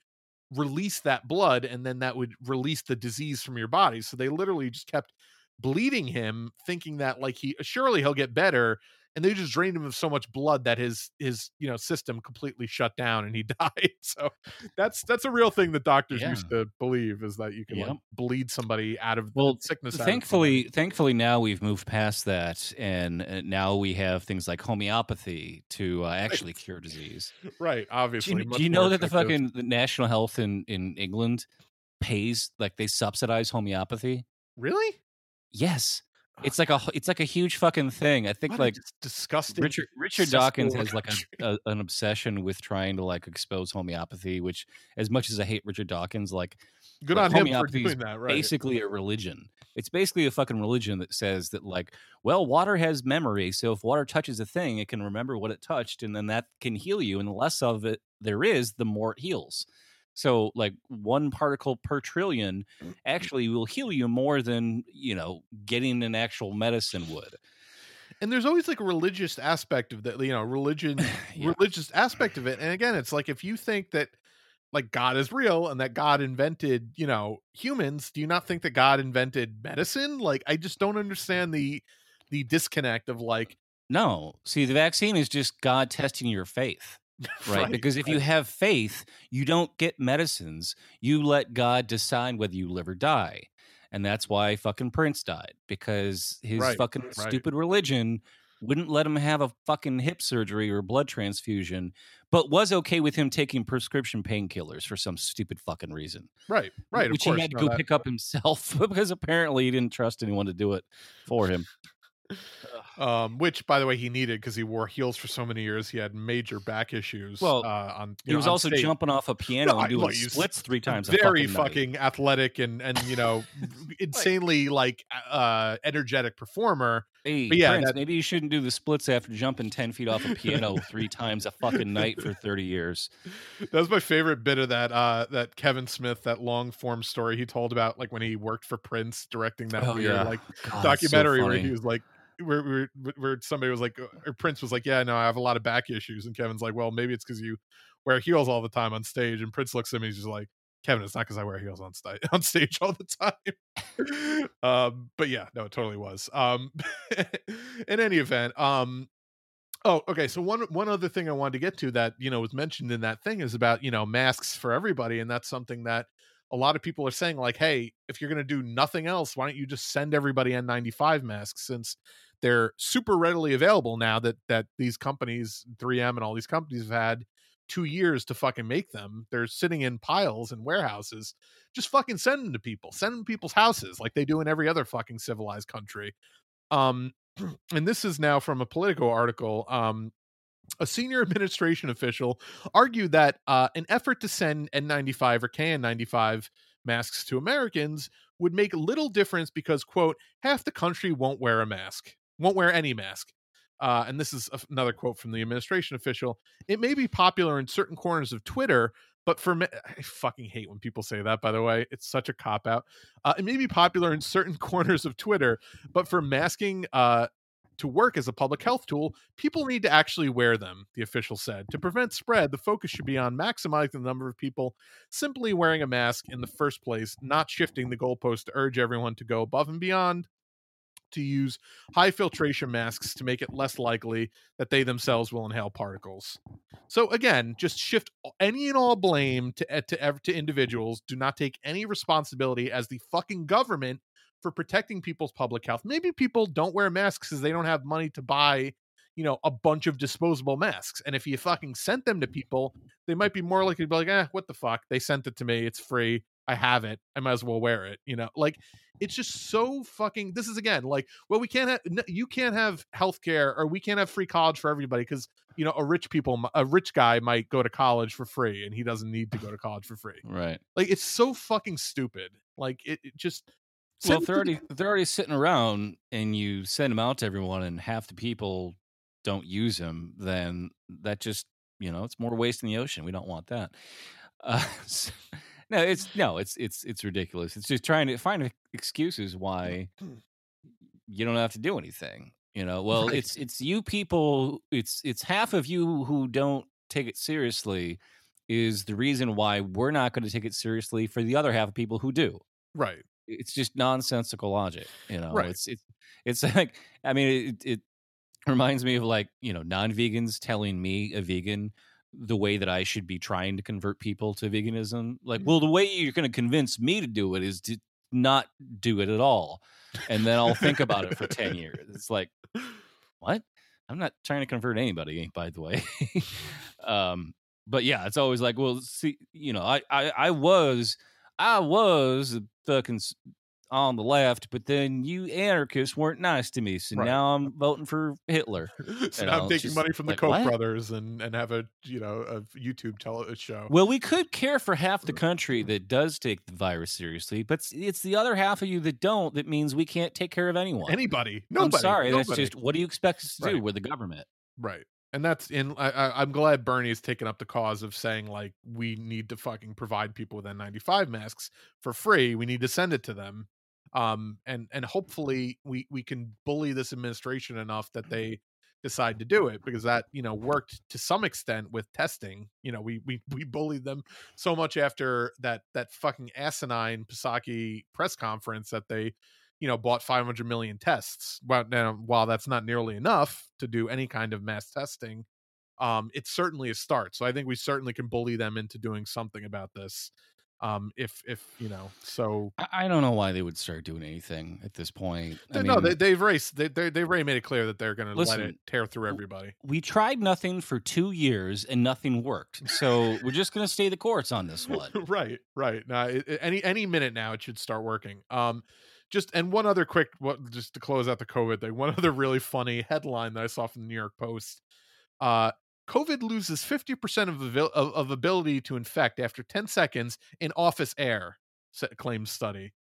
release that blood and then that would release the disease from your body. So they literally just kept bleeding him thinking that like he surely he'll get better and they just drained him of so much blood that his his you know system completely shut down and he died. So that's that's a real thing that doctors Yeah. used to believe is that you can like bleed somebody out of Well, sickness. thankfully thankfully now we've moved past that and uh, now we have things like homeopathy to uh, actually cure disease right? do Obviously, you, do you know that the fucking the national health in in england pays like they subsidize homeopathy really? yes it's like a it's like a huge fucking thing i think What like dis- disgusting. Richard Richard Dawkins has like a, a, an obsession with trying to like expose homeopathy, which as much as I hate Richard Dawkins, like Good like, on him for homeopathy is doing that. Right? basically a religion. It's basically a fucking religion that says that like, well, water has memory, so if water touches a thing, it can remember what it touched, and then that can heal you. And the less of it there is, the more it heals. So like one particle per trillion Mm. actually will heal you more than you know getting an actual medicine would. and there's always like a religious aspect of that you know religion Yeah. religious aspect of it and again it's like if you think that like god is real and that god invented you know humans do you not think that god invented medicine like i just don't understand the the disconnect of like No, see, the vaccine is just God testing your faith, right? because if you have faith, you don't get medicines. You let God decide whether you live or die. And that's why fucking Prince died because his Right, fucking right. stupid religion wouldn't let him have a fucking hip surgery or blood transfusion, but was okay with him taking prescription painkillers for some stupid fucking reason. right right Which of course he had to no, go that- pick up himself because apparently he didn't trust anyone to do it for him. Um which by the way he needed because he wore heels for so many years he had major back issues Well, uh on He know, was on also stage. jumping off a piano No, and doing look, splits three times. a very fucking, fucking athletic and and you know insanely like uh energetic performer Hey, But yeah, Prince, that- maybe you shouldn't do the splits after jumping ten feet off a piano three times a fucking night for thirty years. that was my favorite bit of that uh that kevin smith that long form story he told about like when he worked for prince directing that Oh, weird yeah. like God, it's so documentary where he was like where, where where somebody was like or prince was like yeah no i have a lot of back issues and kevin's like well maybe it's because you wear heels all the time on stage and prince looks at me and he's just like kevin it's not because i wear heels on stage on stage all the time um but yeah no it totally was um in any event um Oh, okay. So one one other thing I wanted to get to that you know was mentioned in that thing is about you know masks for everybody, and that's something that a lot of people are saying like, hey, if you're going to do nothing else, why don't you just send everybody N95 masks since they're super readily available now that that these companies, 3M and all these companies have had two years to fucking make them. They're sitting in piles in warehouses. Just fucking send them to people. Send them to people's houses like they do in every other fucking civilized country. Um, and this is now from a Politico article. Um, a senior administration official argued that uh, an effort to send N95 or KN95 masks to Americans would make little difference because, quote, half the country won't wear a mask, won't wear any mask. Uh, and this is another quote from the administration official. It may be popular in certain corners of Twitter, but for me, I fucking hate when people say that. By the way, it's such a cop out. Uh, it may be popular in certain corners of Twitter, but for masking uh, to work as a public health tool, people need to actually wear them, the official said. To prevent spread, the focus should be on maximizing the number of people simply wearing a mask in the first place, not shifting the goalpost to urge everyone to go above and beyond to use high filtration masks to make it less likely that they themselves will inhale particles. So again, just shift any and all blame to eh, to to individuals. Do not take any responsibility as the fucking government for protecting people's public health. Maybe people don't wear masks because they don't have money to buy, you know, a bunch of disposable masks. And if you fucking sent them to people, they might be more likely to be like, eh, what the fuck? They sent it to me. It's free. I have it. I might as well wear it. You know, like it's just so fucking. This is again like, well, we can't have you can't have healthcare or we can't have free college for everybody because you know a rich people a rich guy might go to college for free and he doesn't need to go to college for free. Right. Like it's so fucking stupid. Like it, it just. Well, they're already they're already sitting around and you send them out to everyone, and half the people don't use them, then that just you know it's more waste in the ocean. We don't want that. Uh, so- no, it's no, it's it's it's ridiculous. It's just trying to find excuses why hmm. you don't have to do anything. You know, well, Right. it's it's you people. It's it's half of you who don't take it seriously is the reason why we're not going to take it seriously for the other half of people who do right. it's just nonsensical logic you know Right. it's it's it's like i mean it, it reminds me of like you know non-vegans telling me a vegan the way that I should be trying to convert people to veganism. Like, well, the way you're going to convince me to do it is to not do it at all, and then I'll think about it for ten years. It's like, what? I'm not trying to convert anybody, by the way. um, but yeah, it's always like, well, see, you know, I, I, I was, I was fucking s- on the left, but then you anarchists weren't nice to me, so Right. now I'm uh, voting for Hitler. so You now know, I'm taking money from the like, Koch what? brothers and and have a you know a YouTube tele show. Well, we could care for half the uh, country mm. that does take the virus seriously, but it's- it's the other half of you that don't. That means we can't take care of anyone. Anybody, I'm nobody. sorry, that's just what do you expect us to do Right. with the government? Right. And that's in I, I'm glad Bernie has taken up the cause of saying like we need to fucking provide people with N95 masks for free. We need to send it to them. Um and and hopefully we we can bully this administration enough that they decide to do it because that, you know, worked to some extent with testing. You know, we we we bullied them so much after that that fucking asinine Psaki press conference that they you know bought 500 million tests. Well now while that's not nearly enough to do any kind of mass testing um it's certainly a start so i think we certainly can bully them into doing something about this um if if you know so I, don't know why they would start doing anything at this point. I no they, they've raced they, they they've already made it clear that they're gonna let it tear through everybody we tried nothing for two years and nothing worked. So we're just going to stay the course on this one. right right now any any minute now it should start working um just and one other quick what just to close out the covid thing one other really funny headline that i saw from the new york post uh covid loses 50% of, avail- of, of ability to infect after 10 seconds in office air claims study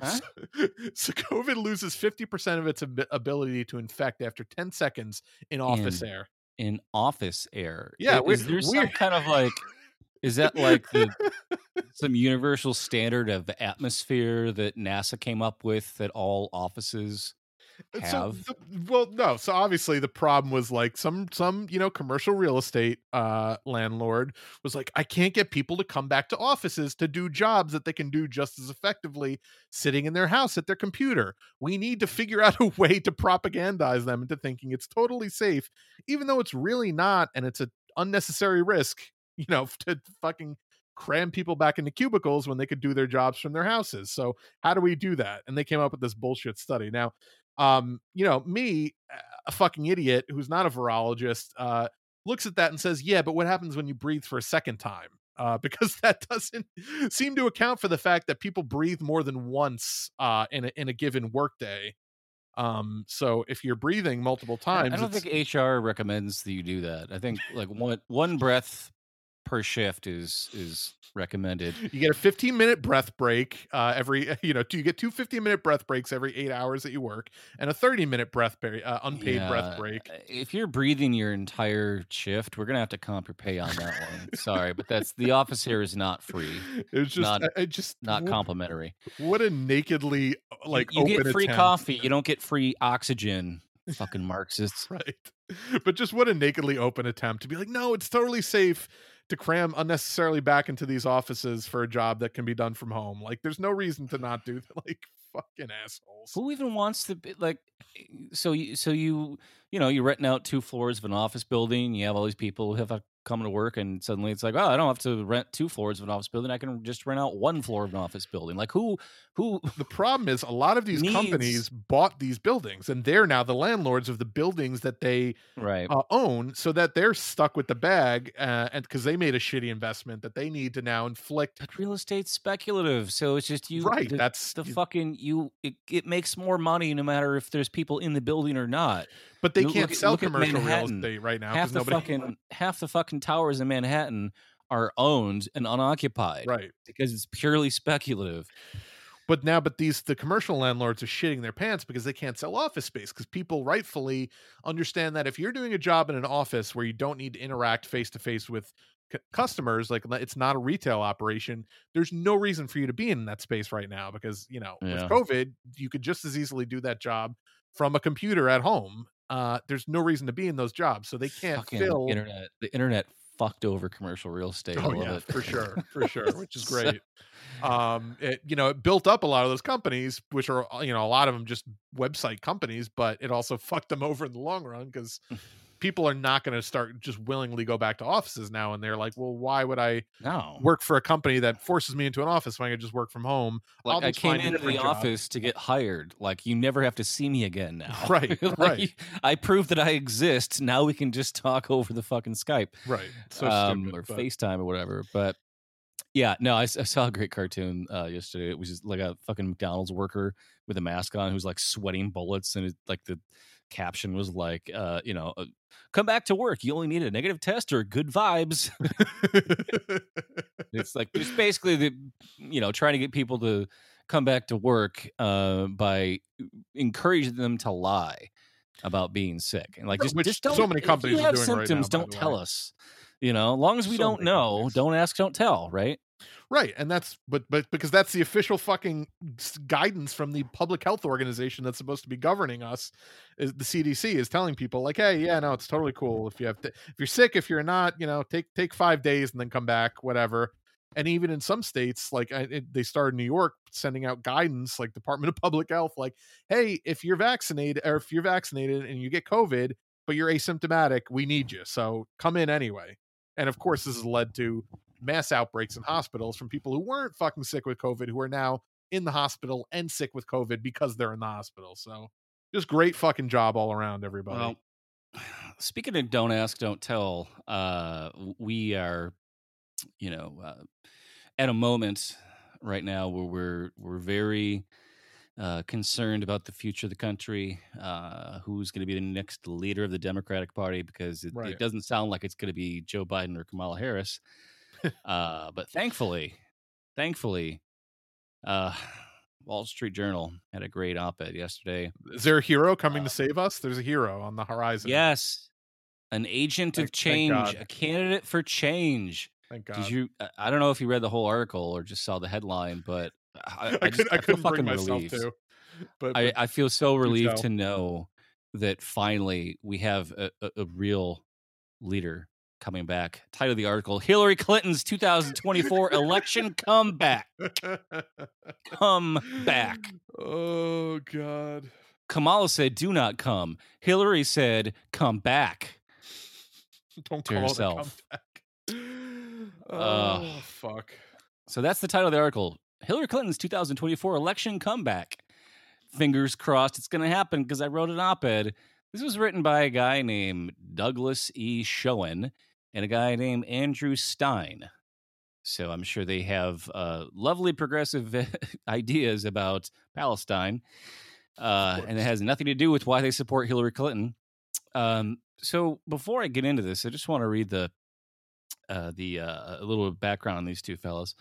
Huh? so, so covid loses 50% of its ab- ability to infect after 10 seconds in office In- air In office air, Yeah, is there some kind of like? Is that like the some universal standard of atmosphere that NASA came up with that all offices So the- well, no. So obviously the problem was like some some you know commercial real estate uh landlord was like, I can't get people to come back to offices to do jobs that they can do just as effectively sitting in their house at their computer. We need to figure out a way to propagandize them into thinking it's totally safe, even though it's really not, and it's an unnecessary risk. You know, to fucking cram people back into cubicles when they could do their jobs from their houses. So how do we do that? And they came up with this bullshit study. Now, um, you know, me, a fucking idiot who's not a virologist, uh, looks at that and says, "Yeah, but what happens when you breathe for a second time?" Uh, because that doesn't seem to account for the fact that people breathe more than once uh, in a, in a given workday. Um, so if you're breathing multiple times, I don't think HR recommends that you do that. I think like one one breath per shift is is recommended. you get a 15 minute breath break uh, every you know do you get two 15 minute breath breaks every eight hours that you work and a 30 minute breath bre- uh, unpaid breath break If you're breathing your entire shift, we're gonna have to comp your pay on that one. Sorry, but that's the office here is not free, It's just Not- I, I just not wh- complimentary. what a nakedly uh, like you, you get free attempt. coffee, you don't get free oxygen. Fucking Marxists. right but just what a nakedly open attempt to be like no it's totally safe to cram unnecessarily back into these offices for a job that can be done from home like there's no reason to not do that like fucking assholes Who even wants to be like? So you, so you, you know, you're renting out two floors of an office building. You have all these people who have uh, coming to work, and suddenly it's like, oh, I don't have to rent two floors of an office building. I can just rent out one floor of an office building. Like who, who? the problem is a lot of these Needs- companies bought these buildings and they're now the landlords of the buildings that they Right. uh, own so that they're stuck with the bag uh, and because they made a shitty investment that they need to now inflict But real estate's speculative, so it's just you. right The, that's the fucking you. It, it makes more money no matter if there's people in the building or not. But they look- can't look sell look commercial real estate right now because nobody fucking half the fucking towers in Manhattan are owned and unoccupied, right Because it's purely speculative. but now but these the commercial landlords are shitting their pants because they can't sell office space because people rightfully understand that if you're doing a job in an office where you don't need to interact face to face with c- customers like it's not a retail operation there's no reason for you to be in that space right now because you know Yeah. with covid you could just as easily do that job from a computer at home uh there's no reason to be in those jobs so they can't Fucking fill internet. The internet fucked over commercial real estate. Oh yeah, it. for sure, for sure, which is great. Um, it you know it built up a lot of those companies, which are you know a lot of them just website companies, but it also fucked them over in the long run because people are not going to start just willingly go back to offices now, and they're like, well, why would I No. work for a company that forces me into an office when I could just work from home? I'll Like I came find into the job. office to get hired. Like you never have to see me again now. Right, Like, right. I proved that I exist. Now we can just talk over the fucking Skype. right? So um, stupid, or but- FaceTime or whatever. But yeah, no, I saw a great cartoon uh, yesterday. It was just like a fucking McDonald's worker with a mask on who's like sweating bullets, and it, like the caption was like, uh, you know, uh, come back to work. You only need a negative test or good vibes. it's like just basically the, you know, trying to get people to come back to work uh, by encouraging them to lie about being sick and like just, Which just don't, so many if companies you are have doing right now, symptoms don't tell us you know as long as we So don't know companies. don't ask don't tell right Right, and that's but but because that's the official fucking guidance from the public health organization that's supposed to be governing us. Is the CDC is telling people like, hey, yeah, no, it's totally cool if you have to, if you're sick, if you're not, you know, take take five days and then come back, whatever. And even in some states, like I, it, they started New York sending out guidance, like Department of Public Health, like, hey, if you're vaccinated or if you're vaccinated and you get COVID, but you're asymptomatic, we need you, so come in anyway. And of course, this has led to mass outbreaks in hospitals from people who weren't fucking sick with COVID who are now in the hospital and sick with COVID because they're in the hospital. So just great fucking job all around, everybody. well speaking of don't ask don't tell uh we are you know uh, at a moment right now where we're we're very uh, concerned about the future of the country, uh, who's going to be the next leader of the Democratic Party, because it, Right. it doesn't sound like it's going to be Joe Biden or Kamala Harris. Uh, but thankfully, thankfully, uh, Wall Street Journal had a great op-ed yesterday. Is there a hero coming uh, to save us? There's a hero on the horizon. Yes, an agent Thank- of change, a candidate for change. Thank God. Did you? I- I don't know if you read the whole article or just saw the headline, but I, I, I, just, could, I I feel couldn't bring fucking myself relieved. to. But, I, but I feel so relieved to know that finally we have a, a, a real leader coming back. Title of the article Hillary Clinton's 2024 election comeback. Come back. Oh God. Kamala said, do not come. Hillary said, come back. Don't To call herself. it a comeback. Oh Ugh. fuck. So that's the title of the article Hillary Clinton's 2024 election comeback. Fingers crossed it's going to happen because I wrote an op ed. This was written by a guy named Douglas E. Schoen and a guy named Andrew Stein. So I'm sure they have uh, lovely progressive ideas about Palestine. Uh, and it has nothing to do with why they support Hillary Clinton. Um, so before I get into this, I just want to read the uh, the uh, a little background on these two fellows.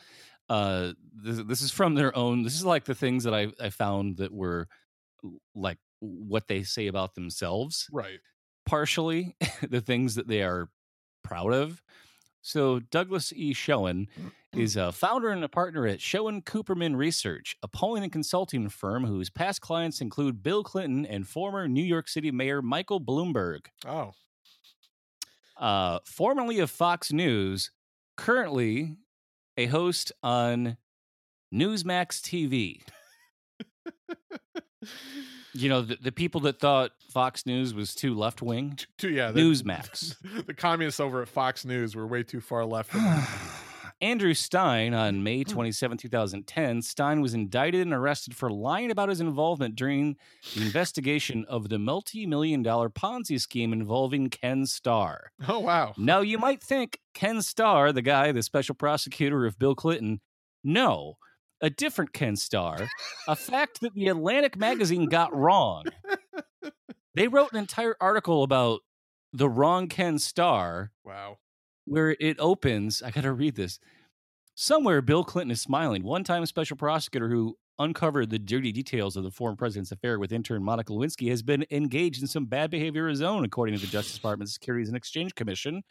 Uh, this, this is from their own. This is like the things that I I found that were like what they say about themselves Right. partially the things that they are proud of. So Douglas E. Schoen is a founder and a partner at Schoen Cooperman Research, a polling and consulting firm whose past clients include Bill Clinton and former New York City Mayor Michael Bloomberg. Oh. Uh, formerly of Fox News, currently a host on Newsmax TV. You know, the, the people that thought Fox News was too left wing. Too, yeah. the- Newsmax. The communists over at Fox News were way too far left. Andrew Stein on May 27, 2010, Stein was indicted and arrested for lying about his involvement during the investigation of the multi million dollar Ponzi scheme involving Ken Starr. oh wow. Now, you might think Ken Starr, the guy, the special prosecutor of Bill Clinton, no, a different Ken Starr, a fact that the Atlantic magazine got wrong. They wrote an entire article about the wrong Ken Starr Wow. where it opens. I got to read this. Somewhere, Bill Clinton is smiling. One time special prosecutor who uncovered the dirty details of the former president's affair with intern Monica Lewinsky has been engaged in some bad behavior of his own, according to the Justice Department's Securities and Exchange Commission.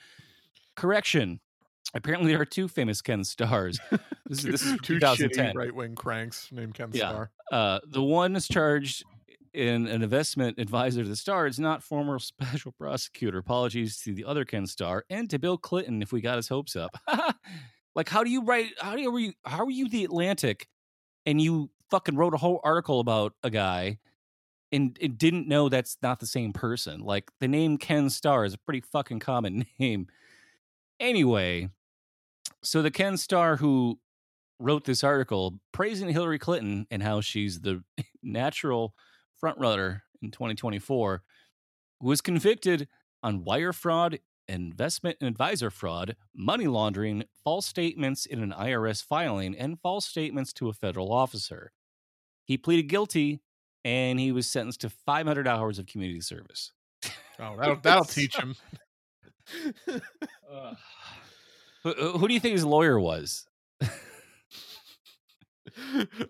Correction. Apparently, there are two famous Ken Starrs. This is, this is two 2010. shitty right wing cranks named Ken Yeah. Starr. Uh, the one is charged in an investment advisor to the Starr is not former special prosecutor. Apologies to the other Ken Starr and to Bill Clinton if we got his hopes up. like, how do you write? How do you? How are you the Atlantic, and you fucking wrote a whole article about a guy, and, and didn't know that's not the same person? Like, the name Ken Starr is a pretty fucking common name. Anyway, so the Ken Starr who wrote this article praising Hillary Clinton and how she's the natural frontrunner in 2024 was convicted on wire fraud, investment and advisor fraud, money laundering, false statements in an IRS filing, and false statements to a federal officer. He pleaded guilty and he was sentenced to 500 hours of community service. Oh, that'll, that'll teach him. uh, who, who do you think his lawyer was? I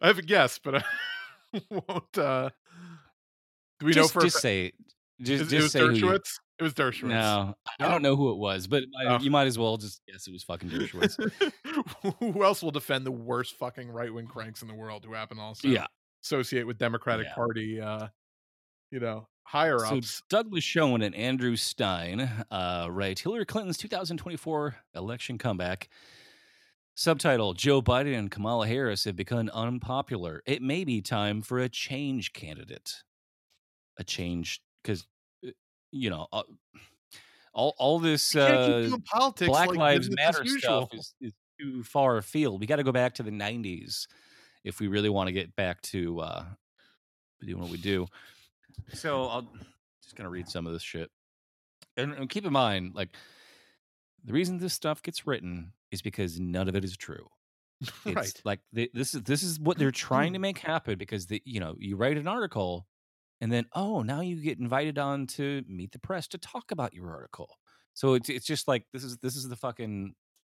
have a guess, but I won't. Uh, do we just, know for just say just, Is, just it was say Dershowitz? It was Dershowitz. No, I don't know who it was, but Oh. you might as well just guess it was fucking Dershowitz. who else will defend the worst fucking right wing cranks in the world who happen to also yeah. associate with Democratic Yeah. Party, uh, you know, higher So ups? Douglas Schoen and Andrew Stein uh, write Hillary Clinton's 2024 election comeback. Subtitle Joe Biden and Kamala Harris have become unpopular. It may be time for a change candidate. A change, because, you know, uh, all, all this You can't keep uh, politics Black like Lives Matter stuff is, is too far afield. We got to go back to the 90s if we really want to get back to uh, doing what we do. So I'll just gonna read some of this shit, and, and keep in mind, like the reason this stuff gets written is because none of it is true. It's right. like they, this is this is what they're trying to make happen because the you know you write an article, and then oh now you get invited on to meet the press to talk about your article. So it's it's just like this is this is the fucking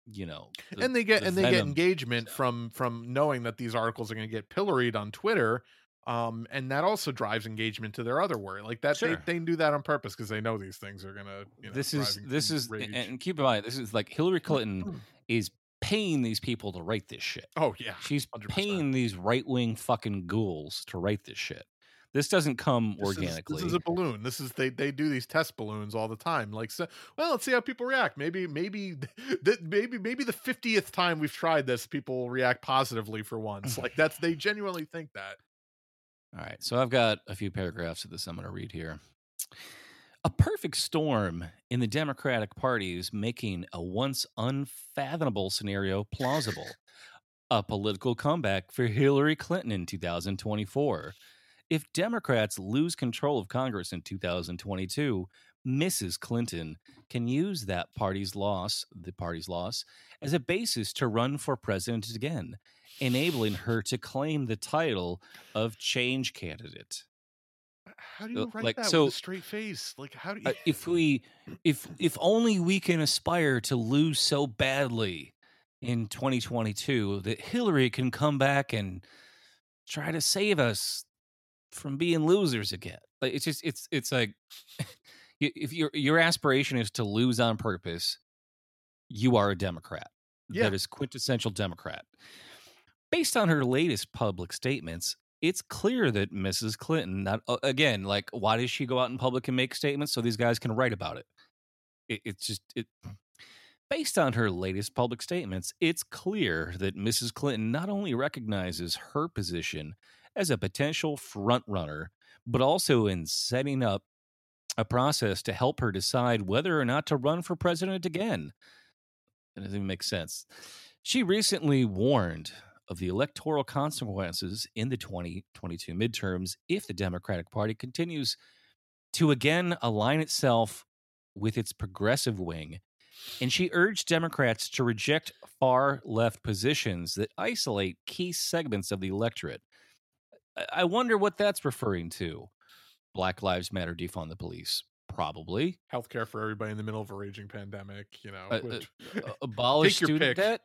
you know the- and they get the and they get engagement stuff. from from knowing that these articles are going to get pilloried on Twitter. Um, and that also drives engagement to their other work. Like that, Sure. they, they do that on purpose because they know these things are gonna. You know, this is this is rage. and keep in mind this is like Hillary Clinton is paying these people to write this shit. oh yeah, She's 100%. paying these right wing fucking ghouls to write this shit. This doesn't come This is- organically. This is, a balloon. This is they they do these test balloons all the time. Like so, well, let's see how people react. Maybe maybe that maybe maybe the fiftieth time we've tried this, people will react positively for once. Like that's they genuinely think that. All right. So I've got a few paragraphs of this I'm going to read here. A perfect storm in the Democratic Party is making a once unfathomable scenario plausible. a political comeback for Hillary Clinton in 2024. If Democrats lose control of Congress in 2022, Mrs. Clinton can use that party's loss, the party's loss, as a basis to run for president again, enabling her to claim the title of change candidate. How do you Uh, write like, that so- with a straight face? Like how do you? Uh, if we if if only we can aspire to lose so badly in 2022 that Hillary can come back and try to save us from being losers again. Like it's just it's it's like if your your aspiration is to lose on purpose, you are a Democrat. Yeah. That is quintessential Democrat. Based on her latest public statements, it's clear that Mrs. Clinton, not again, like why does she go out in public and make statements so these guys can write about it? it it's just it. Based on her latest public statements, it's clear that Mrs. Clinton not only recognizes her position as a potential frontrunner, but also in setting up a process to help her decide whether or not to run for president again. That doesn't even make sense. She recently warned of the electoral consequences in the 2022 midterms if the Democratic Party continues to again align itself with its progressive wing. And she urged Democrats to reject far left positions that isolate key segments of the electorate. I- wonder what that's referring to. Black Lives Matter, defund the police. Probably. healthcare for everybody in the middle of a raging pandemic. You know, Uh, which- uh, abolish student debt.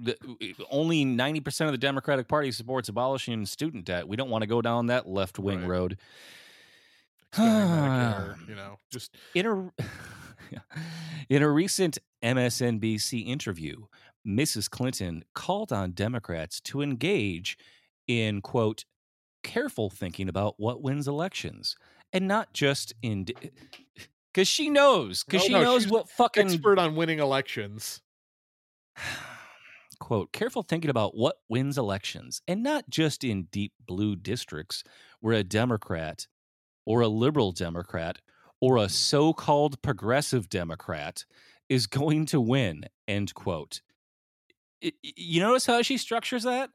The, only 90% of the Democratic Party supports abolishing student debt. We don't want to go down that left wing Right. road. Medicare, you know, just In a in a recent MSNBC interview, Mrs. Clinton called on Democrats to engage in quote careful thinking about what wins elections and not just in because she knows because Oh, she no, knows what fucking Expert on winning elections. quote careful thinking about what wins elections and not just in deep blue districts where a democrat or a liberal democrat or a so-called progressive democrat is going to win end quote you notice how she structures that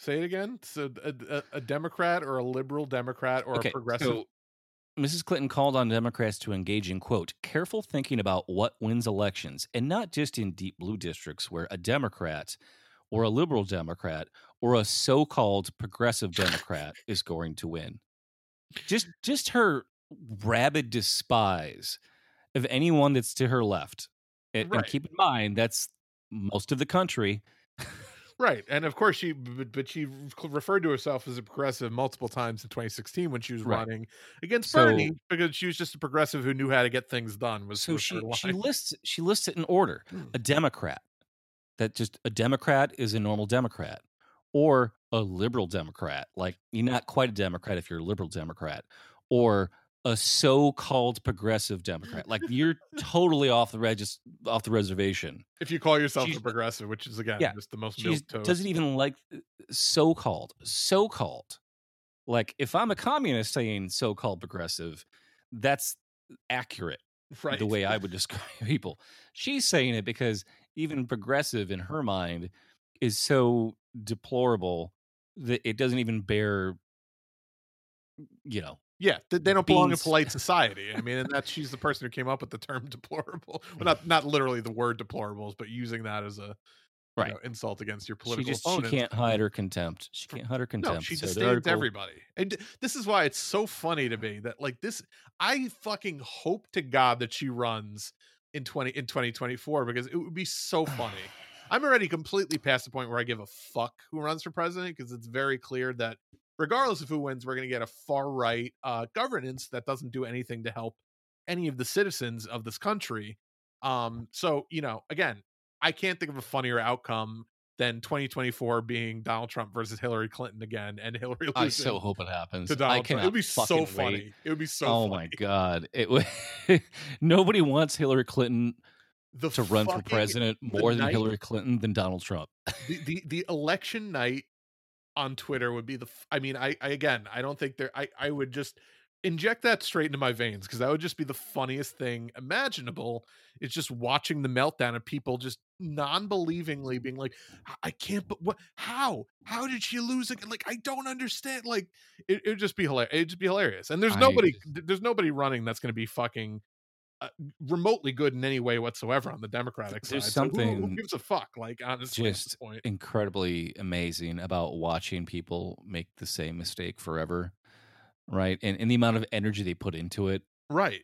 Say it again. So a, a, a Democrat or a liberal Democrat or a progressive. So Mrs. Clinton called on Democrats to engage in, quote, careful thinking about what wins elections, and not just in deep blue districts where a Democrat or a liberal Democrat or a so called progressive Democrat is going to win. Just just her rabid despise of anyone that's to her left. And, and keep in mind that's most of the country. Right, and of course she, but, but she referred to herself as a progressive multiple times in 2016 when she was Right. running against So- Bernie because she was just a progressive who knew how to get things done. Was so she she lists she lists it in order Hmm. a democrat that just a democrat is a normal democrat or a liberal democrat like you're not quite a democrat if you're a liberal democrat or a so-called progressive democrat like you're totally off the regis- off the reservation if you call yourself she's- a progressive, which is again Yeah, just the most she doesn't even like uh, so-called so-called like if i'm a communist saying so-called progressive that's accurate right. the way I would describe people. She's saying it because even progressive in her mind is so deplorable that it doesn't even bear, you know, Yeah, they, they don't belong in polite society. I mean, and that she's the person who came up with the term deplorable. Well, not not literally the word deplorables, but using that as a you Right. know, insult against your political she just she can't hide her contempt. She can't hide her contempt. No, she So disdains article- everybody. And this is why it's so funny to me that like this I fucking hope to God that she runs in 20 in 2024 because it would be so funny. I'm already completely past the point where I give a fuck who runs for president because it's very clear that regardless of who wins, we're going to get a far right uh, governance that doesn't do anything to help any of the citizens of this country. Um, so you know, again, I can't think of a funnier outcome than 2024 being Donald Trump versus Hillary Clinton again, and Hillary losing I so hope it happens. to Donald I Trump. It would be so funny. wait. It would be so. oh funny. my god! It would. Nobody wants Hillary Clinton The to run for president more than night- Hillary Clinton than Donald Trump. the, the the election night on Twitter would be the. f- I mean, I, I again, I don't think there. I I would just inject that straight into my veins because that would just be the funniest thing imaginable. It's just watching the meltdown of people just non-believingly being like, "I- can't. But what? How? How did she lose again? Like, I don't understand. Like, it would just be hilarious. It'd just be hilarious. And there's I nobody. There's nobody running that's going to be fucking. Uh, remotely good in any way whatsoever on the Democratic There's side. So who- who, gives a fuck? Like honestly, just incredibly amazing about watching people make the same mistake forever, right? And, and the amount of energy they put into it, right.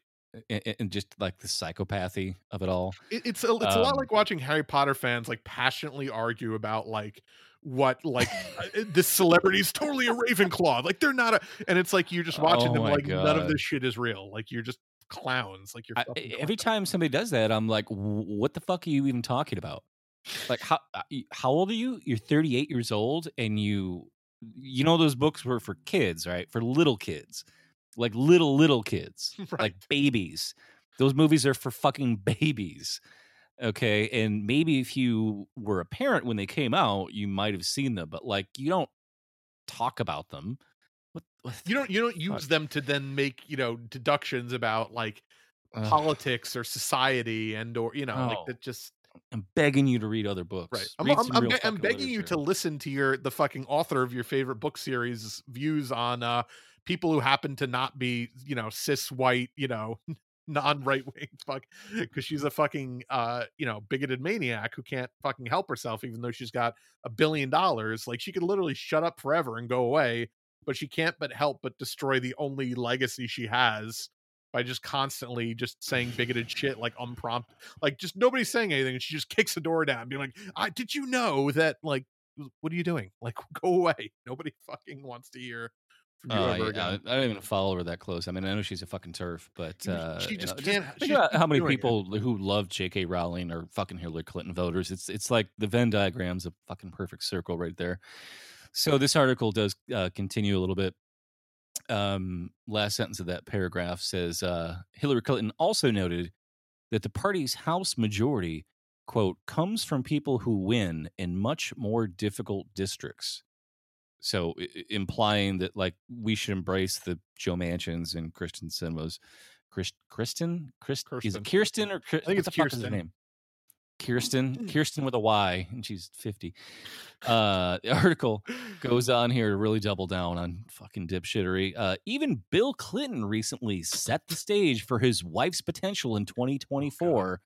and, and just like the psychopathy of it all. It, it's a, it's a lot Um, like watching Harry Potter fans like passionately argue about like what like uh, this celebrity is totally a Ravenclaw. Like they're not a, and it's like you're just watching Oh them like none of this shit is real. Like you're just clowns. Like you're I, every time somebody does that, I'm like, what the fuck are you even talking about? Like, how uh, how old are you? You're 38 years old, and you you know those books were for kids, right? For little kids, like little little kids, Right. like babies. Those movies are for fucking babies. Okay, and maybe if you were a parent when they came out, you might have seen them, but like you don't talk about them. What, what You don't you don't fuck? use them to then make you know deductions about like Ugh. politics or society and or you know like Oh. that just I'm begging you to read other books. Right. I'm, I'm, I'm, I'm begging you to listen to your the fucking author of your favorite book series views on uh people who happen to not be, you know, cis white, you know, non right wing fuck because she's a fucking uh, you know, bigoted maniac who can't fucking help herself even though she's got a billion dollars. Like she could literally shut up forever and go away, but she can't but help but destroy the only legacy she has by just constantly just saying bigoted shit like unprompted like just nobody's saying anything and she just kicks the door down being like I, did you know that like what are you doing like go away nobody fucking wants to hear from you ever yeah, again I don't even follow her that close. I mean, I know she's a fucking turf, but uh, she you just know, can't- think she's about just how many doing it. people who love J.K. Rowling are fucking Hillary Clinton voters. It's it's like the Venn diagram's a fucking perfect circle right there. So this article does uh, continue a little bit. Um, last sentence of that paragraph says uh, Hillary Clinton also noted that the party's House majority, quote, comes from people who win in much more difficult districts. So i- implying that like we should embrace the Joe Manchins and Kristen Sinema's Chris, Kristen, Chris, is Kirsten. it Kirsten or Chris, I think it's the fuck is Kirsten. name? Kirsten, Kirsten with a Y, and she's fifty. Uh, the article goes on here to really double down on fucking dipshittery. Uh, even Bill Clinton recently set the stage for his wife's potential in 2024,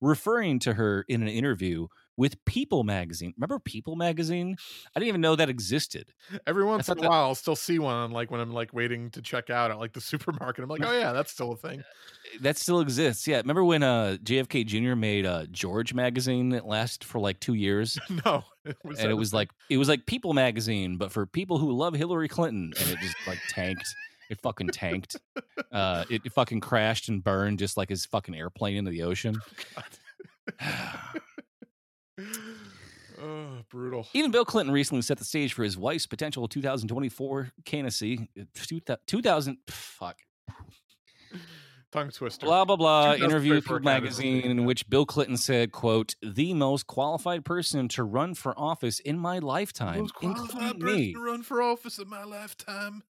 referring to her in an interview with People magazine. Remember People magazine? I didn't even know that existed. Every once in a that- while, I'll still see one on like when I'm like waiting to check out at like the supermarket. I'm like, oh yeah, that's still a thing. That still exists. Yeah. Remember when uh, JFK Jr. made uh, George magazine that lasted for like two years? no, it was and it was thing? like it was like People magazine, but for people who love Hillary Clinton, and it just like tanked. It fucking tanked. Uh, it, it fucking crashed and burned just like his fucking airplane into the ocean. oh, brutal. Even Bill Clinton recently set the stage for his wife's potential 2024 candidacy. uh, 2000, fuck. Tongue twister. Blah blah blah. Interview with 2024 People candidacy, magazine in which Bill Clinton said, "quote The most qualified person to run for office in my lifetime, Most qualified person me." to run for office in my lifetime.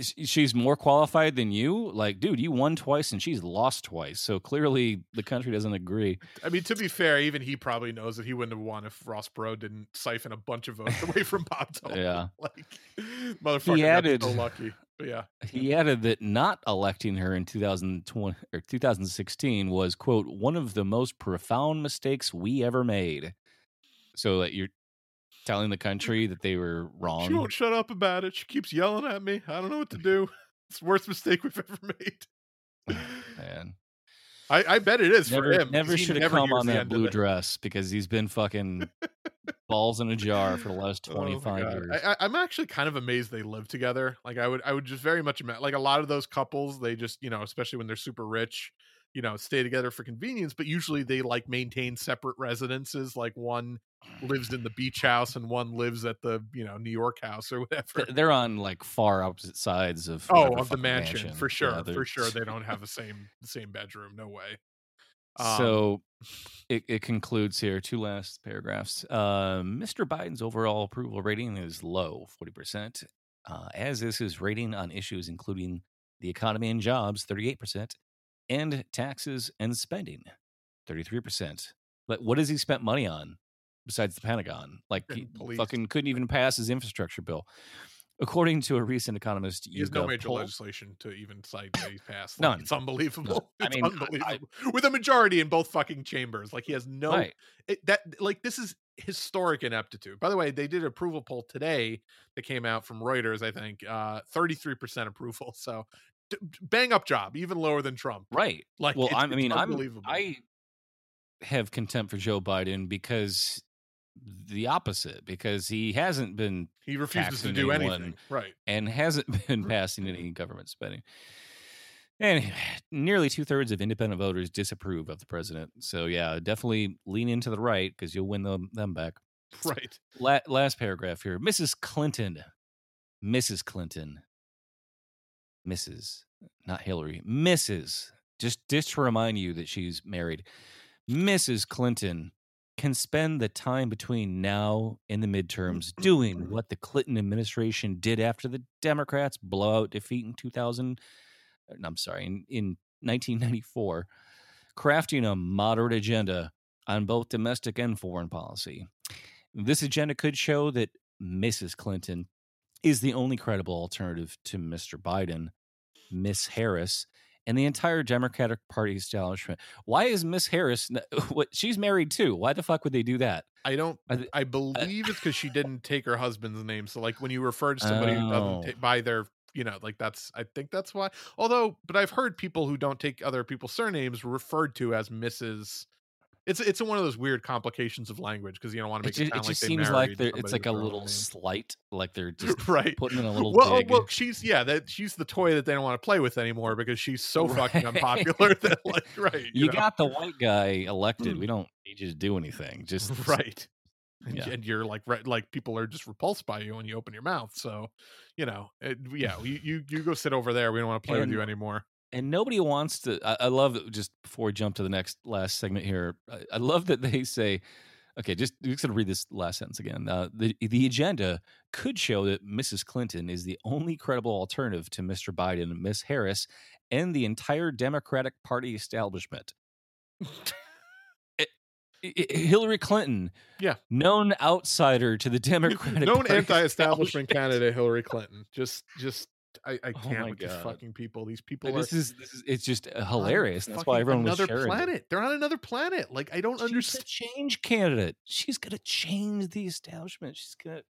She's more qualified than you like dude you won twice and she's lost twice so clearly the country doesn't agree I mean, to be fair, even he probably knows that he wouldn't have won if Ross Perot didn't siphon a bunch of votes away from Bob Dole. Yeah. like motherfucker He added- so lucky. But yeah, he added that not electing her in 2020 or 2016 was quote one of the most profound mistakes we ever made so that you're telling the country that they were wrong. she won't shut up about it. She keeps yelling at me. I don't know what to do. It's the worst mistake we've ever made. man I, I bet it is never for him. never should have come on that blue dress because he's been fucking balls in a jar for the last Oh my 25 years I, I, I'm actually kind of amazed they live together. Like I would, I would just very much. Like a lot of those couples, they just, you know, especially when they're super rich, you know, stay together for convenience. But usually they like maintain separate residences. Like one lives in the beach house and one lives at the, you know, New York house or whatever. They're on like far opposite sides of Oh, of the fucking mansion, for sure, Yeah, for sure. They don't have the same the same bedroom. No way. Um, so it, it concludes here. Two last paragraphs. Uh, Mr. Biden's overall approval rating is low, forty percent, uh, as is his rating on issues including the economy and jobs, thirty-eight percent, and taxes and spending, thirty-three percent. But what has he spent money on besides the Pentagon? Like he police. fucking couldn't even pass his infrastructure bill. According to a recent economist, he has no major poll- legislation to even cite that he's passed. Like, None. It's unbelievable. I It's mean, I- unbelievable. With a majority in both fucking chambers. Like he has no Right. it, that like this is historic ineptitude. By the way, they did an approval poll today that came out from Reuters. I think uh, thirty three percent approval. So bang up job, even lower than Trump. Right. Like, well, it's mean, I'm. I have contempt for Joe Biden because the opposite, because he hasn't been He refuses to do anyone. anything. Right. and hasn't been passing any government spending. And nearly two thirds of independent voters disapprove of the president. So yeah, definitely lean into the right because you'll win them them back. Right. La- last paragraph here, Mrs. Clinton, Mrs. Clinton, Mrs. Not Hillary, Mrs. Just just to remind you that she's married, Mrs. Clinton can spend the time between now and the midterms doing what the Clinton administration did after the Democrats' blowout defeat in 2000. uh, I'm sorry, in, in 1994, crafting a moderate agenda on both domestic and foreign policy. This agenda could show that Mrs. Clinton is the only credible alternative to Mr. Biden, Miss Harris, and the entire Democratic Party establishment. Why is Miss Harris what she's married too? Why the fuck would they do that? I don't. I I believe it's because she didn't take her husband's name. So like when you refer to somebody who Oh. doesn't by their, you know, like that's. I think that's why. Although, but I've heard people who don't take other people's surnames referred to as Mrs. It's it's one of those weird complications of language because you don't want to make it, sound it just like seems like it's like a with their own little name. slight, like they're just right. putting in a little well, uh, dig. well, she's yeah, that she's the toy that they don't want to play with anymore because she's so fucking unpopular that like right, you know? got the white guy elected. We mm. don't need you to do anything. Just right. and, Yeah. and you're like right like people are just repulsed by you when you open your mouth. So, you know, it, yeah, you, you you go sit over there. We don't want to play with you anymore. And nobody wants to I, I love that just before we jump to the next last segment here i, I love that they say okay just just to read this last sentence again uh, the, the agenda could show that mrs clinton is the only credible alternative to mr biden miss harris and the entire democratic party establishment It- I- I- hillary clinton Yeah. known outsider to the democratic Known Party anti-establishment establishment. candidate Hillary Clinton. Just just I, I Oh can't my with these fucking people. These people this are is this is it's just uh, hilarious that's why everyone was another sharing it. planet. They're on another planet. Like I don't She's a understand. change candidate. She's gonna change the establishment. She's gonna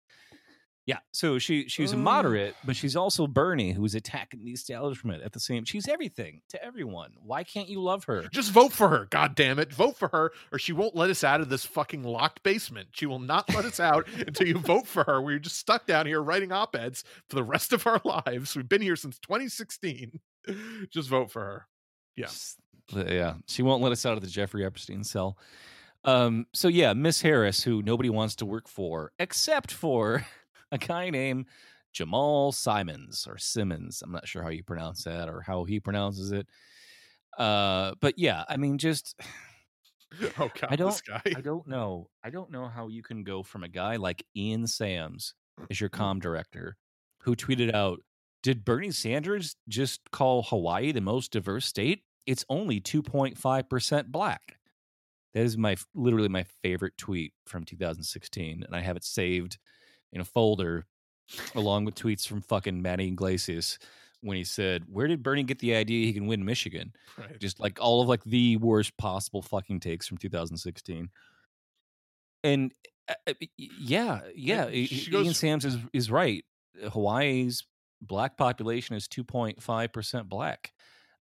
Yeah. So she she's a moderate, but she's also Bernie who's attacking the establishment at the same she's everything to everyone. Why can't you love her? Just vote for her. God damn it. Vote for her or she won't let us out of this fucking locked basement. She will not let us out until you vote for her. We're just stuck down here writing op-eds for the rest of our lives. We've been here since 2016. Just vote for her. Yeah. Yeah. She won't let us out of the Jeffrey Epstein cell. Um, so yeah, Miss Harris, who nobody wants to work for, except for a guy named Jamal Simons or Simmons. I'm not sure how you pronounce that or how he pronounces it. Uh, but yeah, I mean, just Oh god, I don't- this guy. I don't know. I don't know how you can go from a guy like Ian Sams as your com director, who tweeted out, "Did Bernie Sanders just call Hawaii the most diverse state? It's only 2.5 percent black." That is my literally my favorite tweet from 2016, and I have it saved in a folder along with tweets from fucking Manny Iglesias when he said, "Where did Bernie get the idea he can win Michigan?" Right. just like all of like the worst possible fucking takes from 2016 and uh, uh, yeah yeah she goes- ian sams is, is right hawaii's black population is 2.5% black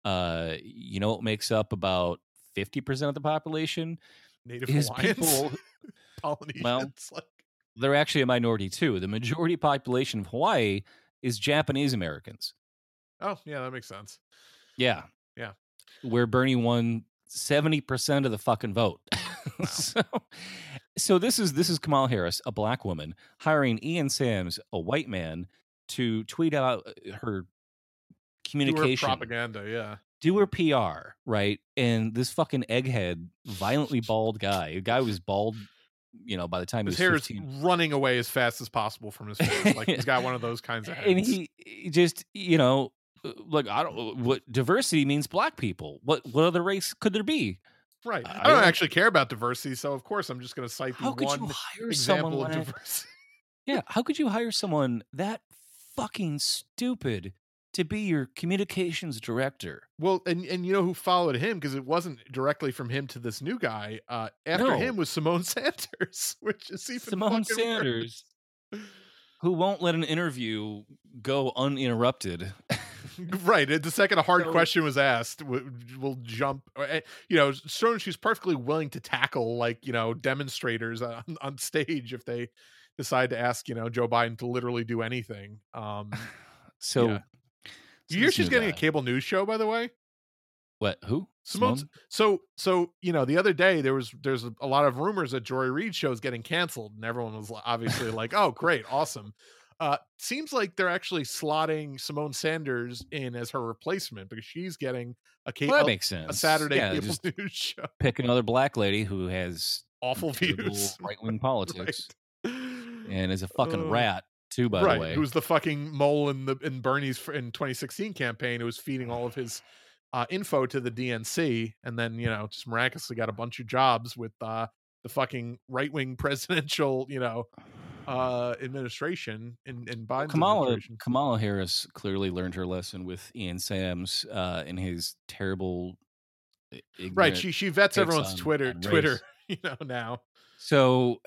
uh you know what makes up about 50% of the population Native is Hawaiians, people Polynesians. like, they're actually a minority too the majority population of hawaii is japanese americans oh yeah, that makes sense. Yeah. Yeah. Where Bernie won 70% of the fucking vote. so, so this is this is Kamala Harris, a black woman, hiring Ian Sams, a white man, to tweet out uh, her Do her communication, propaganda. Yeah. do her PR, right? And this fucking egghead, violently bald guy, a guy was bald, you know, by the time His hair is running away as fast as possible from his face. Like he's got one of those kinds of heads. and he, he just you know uh, like i don't what diversity means black people what what other race could there be right. I I don't don't- actually care about diversity, so of course I'm just going to cite the how could one you hire example someone of diversity. yeah how could you hire someone that fucking stupid to be your communications director Well, and and you know who followed him because it wasn't directly from him to this new guy. Uh, after No. him was Symone Sanders, which is even Symone Sanders. worse. who won't let an interview go uninterrupted right. The second a hard So- question was asked, w- will jump. eh, You know, showing she's perfectly willing to tackle like you know demonstrators on, on stage if they decide to ask you know Joe Biden to literally do anything. Um, so, Yeah. You hear she's getting a cable news show, by the way. what who? Symone's Symone? so so you know the other day there was there's a, a lot of rumors that Joy Reid show is getting canceled and everyone was obviously like oh great awesome. Uh seems like they're actually slotting Symone Sanders in as her replacement because she's getting a cable well, that makes sense. A Saturday yeah, cable news show. pick another black lady who has awful views. right. wing politics Right. and is a fucking Uh, rat too. By right the way, who's the fucking mole in the in Bernie's in 2016 campaign who was feeding all of his uh, info to the DNC, and then you know just miraculously got a bunch of jobs with uh, the fucking right wing presidential you know uh, administration in in Biden's Kamala administration. Kamala Harris clearly learned her lesson with Ian Sams uh, in his terrible. Right, she she vets everyone's on- Twitter on Twitter you know now So,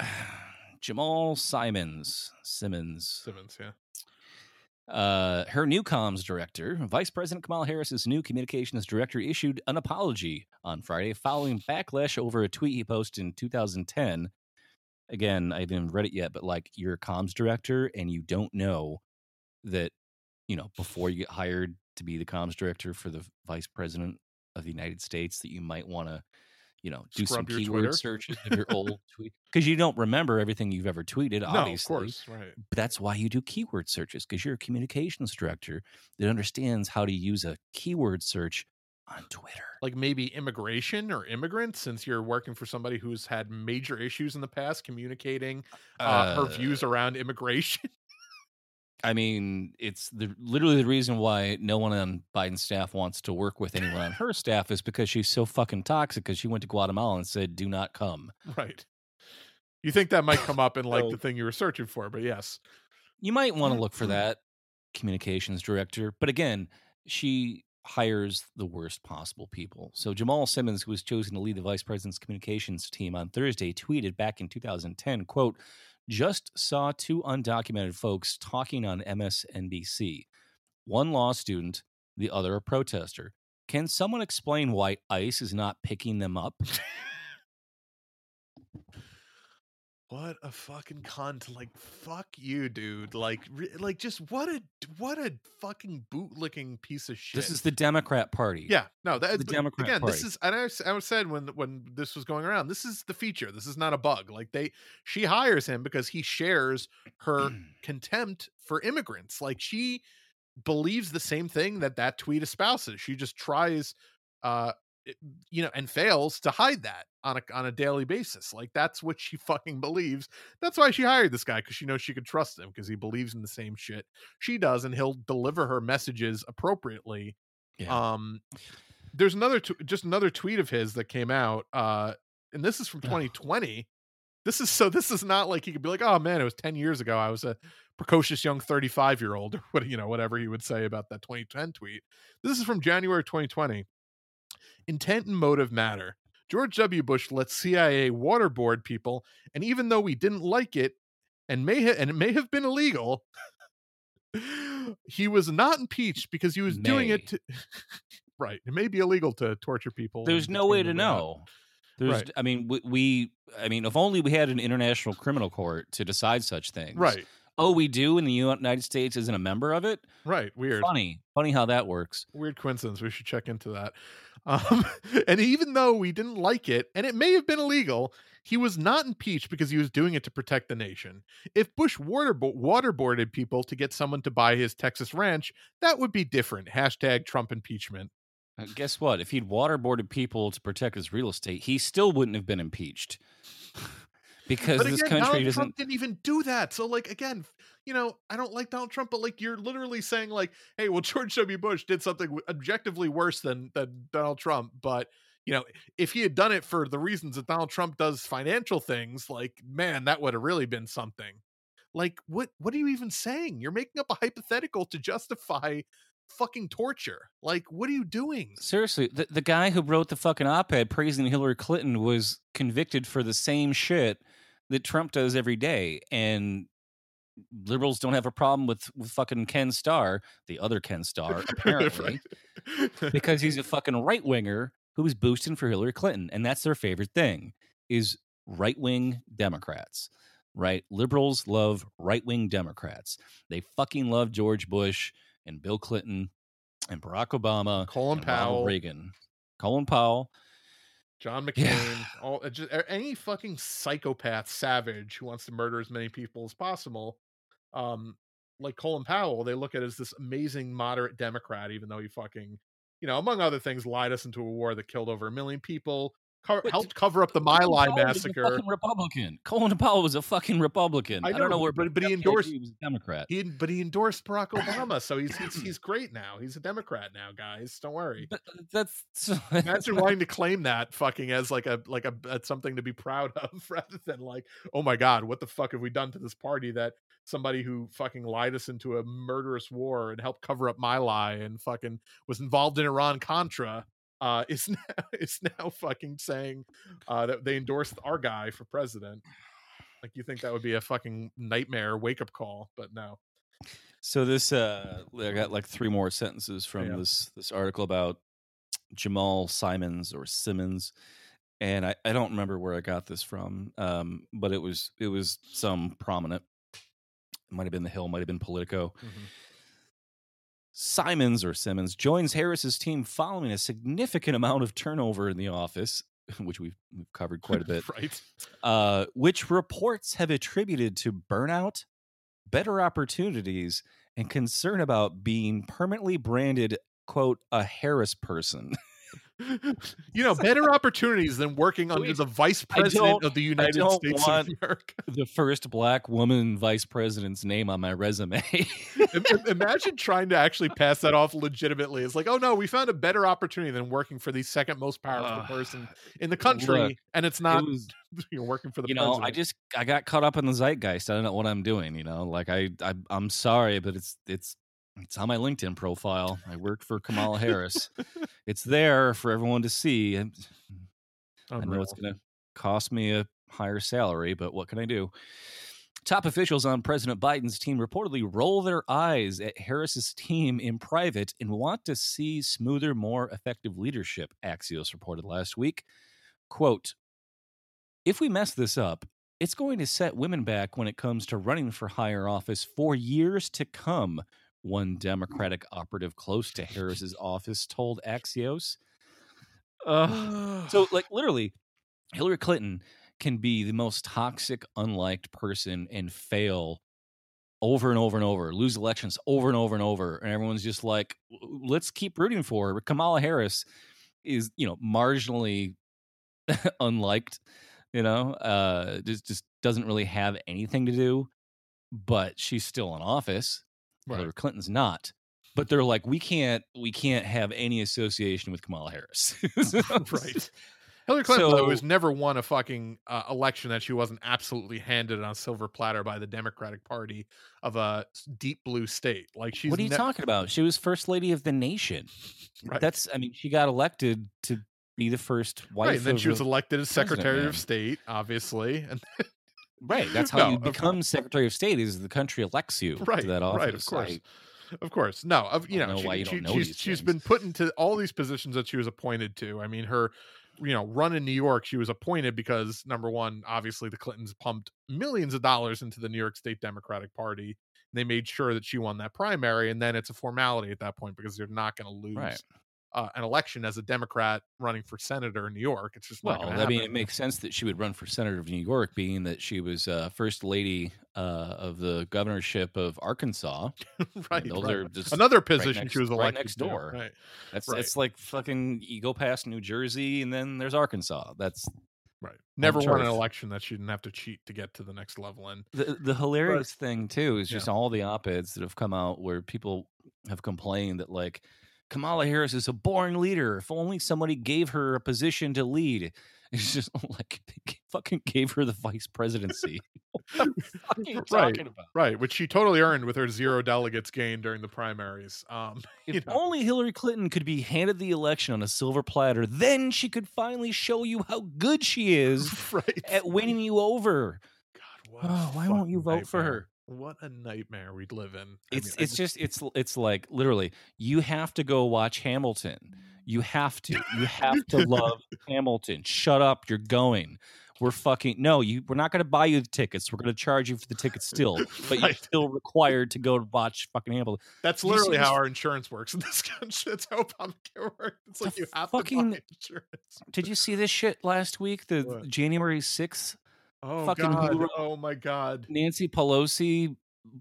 Jamal Simons Simmons, Simmons yeah uh, her new comms director, Vice President Kamala Harris's new communications director, issued an apology on Friday following backlash over a tweet he posted in 2010. Again, I haven't read it yet, but like you're a comms director and you don't know that, you know, before you get hired to be the comms director for the vice president of the United States, that you might want to you know, do Scrub some keyword Twitter. searches of your old tweet because you don't remember everything you've ever tweeted. no, Obviously, of course, right. But that's why you do keyword searches because you're a communications director that understands how to use a keyword search on Twitter. Like maybe immigration or immigrants, since you're working for somebody who's had major issues in the past communicating uh, her views around immigration. I mean, it's the literally the reason why no one on Biden's staff wants to work with anyone on her staff is because she's so fucking toxic. Because she went to Guatemala and said, "Do not come." right. You think that might come up in like So- the thing you were searching for, but yes. You might want to look for mm-hmm. that communications director, but again, she hires the worst possible people. So Jamal Simmons, who was chosen to lead the vice president's communications team on Thursday, tweeted back in 2010, "quote Just saw two undocumented folks talking on MSNBC. One law student, the other a protester. Can someone explain why ICE is not picking them up?" What a fucking cunt! Like fuck you, dude. Like, re- like just what a what a fucking bootlicking piece of shit. This is the Democrat Party. Yeah, no, that, the Democrat again, this is and I, I said when when this was going around, this is the feature. This is not a bug. Like they, she hires him because he shares her contempt for immigrants. Like she believes the same thing that that tweet espouses. She just tries, uh, you know, and fails to hide that on a on a daily basis. Like that's what she fucking believes. That's why she hired this guy because she knows she could trust him because he believes in the same shit she does, and he'll deliver her messages appropriately. Yeah. Um, there's another tw- just another tweet of his that came out, uh, and this is from 2020. This is so. This is not like he could be like, "Oh man, it was 10 years ago. I was a precocious young 35 year old," or what you know, whatever he would say about that 2010 tweet. This is from January 2020. Intent and motive matter. George W. Bush let CIA waterboard people, and even though we didn't like it, and may ha- and it may have been illegal, he was not impeached because he was doing it to. right, it may be illegal to torture people. There's no way to know. There's, Right. I mean, we, we, I mean, if only we had an international criminal court to decide such things. Right, Oh, we do, and the United States isn't a member of it. right. Weird. Funny, funny how that works. weird coincidence. We should check into that. Um, and even though we didn't like it, and it may have been illegal, he was not impeached because he was doing it to protect the nation. If Bush waterbo- waterboarded people to get someone to buy his Texas ranch, that would be different. Hashtag Trump impeachment. Uh, guess what? If he'd waterboarded people to protect his real estate, he still wouldn't have been impeached. because But this again, country Donald doesn't. Trump didn't even do that. So, like, again, you know, I don't like Donald Trump, but like, you're literally saying, like, hey, well, George W. Bush did something objectively worse than than Donald Trump, but you know, if he had done it for the reasons that Donald Trump does financial things, like, man, that would have really been something. Like, what? What are you even saying? You're making up a hypothetical to justify fucking torture. Like, what are you doing? Seriously, the, the guy who wrote the fucking op ed praising Hillary Clinton was convicted for the same shit that Trump does every day. And liberals don't have a problem with, with fucking Ken Starr, the other Ken Starr, apparently, because he's a fucking right winger who's boosting for Hillary Clinton. And that's their favorite thing is right wing Democrats. Right? Liberals love right wing Democrats. They fucking love George Bush and Bill Clinton and Barack Obama Colin and Ronald Powell. Reagan, Colin Powell. John McCain, Yeah. all uh, just any fucking psychopath savage who wants to murder as many people as possible. Um, like Colin Powell, they look at as this amazing moderate Democrat, even though he fucking, you know, among other things, lied us into a war that killed over a million people, co- helped cover up the My Lai a massacre. Republican. Colin Powell was a fucking Republican. I I, don't know know, where, but- but he got the idea endorsed- He was a Democrat. He, but he endorsed Barack Obama, so he's, he's he's great now. He's a Democrat now, guys. Don't worry. But uh, that's Imagine wanting to claim that fucking as like a like a as something to be proud of, rather than like, oh my god, what the fuck have we done to this party that somebody who fucking lied us into a murderous war and helped cover up My Lai and fucking was involved in Iran Contra uh is now is now fucking saying uh that they endorsed our guy for president. Like you think that would be a fucking nightmare wake up call, but no. So this, uh, I got like three more sentences from Yeah. this this article about Jamal Simons or Simmons, and I, I don't remember where I got this from, um, but it was it was some prominent. It might have been the Hill, might have been Politico. Simons or Simmons joins Harris's team following a significant amount of turnover in the office which we've, we've covered quite a bit, right. uh, which reports have attributed to burnout, better opportunities, and concern about being permanently branded, quote, a Harris person. you know, better opportunities than working under the vice president of the United States of America. the first black woman vice president's name on my resume. Im- im- Imagine trying to actually pass that off legitimately. It's like, oh no, we found a better opportunity than working for the second most powerful Ugh. person in the country, Look, and it's not it was, you're working for the you know, president. I just I got caught up in the zeitgeist. I don't know what I'm doing. You know, like I, I I'm sorry, but it's it's it's on my LinkedIn profile. I work for Kamala Harris. it's there for everyone to see. And oh, I know it's going to cost me a higher salary, but what can I do? Top officials on President Biden's team reportedly roll their eyes at Harris's team in private and want to see smoother, more effective leadership, Axios reported last week. Quote If we mess this up, it's going to set women back when it comes to running for higher office for years to come, one Democratic operative close to Harris's office told Axios. Ugh. So, like, literally, Hillary Clinton can be the most toxic, unliked person and fail over and over and over, lose elections over and over and over. And everyone's just like, let's keep rooting for her. Kamala Harris is, you know, marginally unliked, you know, uh, just, just doesn't really have anything to do, but she's still in office. Right. Hillary Clinton's not. But they're like, we can't, we can't have any association with Kamala Harris. right. Hillary Clinton though, So- has never won a fucking uh, election that she wasn't absolutely handed on a silver platter by the Democratic Party of a deep blue state. Like she's what are you ne- talking about? She was first lady of the nation. Right. That's, I mean, she got elected to be the first wife. right, and then she was elected as Secretary man. of State, obviously, and right. That's how No, you become Secretary of State. Is the country elects you right, to that office? right, of course, I- of course. No, of you know, know she, why you don't she- know she's she's been put into all these positions that she was appointed to. I mean, her, you know, run in New York, she was appointed because number one, obviously, the Clintons pumped millions of dollars into the New York State Democratic Party. and They made sure that she won that primary, and then it's a formality at that point because you're not going to lose. Right. Uh, an election as a Democrat running for senator in New York. It's just Well, to I mean, it makes sense that she would run for senator of New York, being that she was uh, first lady uh, of the governorship of Arkansas. right, those right. are just Another right position next- she was right elected next to. door. Right. That's Right. it's like fucking you go past New Jersey and then there's Arkansas. That's Right. Never won an election that she didn't have to cheat to get to the next level And the the hilarious thing too is Yeah. just all the op-eds that have come out where people have complained that like Kamala Harris is a boring leader. If only somebody gave her a position to lead. It's just like they fucking gave her the vice presidency. what the fuck are you Right. talking about? Right, which she totally earned with her zero delegates gained during the primaries. Um, If you know, only Hillary Clinton could be handed the election on a silver platter, then she could finally show you how good she is right. at winning you over. God, what Oh, why won't you vote for her? What a nightmare we'd live in. I It's mean, it's just it's it's like literally you have to go watch Hamilton. You have to. You have to love Hamilton. Shut up, you're going. We're fucking no, you we're not gonna buy you the tickets. We're gonna charge you for the tickets still, but you're still required to go to watch fucking Hamilton. that's Did you see literally how our insurance works in this country. That's how Obamacare works. It's like you have fucking- to buy insurance. Did you see this shit last week? The What? January sixth, Oh fucking God! Oh my God! Nancy Pelosi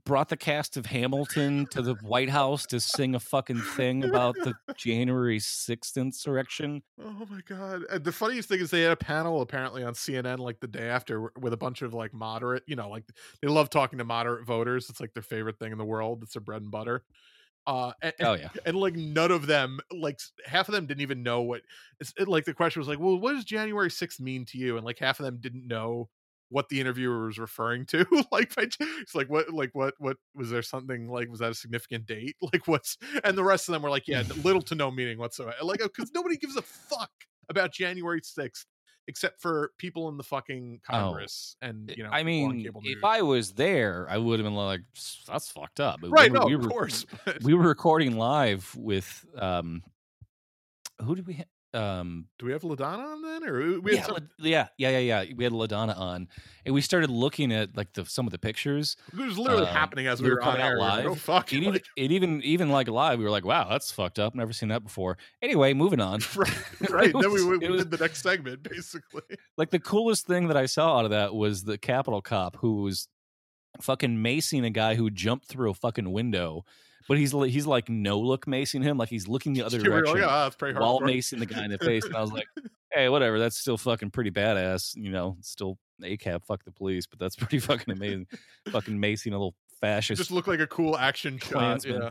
brought the cast of Hamilton to the White House to sing a fucking thing about the January sixth insurrection. Oh my god! And the funniest thing is they had a panel apparently on CNN like the day after with a bunch of like moderate, you know, like they love talking to moderate voters. It's like their favorite thing in the world. It's their bread and butter. Uh, and, Oh yeah. and like none of them, like half of them didn't even know what. It's it, like the question was like, well, what does January sixth mean to you? And like half of them didn't know what the interviewer was referring to. like, it's like what, like what, what was there something like was that a significant date? Like what's? And the rest of them were like, yeah, little to no meaning whatsoever. Like because nobody gives a fuck about January sixth except for people in the fucking Oh. Congress and you know. I mean, if. I was there, I would have been like, "That's fucked up." We right, were- no, we of were, course. but- we were recording live with um, who did we? Ha- um Do we have Ladonna on then, or we yeah, some, yeah, yeah, yeah, yeah. We had Ladonna on, and we started looking at like the some of the pictures. it was literally um, happening as we we were were on out air. We were live. Oh fuck! It even, it even, even like live, we were like, "Wow, that's fucked up. Never seen that before." Anyway, moving on. right, right. then we, was- we was- did the next segment basically. like the coolest thing that I saw out of that was the Capitol cop who was fucking macing a guy who jumped through a fucking window, but he's he's like no look macing him, like he's looking the other were direction like, "Ah, that's pretty while hardcore." macing the guy in the face, and I was like, hey, whatever, that's still fucking pretty badass, you know, still ACAB, fuck the police, but that's pretty fucking amazing, fucking macing a little fascist just look like a cool action shot. Klansman. Yeah.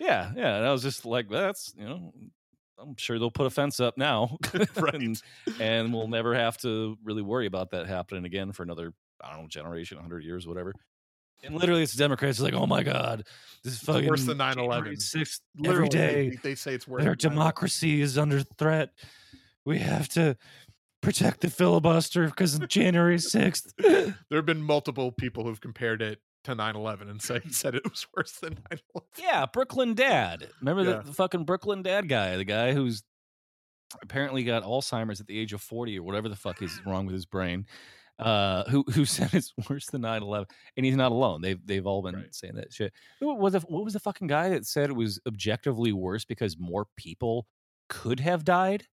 Yeah, yeah. And I was just like, that's you know, I'm sure they'll put a fence up now, Right. and, and we'll never have to really worry about that happening again for another I don't know generation, hundred years, whatever. And literally, it's Democrats like, oh my god, this is It's fucking worse than January 9/11. 6th every day. they, they say it's worse. Their than democracy is under threat. We have to protect the filibuster because January sixth. There have been multiple people who've compared it to 9/11 and said said it was worse than 9/11. Yeah, Brooklyn Dad. Remember Yeah. the, the fucking Brooklyn Dad guy, the guy who's apparently got Alzheimer's at the age of 40 or whatever the fuck is wrong with his brain. Uh, who who said it's worse than 9/11 and he's not alone. They've they've all been Right. saying that shit. What was the what was the fucking guy that said it was objectively worse because more people could have died?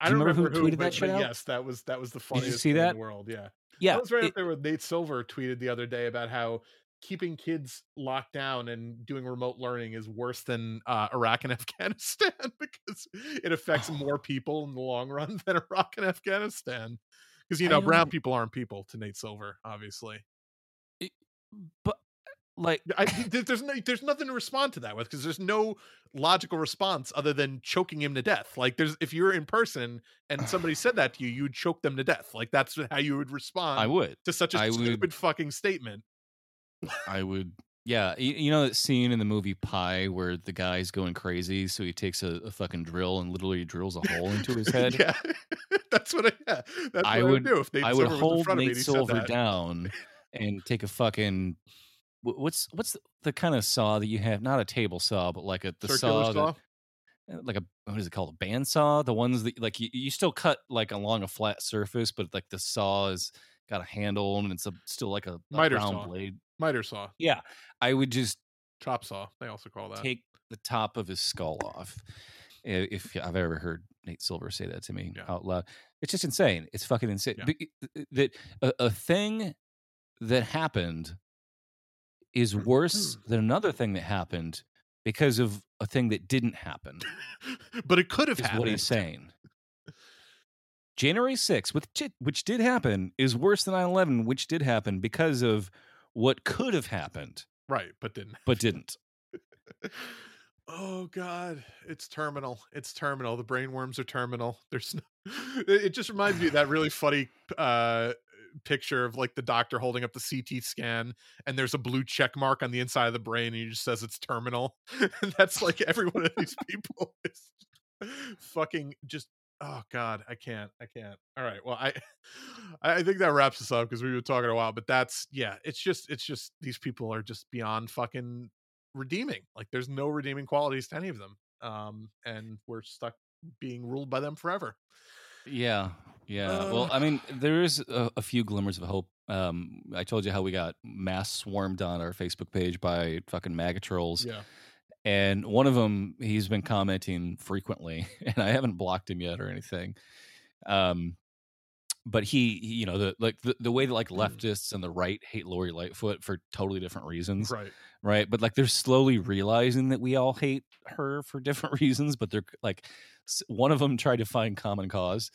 I Do you don't remember remember who who, tweeted that but, shit but yes, that was that was the you funniest see thing that? in the world. Yeah, Yeah. that was right it- up there with Nate Silver tweeted the other day about how keeping kids locked down and doing remote learning is worse than uh, Iraq and Afghanistan because it affects Oh. more people in the long run than Iraq and Afghanistan. Because you know, brown people aren't people to Nate Silver, obviously. but like I, there's no, there's nothing to respond to that with because there's no logical response other than choking him to death. Like there's if you're in person and somebody said that to you, you would choke them to death. Like that's how you would respond I would. to such a I would- stupid fucking statement. I would. Yeah, you, you know that scene in the movie Pi where the guy's going crazy, so he takes a, a fucking drill and literally drills a hole into his head. yeah, that's what I. Yeah, that's I what would- I do if Nate I would hold front of me Nate Silver down and take a fucking what's what's the, kind of saw that you have? Not a table saw, but like a the Circular saw, saw. that- uh, like a what is it called? A bandsaw? The ones that like you, you still cut like along a flat surface, but like the saw is got a handle and it's a, still like a, a Miter round saw. blade. Miter saw, Yeah, I would just chop saw. They also call that. take the top of his skull off. If I've ever heard Nate Silver say that to me Yeah. out loud, it's just insane. It's fucking insane. Yeah. That a, a thing that happened is worse than another thing that happened because of a thing that didn't happen. but it could have Is happened. what he's saying. January 6th, which which did happen, is worse than 9 11, which did happen because of what could have happened, Right, but didn't. but didn't. oh god it's terminal it's terminal the brain worms are terminal there's no it it just reminds me of that really funny uh picture of like the doctor holding up the ct scan and there's a blue check mark on the inside of the brain and he just says it's terminal and that's like every one of these people is fucking just oh god i can't i can't all right well i i think that wraps us up because we've been talking a while but that's yeah it's just it's just these people are just beyond fucking redeeming. Like there's no redeeming qualities to any of them. Um, and we're stuck being ruled by them forever. Yeah, yeah. well, Uh. I mean, there is a, a few glimmers of hope. Um, I told you how we got mass swarmed on our Facebook page by fucking MAGA trolls, Yeah. And one of them he's been commenting frequently, and I haven't blocked him yet or anything. Um, but he, he- you know, the like the, the way that like leftists and the right hate Lori Lightfoot for totally different reasons, Right. right? But like they're slowly realizing that we all hate her for different reasons, but they're like one of them tried to find common cause,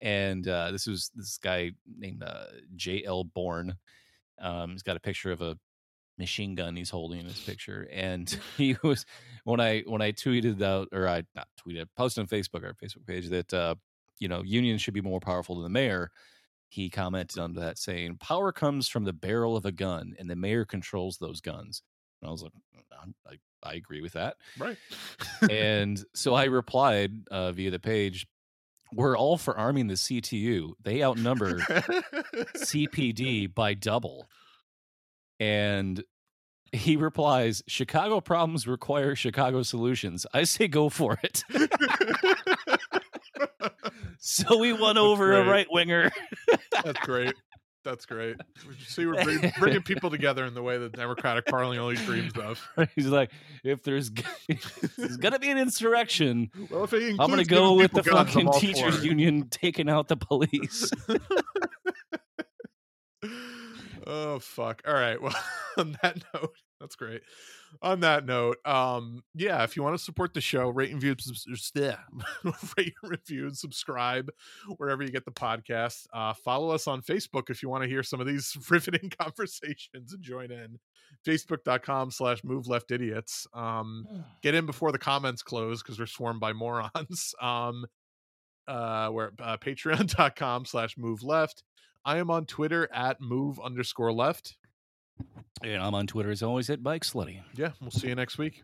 and uh, this was this guy named uh, J.L. Bourne. Um, he's got a picture of a machine gun he's holding in his picture, and he was when I when I tweeted out or I not tweeted posted on Facebook our Facebook page that uh, you know unions should be more powerful than the mayor he commented on that saying, "Power comes from the barrel of a gun, and the mayor controls those guns." And I was like, "I'm- I, I agree with that. Right. and so I replied uh, via the page, "We're all for arming the CTU. They outnumber CPD by double." And he replies, "Chicago problems require Chicago solutions. I say go for it." so we won over a right winger. That's great. That's great. See, we're bring, bringing people together in the way that Democratic Party only dreams of. He's like, if there's, if there's gonna be an insurrection, Well, I'm gonna go with the guns, fucking teachers union taking out the police. Oh fuck. All right. Well on that note that's great. On that note um yeah if you want to support the show rate and view, yeah. rate and review and subscribe wherever you get the podcast. Uh follow us on facebook if you want to hear some of these riveting conversations and join in. Facebook.com slash move left idiots. Um get in before the comments close because we're swarmed by morons. Um uh we're uh, patreon.com slash move left I am on Twitter at move underscore left. and I'm on Twitter as always at Bike Slutty. Yeah, we'll see you next week.